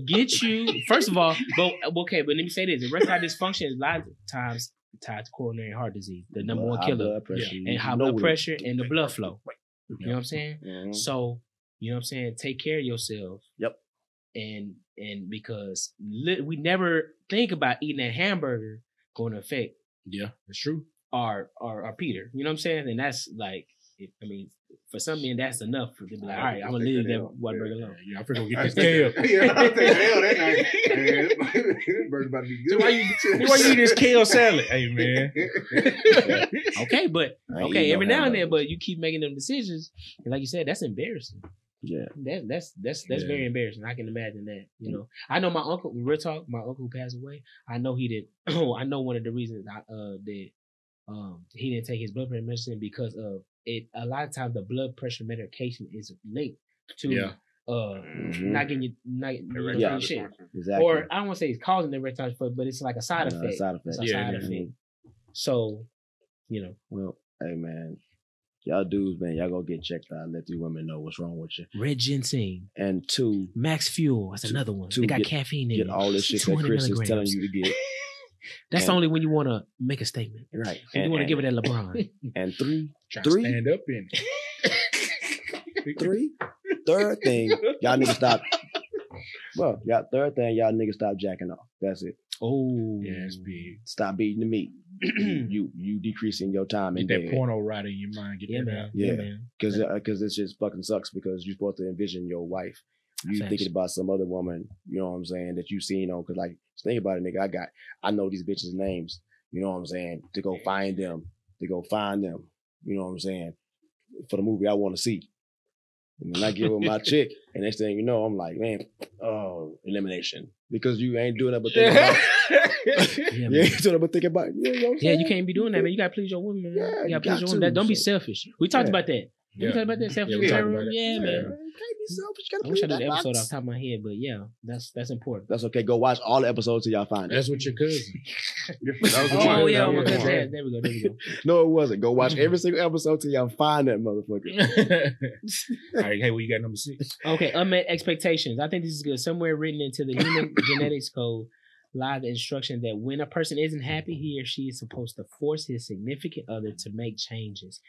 get you. First of all, but okay, but let me say this: erectile dysfunction is a lot of times tied to coronary heart disease, the number one killer, blood pressure. and high know blood it. pressure and the blood flow. You know what I'm saying? Mhm. So, you know what I'm saying? Take care of yourself. Yep. And and because li- we never think about eating that hamburger going to affect Yeah, that's true. Our our our Peter. You know what I'm saying? And that's like, it, I mean, for some men that's enough for them to be like, all right, I'm gonna leave that Whataburger alone. Yeah, I'm gonna get this kale. yeah, I think hell that night. (laughs) Man, this burger about to be So good. why you why you eat this kale salad? (laughs) Hey man. (laughs) Okay, but okay, every now and then, but you keep making them decisions, and like you said, that's embarrassing. Yeah. That that's that's that's Yeah. very embarrassing. I can imagine that. You know, I know my uncle. Real talk, my uncle who passed away. I know he did. Oh, (clears throat) I know one of the reasons I, uh that um he didn't take his blood pressure medicine because of it. A lot of times the blood pressure medication is linked to Yeah. uh Mhm. not getting you not getting you Erectile know, shit. Exactly. Or I don't want to say it's causing the erectile dysfunction, but it's like a side Uh, effect. side effect. It's a Yeah, side it is. effect. So, you know, Well, hey man, y'all dudes, man, y'all go get checked out. Let these women know what's wrong with you. red ginseng, And two, max fuel. That's To- another one. to They got get- caffeine in get it. all this shit that 200 Chris is telling you to get. (laughs) That's and- only when you want to make a statement. Right. And you want to give it at LeBron. (laughs) And three, Trying Three? to stand up in it. (laughs) three, third thing, y'all niggas stop. Well, y'all third thing, y'all niggas stop jacking off. That's it. oh, Yeah, it's big. Stop beating the meat. (clears throat) you you decreasing your time in Get that bed. porno right in your mind. Get Yeah, that man. out. Yeah, Yeah. man. Because because uh, this just fucking sucks because you're supposed to envision your wife. You Facts. thinking about some other woman, you know what I'm saying, that you seen on. Because like, think about it, nigga. I got, I know these bitches' names. You know what I'm saying? To go find them, to go find them. You know what I'm saying? For the movie I want to see. And then I give her my (laughs) chick, and next thing you know, I'm like, man, oh, elimination because you ain't doing it but thinking about. (laughs) (laughs) Yeah, You man. ain't doing it but thinking about. You know Yeah, you can't be doing that, man. You gotta please your woman, man. Yeah, you you gotta please got your woman. to, That- Don't be selfish. We talked Yeah. about that. We Yeah. talked about that selfish Yeah, we terror. about. Yeah, Yeah, man. you can't be selfish. You I gotta wish I please did the that episode box. off the top of my head, but yeah, that's that's important. That's okay. Go watch all the episodes till y'all find it. That's what your cousin. (laughs) That was the Oh one. yeah, That my cousin. one. Yeah, there we go. There we go. (laughs) No, it wasn't. Go watch every single episode till y'all find that motherfucker. (laughs) All right, hey, what you got number six? Okay, unmet expectations. I think this is good. Somewhere written into the human (coughs) genetics code lies the instruction that when a person isn't happy, he or she is supposed to force his significant other to make changes.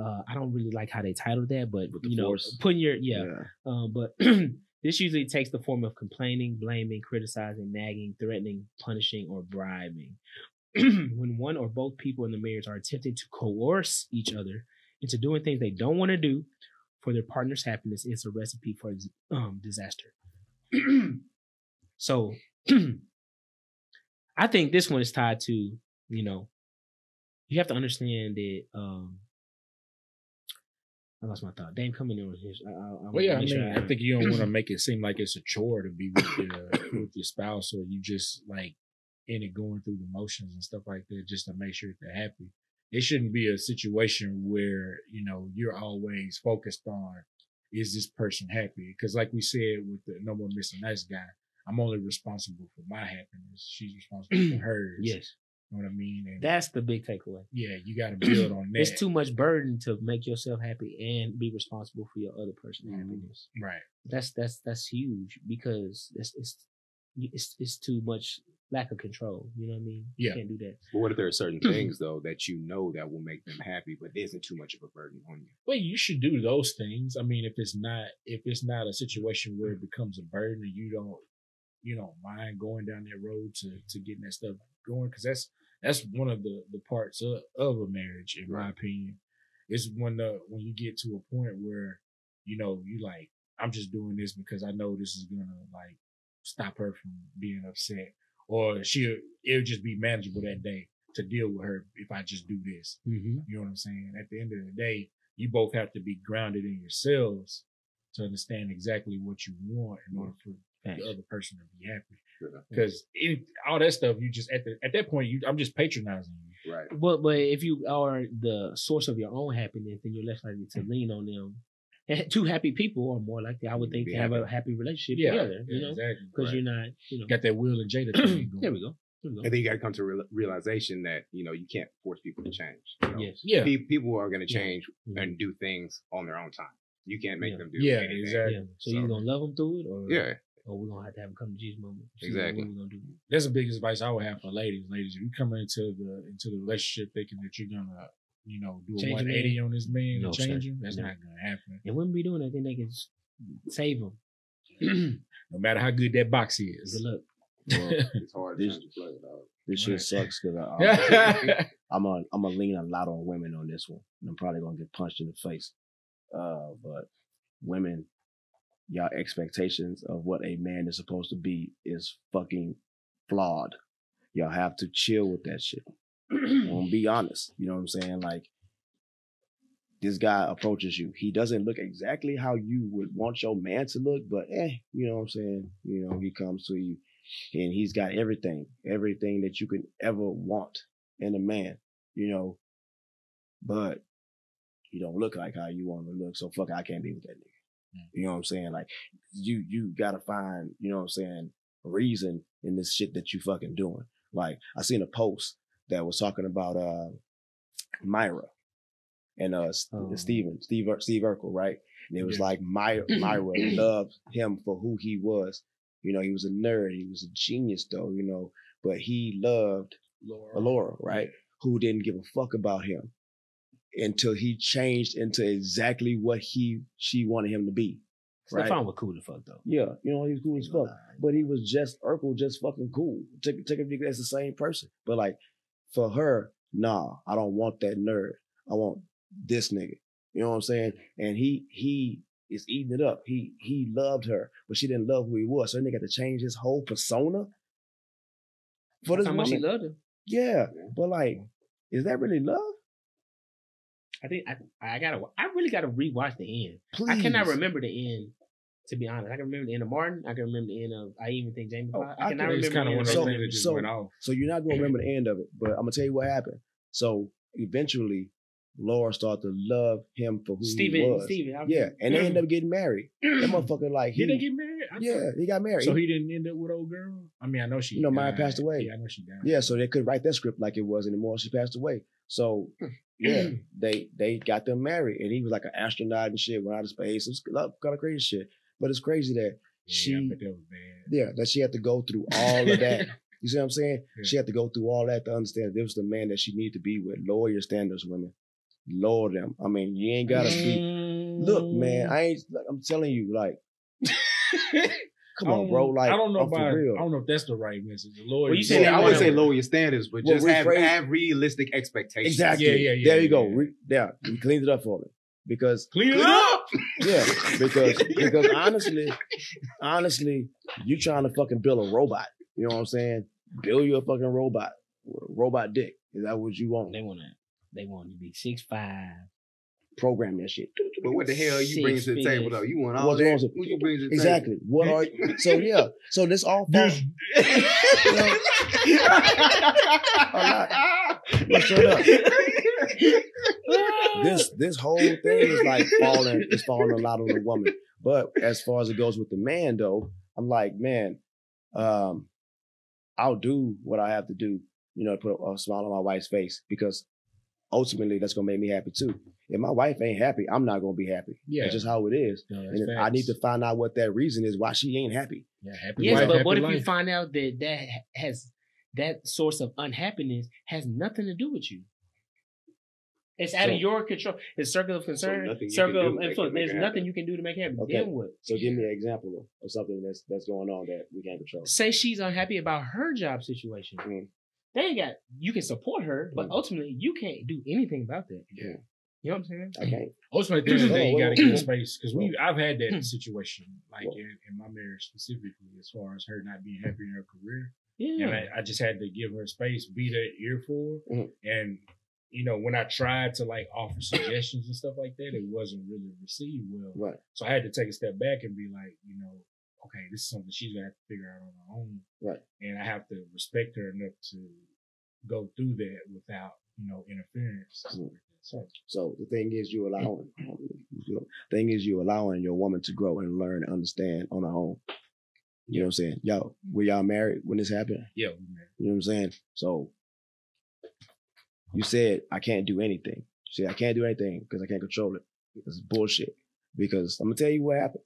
Uh, I don't really like how they titled that, but you know, force. putting your yeah. Um, but (clears throat) this usually takes the form of complaining, blaming, criticizing, nagging, threatening, punishing, or bribing. (clears throat) when one or both people in the marriage are attempting to coerce each other into doing things they don't want to do for their partner's happiness, it's a recipe for um, disaster. (clears throat) so, I think this one is tied to you know, you have to understand that. Um, I lost my thought. Dame, come in his. I, I, I Well, yeah, I mean, sure I think you don't want (clears throat) to make it seem like it's a chore to be with your with your spouse, or you just like in it going through the motions and stuff like that, just to make sure they're happy. It shouldn't be a situation where you know you're always focused on is this person happy? Because like we said with the No More Mr. Nice Guy, I'm only responsible for my happiness. She's responsible for (clears throat) hers. Yes, you know what I mean. And that's the big takeaway. yeah, you got to (clears throat) build on that. It's too much burden to make yourself happy and be responsible for your other person's Mhm. happiness. right. That's that's that's huge because it's it's it's it's too much lack of control. You know what I mean? Yeah. You can't do that. But what if there are certain (clears throat) things though that you know that will make them happy, but isn't too much of a burden on you? Well, you should do those things. I mean, if it's not if it's not a situation where it becomes a burden and you don't you don't mind going down that road to to getting that stuff going, because that's that's one of the the parts of, of a marriage, in my opinion, is when the when you get to a point where you know you like I'm just doing this because I know this is gonna like stop her from being upset, or she'll it'll just be manageable that day to deal with her if I just do this. Mm-hmm. You know what I'm saying? At the end of the day, you both have to be grounded in yourselves to understand exactly what you want in order for the other person to be happy. Because all that stuff, you just at the at that point, you I'm just patronizing you. Right. But but if you are the source of your own happiness, then you're less likely to lean on them And two happy people are more likely, I would think, Be to have a happy relationship Yeah, together. yeah, you know, exactly. because Right. you're not, you know. got that Will and Jada (clears throat) thing there we go. There we. And then you got to come to a real, realization that you know you can't force people to change. you know? Yes. Yeah, Pe- people are going to change Mhm. and do things on their own time. You can't make Yeah. them do Yeah, anything. exactly. Yeah. So, So- you gonna love them through it, or Yeah, or we're gonna have to have them come to Jesus moment. See Exactly. What we gonna do? that's the biggest advice I would have for ladies. Ladies, if you come into the into the relationship thinking that you're gonna, you know, do a Change a 180 on this man No, and sir. change him, that's No. not gonna happen. And women be doing that, then they can save them. (clears throat) No matter how good that box Good is. luck. Well, (laughs) it's hard to This- change the play, dog. this Right. shit sucks because I'm, yeah, (laughs) I'm a I'm a lean a lot on women on this one. And I'm probably gonna get punched in the face. Uh, but women, y'all expectations of what a man is supposed to be is fucking flawed. Y'all have to chill with that shit. (clears throat) I'm be honest. You know what I'm saying? Like this guy approaches you. He doesn't look exactly how you would want your man to look, but eh, you know what I'm saying? You know, he comes to you and he's got everything, everything that you could ever want in a man, you know. But he don't look like how you want him to look. So fuck, I can't be with that nigga. You know what I'm saying? Like you, you gotta find, you know what I'm saying, reason in this shit that you fucking doing. Like I seen a post that was talking about uh Myra and uh Oh. Steven, Steve Steve Urkel, right? And it was Yeah. like Myra, (clears throat) Myra loved him for who he was. You know, he was a nerd, he was a genius though, you know, but he loved Laura, right? Who didn't give a fuck about him until he changed into exactly what he she wanted him to be. Right? Stefan was cool to fuck though. Yeah, you know, he was cool as fuck. But he was just Urkel, just fucking cool. Take take a nigga that's the same person. But like for her, nah, I don't want that nerd. I want this nigga. You know what I'm saying? And he he is eating it up. He he loved her, but she didn't love who he was. So then they got to change his whole persona for this How much woman. loved him. Yeah, but like, is that really love? I think I I gotta I really gotta rewatch the end. Please. I cannot remember the end. To be honest, I can remember the end of Martin. I can remember the end of. I even think Jamie Oh, Foxx. I I cannot can- It's remember kind the of end one of of those So- things that just so- went off. So you're not gonna remember the end of it, but I'm gonna tell you what happened. So eventually, Laura started to love him for who he was. Steven. I- Yeah, and they end up getting married. That (clears throat) motherfucker, like, he, Did they get married? I yeah, thought- he got married. So he didn't end up with old girl. I mean, I know she. You know, Maya passed away. Yeah, I know she died. yeah, so they couldn't write that script like it was anymore. She passed away. So hmm. Yeah, (clears throat) they they got them married, and he was like an astronaut and shit, went out of space. It was kind of crazy shit. But it's crazy that Yeah, she- I that was bad. yeah, that she had to go through all of that. (laughs) You see what I'm saying? Yeah. She had to go through all that to understand this was the man that she needed to be with. Lower your standards, women. Lower them. I mean, you ain't gotta be. Look, man, I ain't. Like, I'm telling you, like, (laughs) come on, bro. Like, I don't know I'm about. real. I don't know if that's the right message. The Lord, Well, you said I would wanna- say lower your standards, but Well, just have, have realistic expectations. Exactly. Yeah, yeah, yeah, There you go. yeah. Re- yeah, you cleaned it up for me because clean it up. yeah, because (laughs) because honestly, honestly, you trying to fucking build a robot. You know what I'm saying? Build you a fucking robot, robot dick. Is that what you want? They want to. They want to be six five. Program that shit. But what the hell are you Six bringing to the table though? You want all What's that? wrong with- What you bring to the Exactly. What are (laughs) you? So yeah. So this all falls. Well, shut up. This this whole thing is like falling. It's falling a lot on the woman. But as far as it goes with the man, though, I'm like, man, um, I'll do what I have to do. You know, to put a, a smile on my wife's face because ultimately that's gonna make me happy too. If my wife ain't happy, I'm not gonna be happy. Yeah. That's just how it is. No, And I need to find out what that reason is why she ain't happy. Yeah, happy Yes, wife, but happy what if you find out that that has that source of unhappiness has nothing to do with you? It's out So- of your control. It's circle of concern, nothing you circle can of influence. There's nothing happen. you can do to make it happen. Okay. Then what? So give me an example of, of something that's that's going on that we can't control. Say she's unhappy about her job situation. Mm. They ain't got. You can support her, but Mm. ultimately you can't do anything about that. Yeah. You know what I'm saying? I can't. Ultimately, at the end of the day, you gotta wait, give space because we. I've had that situation like in, in my marriage specifically, as far as her not being happy in her career, Yeah. and I, I just had to give her space, be that ear for, her. Mhm. and you know when I tried to like offer suggestions and stuff like that, it wasn't really received well. Right. So I had to take a step back and be like, you know, okay, this is something she's gonna have to figure out on her own, Right. And I have to respect her enough to go through that without you know interference. Mhm. So So the thing is, you allow thing is, you're allowing your woman to grow and learn and understand on her own. You know what I'm saying? Yo, were y'all married when this happened? Yeah, man. You know what I'm saying? So you said I can't do anything. You said I can't do anything because I can't control it. It's bullshit. Because I'm gonna tell you what happened.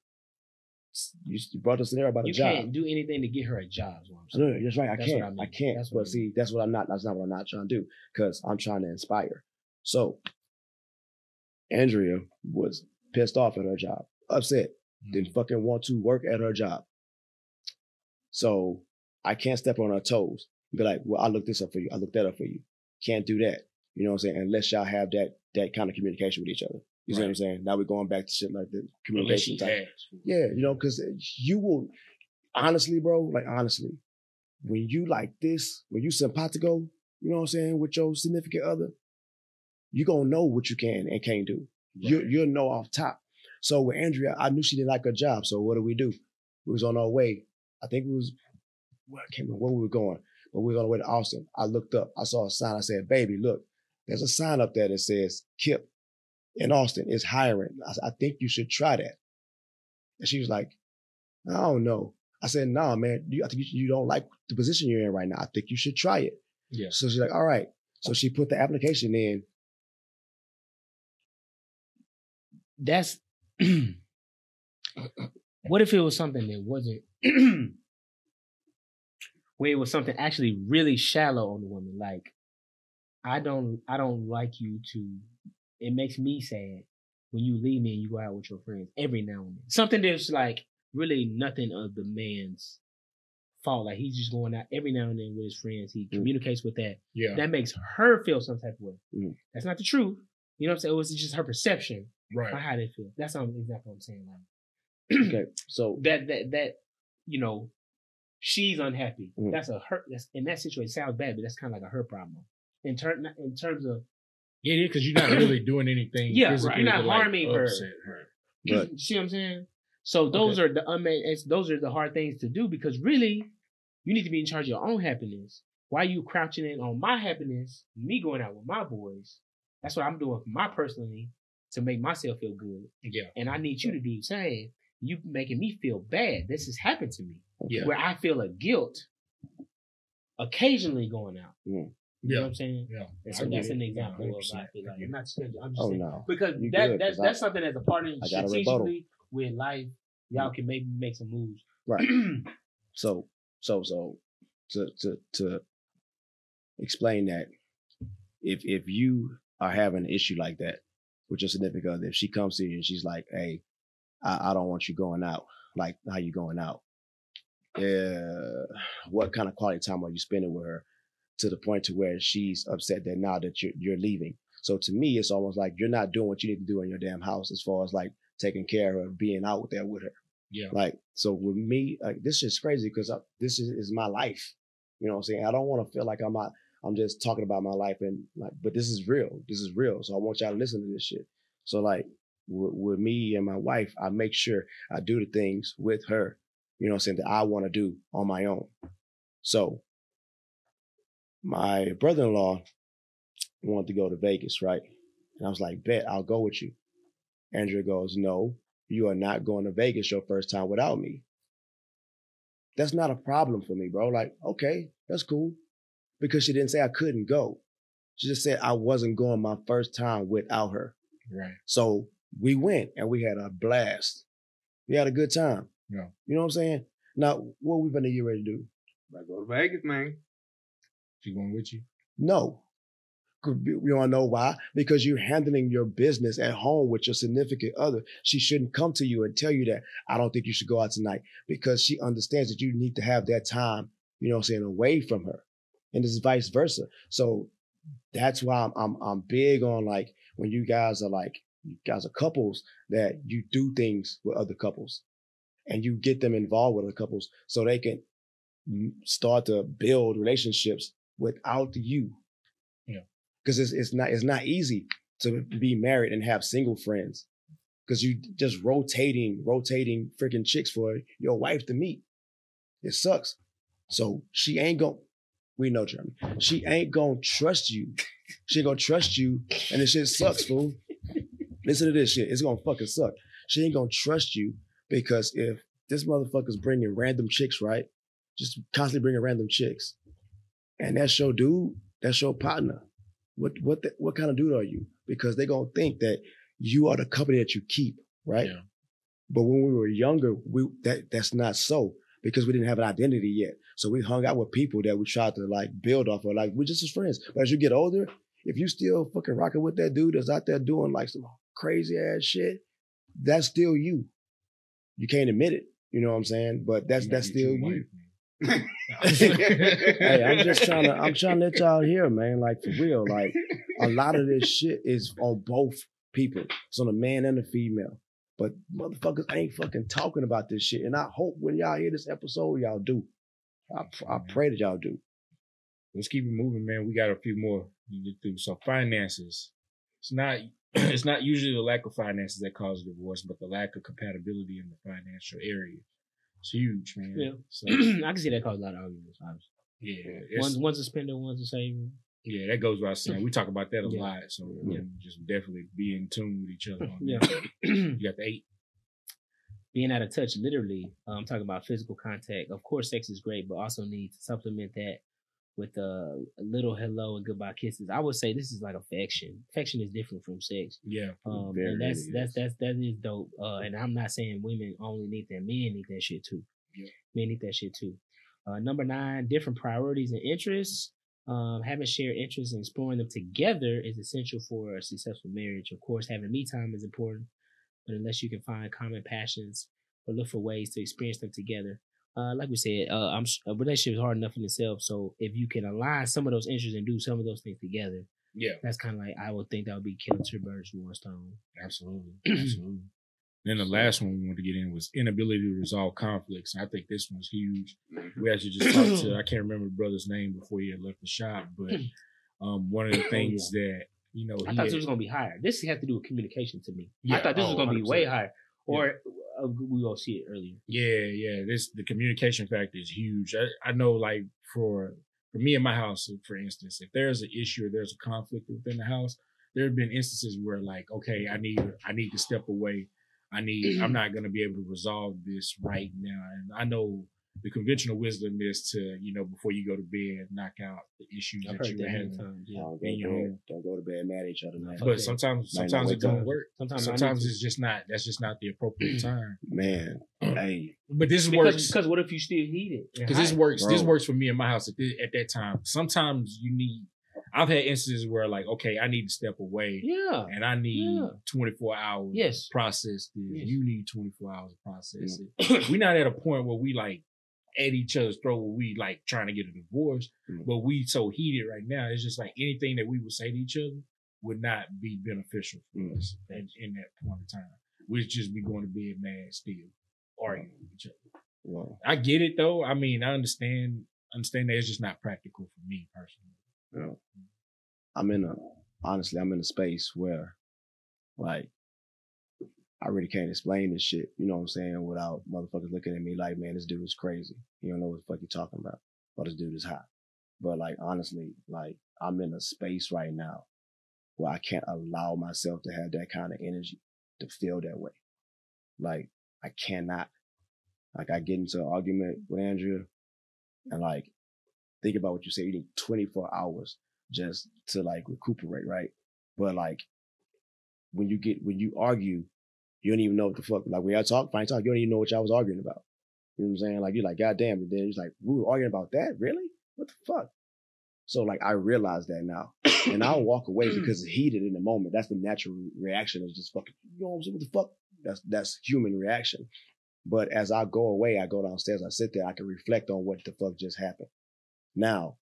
You you brought the scenario about a job. You can't do anything to get her a job. Is what I'm I saying. that's right. I That's can't. I I, can't. That's what I but see, that's what I'm not. That's not what I'm not trying to do. Because I'm trying to inspire. So Andrea was pissed off at her job, upset, didn't mm-hmm. fucking want to work at her job. So I can't step on her toes. Be like, well, I looked this up for you. I looked that up for you. Can't do that. You know what I'm saying? Unless y'all have that that kind of communication with each other. You see what I'm saying? Now we're going back to shit like the communication type. Yeah, you know, because you will, honestly, bro, like honestly, when you like this, when you simpatico, you know what I'm saying, with your significant other, you're gonna know what you can and can't do. You Right. you'll know off top. So with Andrea, I knew she didn't like her job. So what do we do? We was on our way. I think it was well, I can't remember where we were going, but we was on the way to Austin. I looked up. I saw a sign. I said, "Baby, look, there's a sign up there that says KIPP in Austin is hiring. I, said, I think you should try that." And she was like, "I don't know." I said, "Nah, man. You, I think you, you don't like the position you're in right now. I think you should try it." Yeah. So she's like, "All right." So she put the application in. That's (clears throat) what if it was something that wasn't (clears throat) where it was something actually really shallow on the woman. Like I don't I don't like you to it makes me sad when you leave me and you go out with your friends every now and then. Something that's like really nothing of the man's fault. Like he's just going out every now and then with his friends. He Mm. communicates with that. Yeah. That makes her feel some type of way. Mm. That's not the truth. You know what I'm saying? It was just her perception of Right. how they feel. That's not exactly what I'm saying. Like (clears throat) Okay. So that that that you know she's unhappy. Mm. That's a her. That's in that situation. It sounds bad, but that's kind of like a her problem. In turn, in terms of Yeah, because you're not really (clears throat) doing anything. Yeah, right. You're not to, like, harming her. upset her. But- you see what I'm saying. So those are the unmade. It's, those are the hard things to do because really, you need to be in charge of your own happiness. Why are you crouching in on my happiness? Me going out with my boys. That's what I'm doing for my personally to make myself feel good. Yeah. And I need you to do the same. You making me feel bad. This has happened to me. Yeah. Where I feel a guilt occasionally going out. Mm. You know what I'm saying? Yeah. And so get that's an example of 100%. I feel like I get I'm not saying I'm just oh saying no. because You that good, that's 'cause I- that's something as a partner I got a strategically with life, y'all can maybe make some moves. Right. (clears throat) So so so to to to explain that if if you are having an issue like that with your significant other, if she comes to you and she's like, "Hey, I, I don't want you going out. Like, how you going out? Uh, what kind of quality time are you spending with her?" To the point to where she's upset that now that you're you're leaving. So to me, it's almost like you're not doing what you need to do in your damn house as far as like taking care of being out there with her. Yeah. Like, so with me, like this is crazy because this is, is my life. You know what I'm saying? I don't want to feel like I'm not, I'm just talking about my life and like, but this is real. This is real. So I want y'all to listen to this shit. So like with, with me and my wife, I make sure I do the things with her, you know what I'm saying, that I want to do on my own. So my brother-in-law wanted to go to Vegas, right? And I was like, bet I'll go with you. Andrea goes, no, you are not going to Vegas your first time without me. That's not a problem for me, bro. Like, okay, that's cool. Because she didn't say I couldn't go. She just said I wasn't going my first time without her. Right. So we went and we had a blast. We had a good time. Yeah. You know what I'm saying? Now, what we gonna get ready to do? Like, go to Vegas, man. She going with you? No. You want to know why? Because you're handling your business at home with your significant other. She shouldn't come to you and tell you that I don't think you should go out tonight because she understands that you need to have that time, you know I'm saying, away from her. And it's vice versa. So that's why I'm, I'm, I'm big on like when you guys are like, you guys are couples that you do things with other couples and you get them involved with other couples so they can start to build relationships without you because it's it's not it's not easy to be married and have single friends because you just rotating rotating freaking chicks for your wife to meet. It sucks. So she ain't gonna. We know Jeremy. She ain't gonna trust you. She ain't gonna trust you, and this shit sucks, fool. Listen to this shit. It's gonna fucking suck. She ain't gonna trust you because if this motherfucker's bringing random chicks, right? Just constantly bringing random chicks, and that's your dude, that's your partner. What what the, what kind of dude are you? Because they're gonna think that you are the company that you keep, right? Yeah. But when we were younger, we that that's not so because we didn't have an identity yet. So we hung out with people that we tried to like build off of, like we're just as friends. But as you get older, if you still fucking rocking with that dude that's out there doing like some crazy ass shit, that's still you. You can't admit it. You know what I'm saying? But that's that's still you. Hey, I'm just trying to I'm trying to let y'all hear, man. Like for real. Like a lot of this shit is on both people. It's on the man and the female. But motherfuckers ain't fucking talking about this shit. And I hope when y'all hear this episode, y'all do. I, I pray that y'all do. Let's keep it moving, man. We got a few more to get through. So finances. It's not (clears throat) it's not usually the lack of finances that causes divorce, but the lack of compatibility in the financial area. It's huge, man. Yeah. So (clears throat) I can see that cause a lot of arguments. Obviously. yeah, One's one's a spender, one's a saver. yeah, that goes without saying. We talk about that a Yeah. lot. So Yeah. just definitely be in tune with each other. On Yeah. (clears throat) You got the eight. Being out of touch, literally. um, talking about physical contact. Of course, sex is great, but also need to supplement that with uh, a little hello and goodbye kisses. I would say this is like affection. Affection is different from sex. Yeah. Um, and that's very that's that's that is dope. Uh, and I'm not saying women only need that; men need that shit too. Yeah. Men need that shit too. Uh, number nine, different priorities and interests. Um, having shared interests and exploring them together is essential for a successful marriage. Of course, having me time is important, but unless you can find common passions or look for ways to experience them together, uh, like we said, uh, I'm s- a relationship is hard enough in itself. So if you can align some of those interests and do some of those things together, Yeah. that's kind of like I would think that would be killing two birds with one stone. Absolutely. (clears throat) Absolutely. Then the last one we wanted to get in was inability to resolve conflicts. And I think this one's huge. We actually just talked to (clears throat) I can't remember the brother's name before he had left the shop, but (clears throat) um, one of the things that you know I he thought had- this was gonna be higher. This had to do with communication to me. Yeah, I thought this was oh, gonna be 100%. way higher. Or uh, we will see it earlier. Yeah, yeah. This the communication factor is huge. I, I know, like for for me in my house, for instance, if there's an issue or there's a conflict within the house, there have been instances where like, okay, I need I need to step away. I need I'm mm-hmm. not gonna be able to resolve this right now. And I know the conventional wisdom is to, you know, before you go to bed, knock out the issues I've that heard you that were many having. Yeah. Don't go, in your to bed, home. don't go to bed mad at each other, man. But that. sometimes sometimes it wake don't work. Sometimes, I need Sometimes to- it's just not that's just not the appropriate (clears throat) time. Man, (clears throat) hey, But this because, works because what if you still heated? it? because this hot? works. This works for me in my house at, thi- at that time. Sometimes you need. I've had instances where like, okay, I need to step away, Yeah. and I need Yeah. 24 hours Yes. to process this. Yes. You need 24 hours to process it. (coughs) We're not at a point where we like at each other's throat where we like trying to get a divorce, Mm. but we so heated right now. It's just like anything that we would say to each other would not be beneficial for Mm. us in, in that point of time. We'd just be going to bed mad still, arguing with each other. well, I get it though. I mean, I understand understand that it's just not practical for me personally. know, I'm in a honestly, I'm in a space where, like, I really can't explain this shit. You know what I'm saying? Without motherfuckers looking at me like, man, this dude is crazy. You don't know what the fuck you talking about. But this dude is hot. But like, honestly, like, I'm in a space right now where I can't allow myself to have that kind of energy to feel that way. Like, I cannot. Like, I get into an argument with Andrea and like, think about what you say. You need 24 hours just to like recuperate, right? But like, when you get, when you argue, you don't even know what the fuck, like when y'all talk, fine talk, you don't even know what y'all was arguing about. You know what I'm saying? Like, you're like, God damn, and then he's like, we were arguing about that? Really? What the fuck? So like, I realize that now. and I'll (coughs) walk away because it's heated in the moment. That's the natural reaction is just fucking, you know what I'm saying? What the fuck? That's, that's human reaction. But as I go away, I go downstairs, I sit there, I can reflect on what the fuck just happened. Now,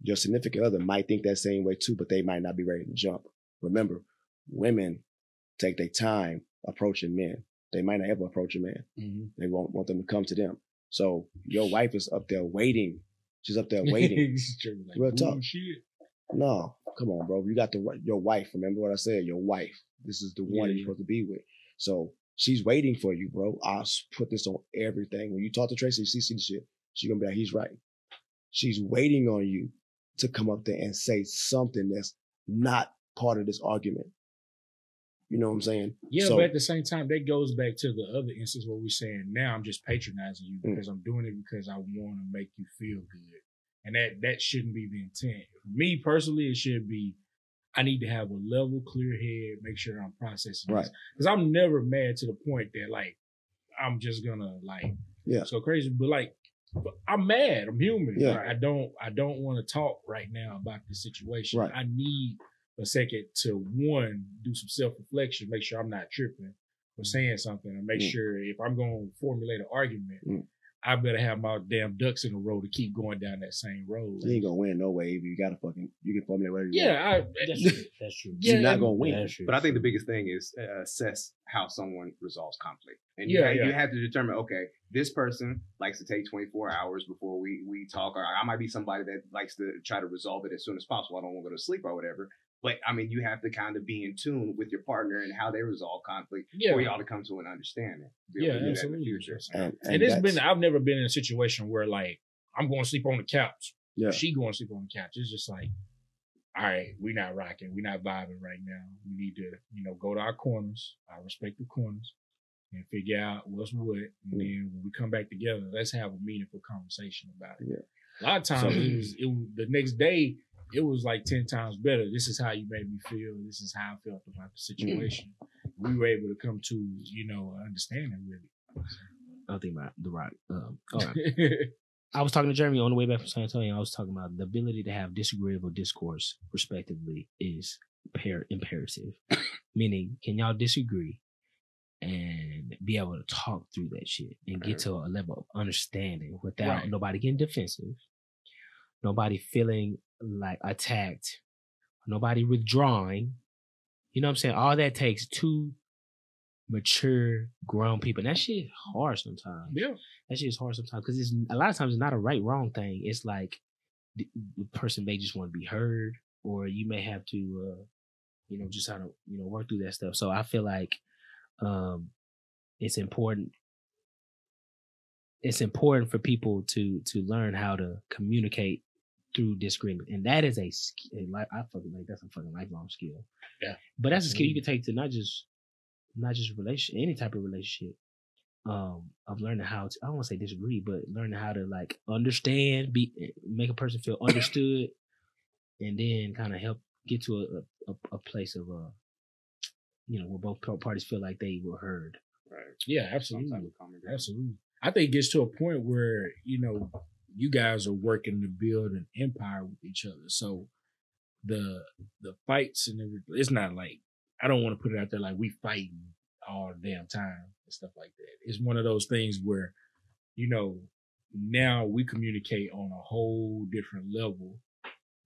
your significant other might think that same way too, but they might not be ready to jump. Remember, women take their time approaching men. They might not ever approach a man. They won't want them to come to them. So your wife is up there waiting. She's up there (laughs) waiting. Like, Real talk. No, come on, bro. You got the your wife. Remember what I said? Your wife. This is the one Yeah, you're supposed to be with. So she's waiting for you, bro. I'll put this on everything. When you talk to Tracy, she see the shit. She's gonna be like, he's right. She's waiting on you to come up there and say something that's not part of this argument. You know what I'm saying? Yeah, So- but at the same time, that goes back to the other instance where we're saying now I'm just patronizing you Mm. because I'm doing it because I want to make you feel good, and that that shouldn't be the intent. For me personally, it should be I need to have a level, clear head, make sure I'm processing Right. because I'm never mad to the point that like I'm just gonna like Yeah. so crazy, but like. but I'm mad. I'm human. Yeah. Like, I don't. I don't want to talk right now about the situation. Right. I need a second to one do some self reflection, make sure I'm not tripping or saying something, and make Mm. sure if I'm going to formulate an argument, Mm. I better have my damn ducks in a row to keep going down that same road. You ain't gonna win no way you gotta fucking you can formulate whatever you Yeah, I, That's true. That's true. You're not gonna win. That's true. But I think the biggest thing is uh, assess how someone resolves conflict, and you, Yeah, have, yeah. you have to determine. Okay, this person likes to take 24 hours before we we talk, or I might be somebody that likes to try to resolve it as soon as possible. I don't want to go to sleep or whatever. But I mean, you have to kind of be in tune with your partner and how they resolve conflict yeah, for y'all to come to an understanding. Yeah, to do that in the absolutely. future. And, And, it's that's- been. I've never been in a situation where like I'm going to sleep on the couch. Yeah. She going to sleep on the couch. It's just like, all right, we're not rocking. We're not vibing right now. We need to, you know, go to our corners, our respective corners, and figure out what's what. And Mm. then when we come back together, let's have a meaningful conversation about it. Yeah. A lot of times So- it was, it was the next day. It was like ten times better. This is how you made me feel. This is how I felt about the situation. We were able to come to, you know, an understanding really. I think about the rock. Um, right. (laughs) I was talking to Jeremy on the way back from San Antonio. I was talking about the ability to have disagreeable discourse, respectively, is par- imperative. Meaning, can y'all disagree and be able to talk through that shit and get to a level of understanding without Right. nobody getting defensive, nobody feeling like attacked, nobody withdrawing. You know what I'm saying? All that takes two mature, grown people. And that shit is hard sometimes yeah. that shit is hard sometimes because it's a lot of times it's not a right wrong thing. It's like the, the person may just want to be heard, or you may have to, uh, you know, just how to you know work through that stuff. So I feel like um, it's important. It's important for people to to learn how to communicate through disagreement, and that is a skill. I fucking like that's a fucking lifelong skill. Yeah. but that's a skill you can take to not just not just relation any type of relationship um of learning how to I don't want to say disagree, but learning how to like understand, be make a person feel understood, and then kind of help get to a, a a place of uh you know where both parties feel like they were heard. Right. Yeah, absolutely. of common ground. Absolutely. I think it gets to a point where, you know, you guys are working to build an empire with each other. So the the fights and everything, it's not like I don't want to put it out there like we fighting all the damn time and stuff like that. It's one of those things where, you know, now we communicate on a whole different level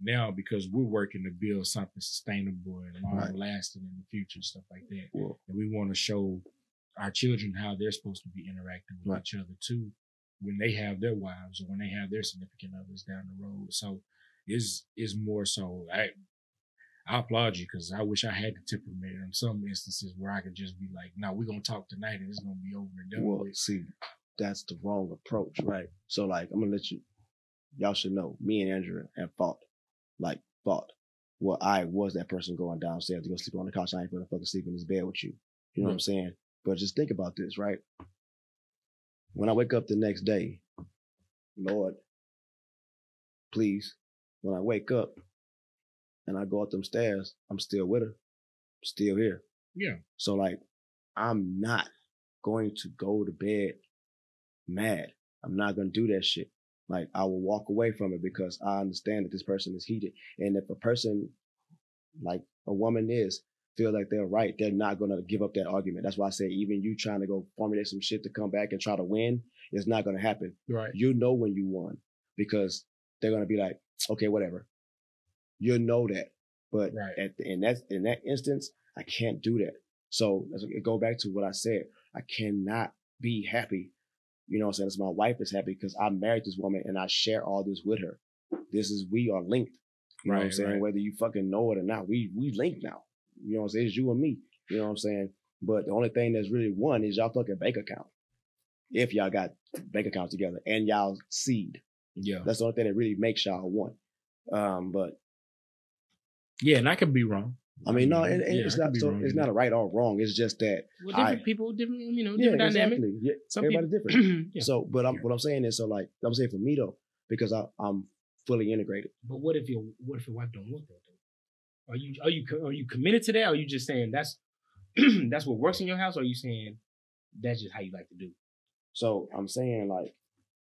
now because we're working to build something sustainable and long Right. lasting in the future, and stuff like that. Well, And we want to show our children how they're supposed to be interacting with Right. each other too when they have their wives or when they have their significant others down the road. So is is more so I I applaud you because I wish I had the temperament in some instances where I could just be like, no, we're gonna talk tonight and it's gonna be over and done well, with. see, that's the wrong approach, right? So, like, I'm gonna let you, y'all should know, me and Andrea have fought, like, fought. Well, I was that person going downstairs to go sleep on the couch. I ain't gonna fucking sleep in this bed with you. You know what I'm saying? But just think about this, right? When I wake up the next day, Lord, please, when I wake up and I go up them stairs, I'm still with her, still here. Yeah. So like, I'm not going to go to bed mad. I'm not going to do that shit. Like I will walk away from it because I understand that this person is heated. And if a person like a woman is feel like they're right, they're not going to give up that argument. That's why I say even you trying to go formulate some shit to come back and try to win, it's not going to happen. Right. You know when you won because they're going to be like, okay, whatever. You'll know that. But Right. at the, in that in that instance, I can't do that. So go back to what I said. I cannot be happy. You know what I'm saying? As my wife is happy because I married this woman and I share all this with her. This is we are linked. You know what I'm saying? right. Whether you fucking know it or not, we we linked now. You know what I'm saying? It's you and me. You know what I'm saying? But the only thing that's really one is y'all fucking bank account. If y'all got bank accounts together and y'all seed. Yeah. That's the only thing that really makes y'all one. Um, but Yeah, and I could be wrong. I mean, no, and, and Yeah, it's not so wrong it's in not a right or wrong. It's just that Well, different I- people, different you know, yeah, different dynamic. exactly. Yeah, Some everybody's people, different. (clears throat) yeah. So, but I'm, what I'm saying is, so like I'm saying for me though, because I, I'm fully integrated. But what if your what if your wife don't want that? Are you are you are you committed to that? Or are you just saying that's (clears throat) that's what works in your house? Or are you saying that's just how you like to do? So I'm saying like,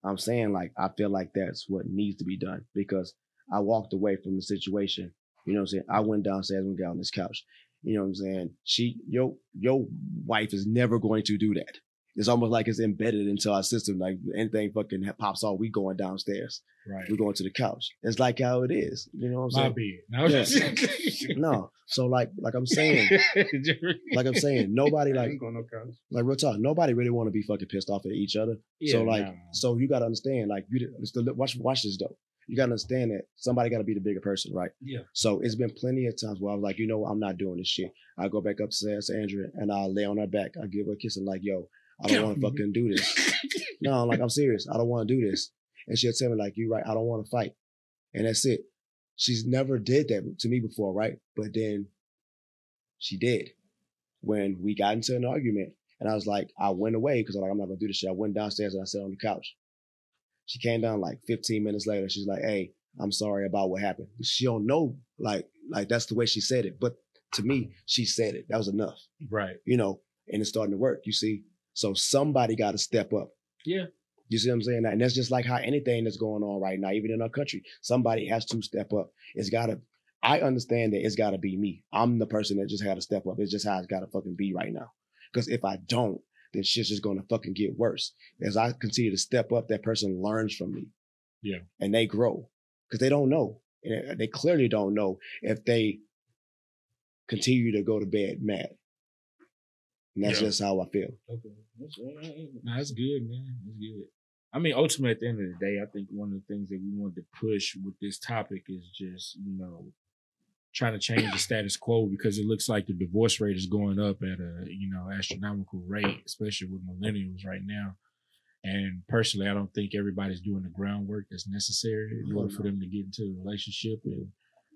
I'm saying like, I feel like that's what needs to be done because I walked away from the situation. You know what I'm saying? I went downstairs and got on this couch. You know what I'm saying? She, your, your wife is never going to do that. It's almost like it's embedded into our system. Like anything fucking pops off, we going downstairs. Right. We going to the couch. It's like how it is. You know what My I'm bed. No, Yeah. (laughs) No. So like, like I'm saying, (laughs) like I'm saying, nobody like, going no couch. like real talk. Nobody really want to be fucking pissed off at each other Yeah, so like, nah. so you gotta understand, like, you did- it's the, watch watch this though. You gotta understand that somebody gotta be the bigger person, right? Yeah. So it's been plenty of times where I was like, you know, what, I'm not doing this shit. I go back upstairs to Andrea and I lay on her back. I give her a kiss and like, yo, I don't want to fucking do this. No, like I'm (laughs) serious. I don't want to do this. And she'll tell me like, you're right. I don't want to fight. And that's it. She's never did that to me before, right? But then she did when we got into an argument. And I was like, I went away because I'm like, I'm not gonna do this shit. I went downstairs and I sat on the couch. She came down like 15 minutes later. She's like, Hey, I'm sorry about what happened. She don't know, like, like that's the way she said it. But to me, she said it. That was enough, right. you know. And it's starting to work. You see, so somebody got to step up. Yeah. You see what I'm saying? And that's just like how anything that's going on right now, even in our country, somebody has to step up. It's gotta. I understand that it's gotta be me. I'm the person that just had to step up. It's just how it's gotta fucking be right now. Because if I don't, then shit's just gonna fucking get worse. As I continue to step up, that person learns from me. Yeah. And they grow because they don't know. And they clearly don't know if they continue to go to bed mad. And that's Yeah. just how I feel. Okay. That's, uh, No, that's good, man. That's good. I mean, ultimately, at the end of the day, I think one of the things that we wanted to push with this topic is just, you know, trying to change the status quo because it looks like the divorce rate is going up at a, you know, astronomical rate, especially with millennials right now. And personally, I don't think everybody's doing the groundwork that's necessary in order for them to get into a relationship and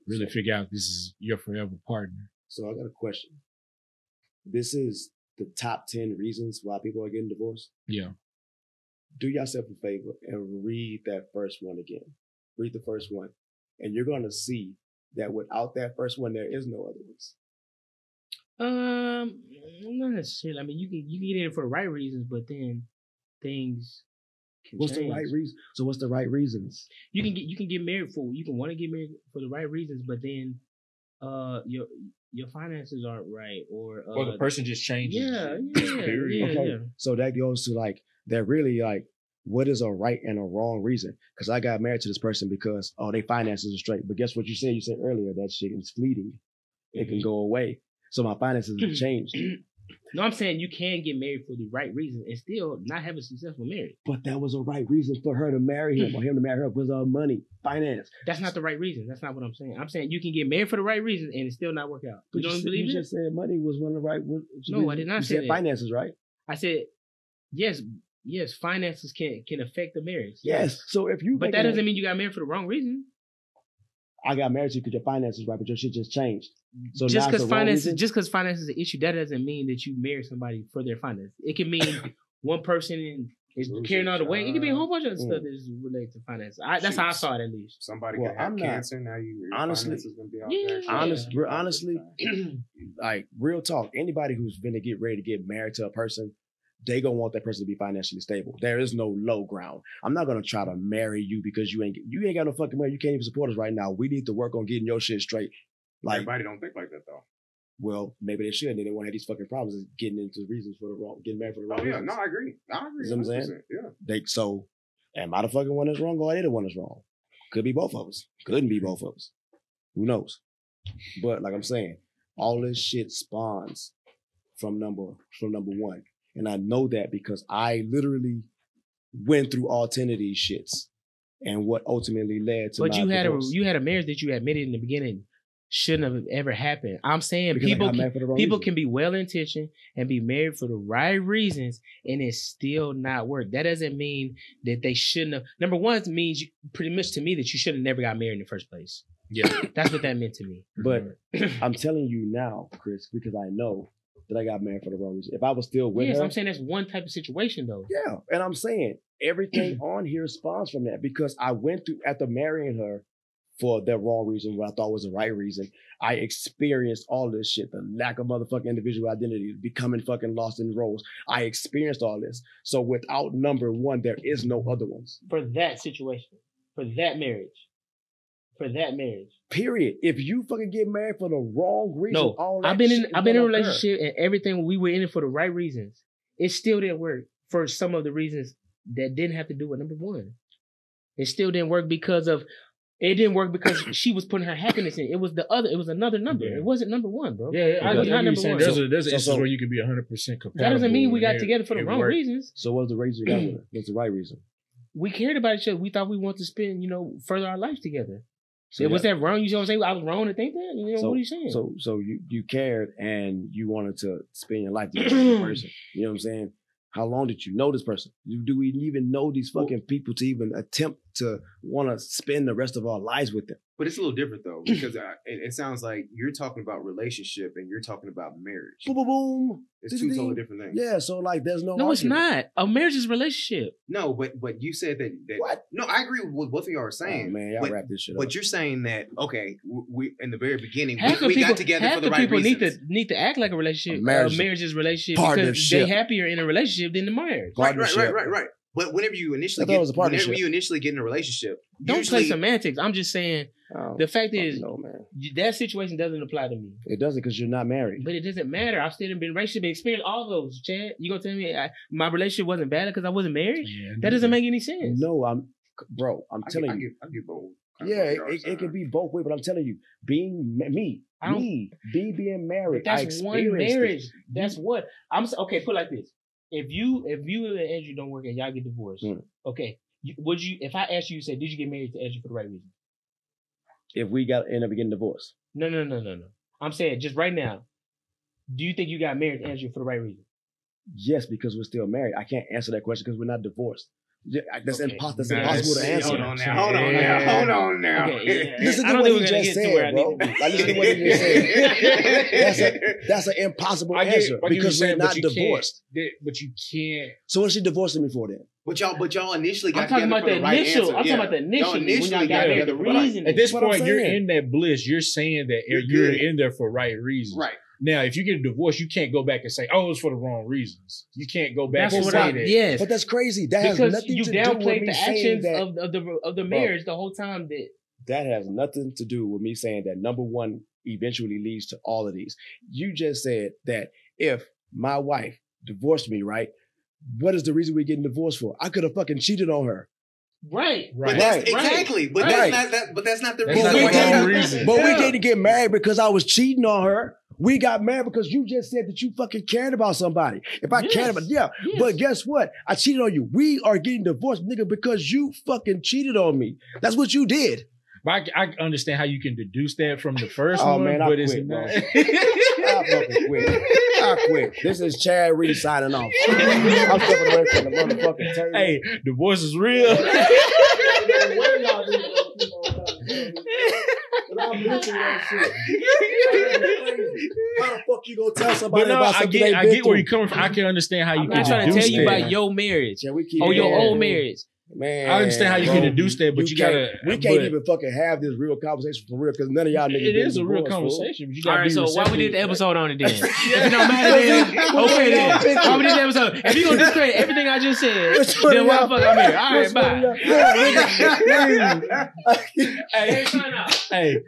really figure out this is your forever partner. So I got a question. This is the top 10 reasons why people are getting divorced. Yeah. Do yourself a favor and read that first one again. Read the first one. And you're going to see that without that first one, there is no other ones. Um, not necessarily. I mean, you can you can get in it for the right reasons, but then things can What's change. the right reason? So what's the right reasons? you can get you can get married for you can want to get married for the right reasons, but then uh your your finances aren't right or uh, Or the person just changes. yeah (laughs) yeah yeah Okay. yeah. So that goes to like, they're really like, what is a right and a wrong reason? Because I got married to this person because, oh, they finances are straight. But guess what you said? You said earlier that shit is fleeting. It can go away. So my finances have (clears throat) changed. No, I'm saying you can get married for the right reason and still not have a successful marriage. But that was a right reason for her to marry him or hmm. him to marry her was our money, finance. That's not the right reason. That's not what I'm saying. I'm saying you can get married for the right reason and it still not work out. You But don't said- believe you it? just said money was one of the right. was- No, I did not you say said that. finances, right? I said yes, yes. Finances can can affect the marriage. Yes. So if you, but that doesn't mean you got married for the wrong reason. I got married to you because your finances right, but your shit just changed. So just because finances, just because finances is an issue, that doesn't mean that you marry somebody for their finances. It can mean (laughs) one person in, is Lose carrying all the weight. It can be a whole bunch of Mm. stuff that's related to finance. I, that's how I saw it at least. Somebody Well, could have I'm not- cancer now. You honestly- finances gonna be out Yeah. there. Honest, Yeah. real- honestly, (clears throat) like real talk. Anybody who's gonna get ready to get married to a person, they gonna want that person to be financially stable. There is no low ground. I'm not gonna try to marry you because you ain't you ain't got no fucking money. You can't even support us right now. We need to work on getting your shit straight. Like, Everybody don't think like that though. well, maybe they should. And they won't have these fucking problems getting into reasons for the wrong, getting married for the wrong Oh yeah, reasons. no, I agree. I agree. You know what I'm saying? Yeah. They so am I the fucking one that's wrong or are they the one that's wrong? Could be both of us. Couldn't be both of us. Who knows? But like I'm saying, all this shit spawns from number from number one. And I know that because I literally went through all ten of these shits and what ultimately led to But my you had a you had a marriage that you admitted in the beginning shouldn't have ever happened. I'm saying Because people can, married for the wrong people reason. can be well intentioned and be married for the right reasons and it still not work. That doesn't mean that they shouldn't have. Number one, it means you, pretty much to me that you should have never got married in the first place. Yeah. That's what that meant to me. But (clears throat) I'm telling you now, Chris, because I know that I got married for the wrong reason. If I was still with her. yes, her, I'm saying that's one type of situation though. yeah, and I'm saying everything (clears throat) on here spawns from that because I went through after marrying her for the wrong reason, what I thought was the right reason. I experienced all this shit, the lack of motherfucking individual identity, becoming fucking lost in roles. I experienced all this. So without number one, there is no other ones. For that situation. For that marriage. For that marriage. Period. If you fucking get married for the wrong reason, No, all that I've been in I've been in a gonna occur. relationship and everything we were in it for the right reasons. It still didn't work for some of the reasons that didn't have to do with number one. It still didn't work because of it didn't work because (coughs) she was putting her happiness in. It was the other. It was another number. Yeah. It wasn't number one, bro. Yeah, I It was not number saying. one. There's a there's an So- instance so- where you could be 100 percent compatible. That doesn't mean we got it- together for the wrong worked. reasons. So what was the reason you got with her? What's the right reason? We cared about each other. We thought we wanted to spend, you know, further our life together. So was that wrong? You know what I'm saying? I was wrong to think that. You know So- what are you saying? So so you you cared and you wanted to spend your life (clears throat) with this person. You know what I'm saying? How long did you know this person? Do do we even know these fucking people to even attempt to want to spend the rest of our lives with them? But it's a little different though (clears throat) because uh, it, it sounds like you're talking about relationship and you're talking about marriage. Boom boom boom. It's two totally different things. Yeah, so like there's no no, it's not. A marriage is a relationship. No, but but you said that. that What? No, I agree with what both of y'all are Oh, saying. man, y'all but, wrap this shit up. but you're saying that okay, w- we in the very beginning Half we, we people, got together half for the, the right people need to need to act like a relationship. A A marriage- marriage, is a relationship because partnership. they're happier in a relationship than the marriage. Right, right, right, right, right. But whenever you initially I get, was a whenever you initially get in a relationship, Don't usually, play semantics. I'm just saying Oh, the fact is no, man. that situation doesn't apply to me. It doesn't because you're not married. But it doesn't matter. I've still been in a relationship and experienced all those. Chad, you gonna tell me I, my relationship wasn't bad because I wasn't married? Yeah, That doesn't make any sense. No, I'm bro. I'm I telling get, you. I get, I get both. Yeah, it, it, it can be both ways, but I'm telling you, being me, I me, me being married, But I that's one experienced it. marriage. That's what I'm. s- Okay, put it like this: if you if you and Andrea don't work and y'all get divorced, Hmm. okay, you, would you? If I asked you, you said, did you get married to Andrea for the right reason? If we got end up getting divorced, No, no, no, no, no. I'm saying just right now. Do you think you got married to Andrea for the right reason? yes, because we're still married. I can't answer that question because we're not divorced. Yeah, that's, Okay. impos- that's Nah, impossible to that's- answer. Hold on now. Hold on Yeah. now. Hold on now. Okay, yeah. Listen I to what think he we're just get to where I said, need bro. to be. Like, listen to what he just said. That's a that's an impossible get- (laughs) answer I get what because you're we're saying, not but divorced. But you can't. So what is she divorcing me for then? But y'all, but y'all initially got I'm talking together about for the the right initial. answer. I'm yeah. talking about the initial. Y'all when y'all initially got got married. The for the right- reason. At this point, you're in that bliss. You're saying that You're you're, in there for right reasons. Right. Now, if you get a divorce, you can't go back and say, "Oh, it's for the wrong reasons." You can't go back That's and what say I. that. Yes. But that's crazy. That has nothing you to do with downplayed me the saying actions that. of, of the of the Bro. marriage the whole time. That that has nothing to do with me saying that number one eventually leads to all of these. You just said that if my wife divorced me, right? What is the reason we're getting divorced for? I could have fucking cheated on her. right. Right. that's Right. exactly. But Right. that's not that. But that's not the That's not reason. the why wrong y'all- reason. But Yeah. we didn't get married because I was cheating on her. We got married because you just said that you fucking cared about somebody. If I Yes. cared about, yeah. Yes. But guess what? I cheated on you. We are getting divorced, nigga, because you fucking cheated on me. That's what you did. But I, I understand how you can deduce that from the first Oh, one, man, I but it's quit, bro. not. I fucking quit. I quit. This is Chad Reed signing off. I'm stepping away from the motherfucking table. hey, divorce is real. (laughs) (laughs) How the fuck you gonna tell somebody But no, about I get, they I been get where you're coming from. I can understand how you I'm not trying to tell you that. about your marriage Yeah, we keep or your old marriage. Man, I understand how you can bro, deduce that, but you, can't- gotta. We can't but even fucking have this real conversation for real because none of y'all niggas. It is a real conversation, but you All gotta right, be so why we did the episode on it then? (laughs) if it don't matter, then Which okay then. Why we did the episode? If you gonna discredit everything I just said, Which one then why the fuck I'm here? All right, bye. y'all- Hey, sign out. hey,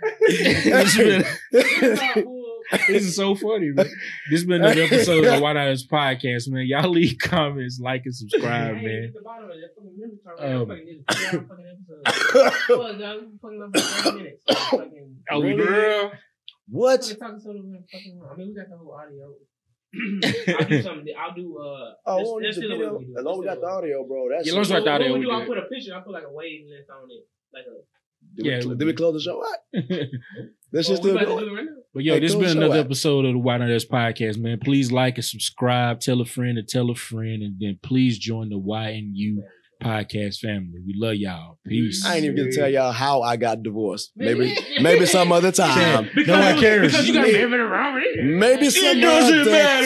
(laughs) (laughs) this, is so funny, man. This has been another episode of White House Podcast, man. Y'all leave (laughs) comments, like, and subscribe, man. Um, Oh, (laughs) Really? girl. What? I mean, we got the audio. (clears throat) I'll do something. I'll do. Uh, Oh, let's- we the video. what we do. As long as we got the audio, bro. That's Yeah, let's What- write the audio. we we do, I'll put a picture. I'll put like a wave list on it. Like a. Did Yeah, we, we did we close the show out? (laughs) Let's just Oh, do it. do it right now? But yo, Hey, this has been another out. episode of the White House Podcast, man. Please like and subscribe, tell a friend to tell a friend, and then please join the Y and U podcast family. We love y'all. Peace. I ain't even gonna tell y'all how I got divorced. (laughs) Maybe, maybe some other (laughs) time. No one cares. Because you got to be around with. Maybe some doesn't other time.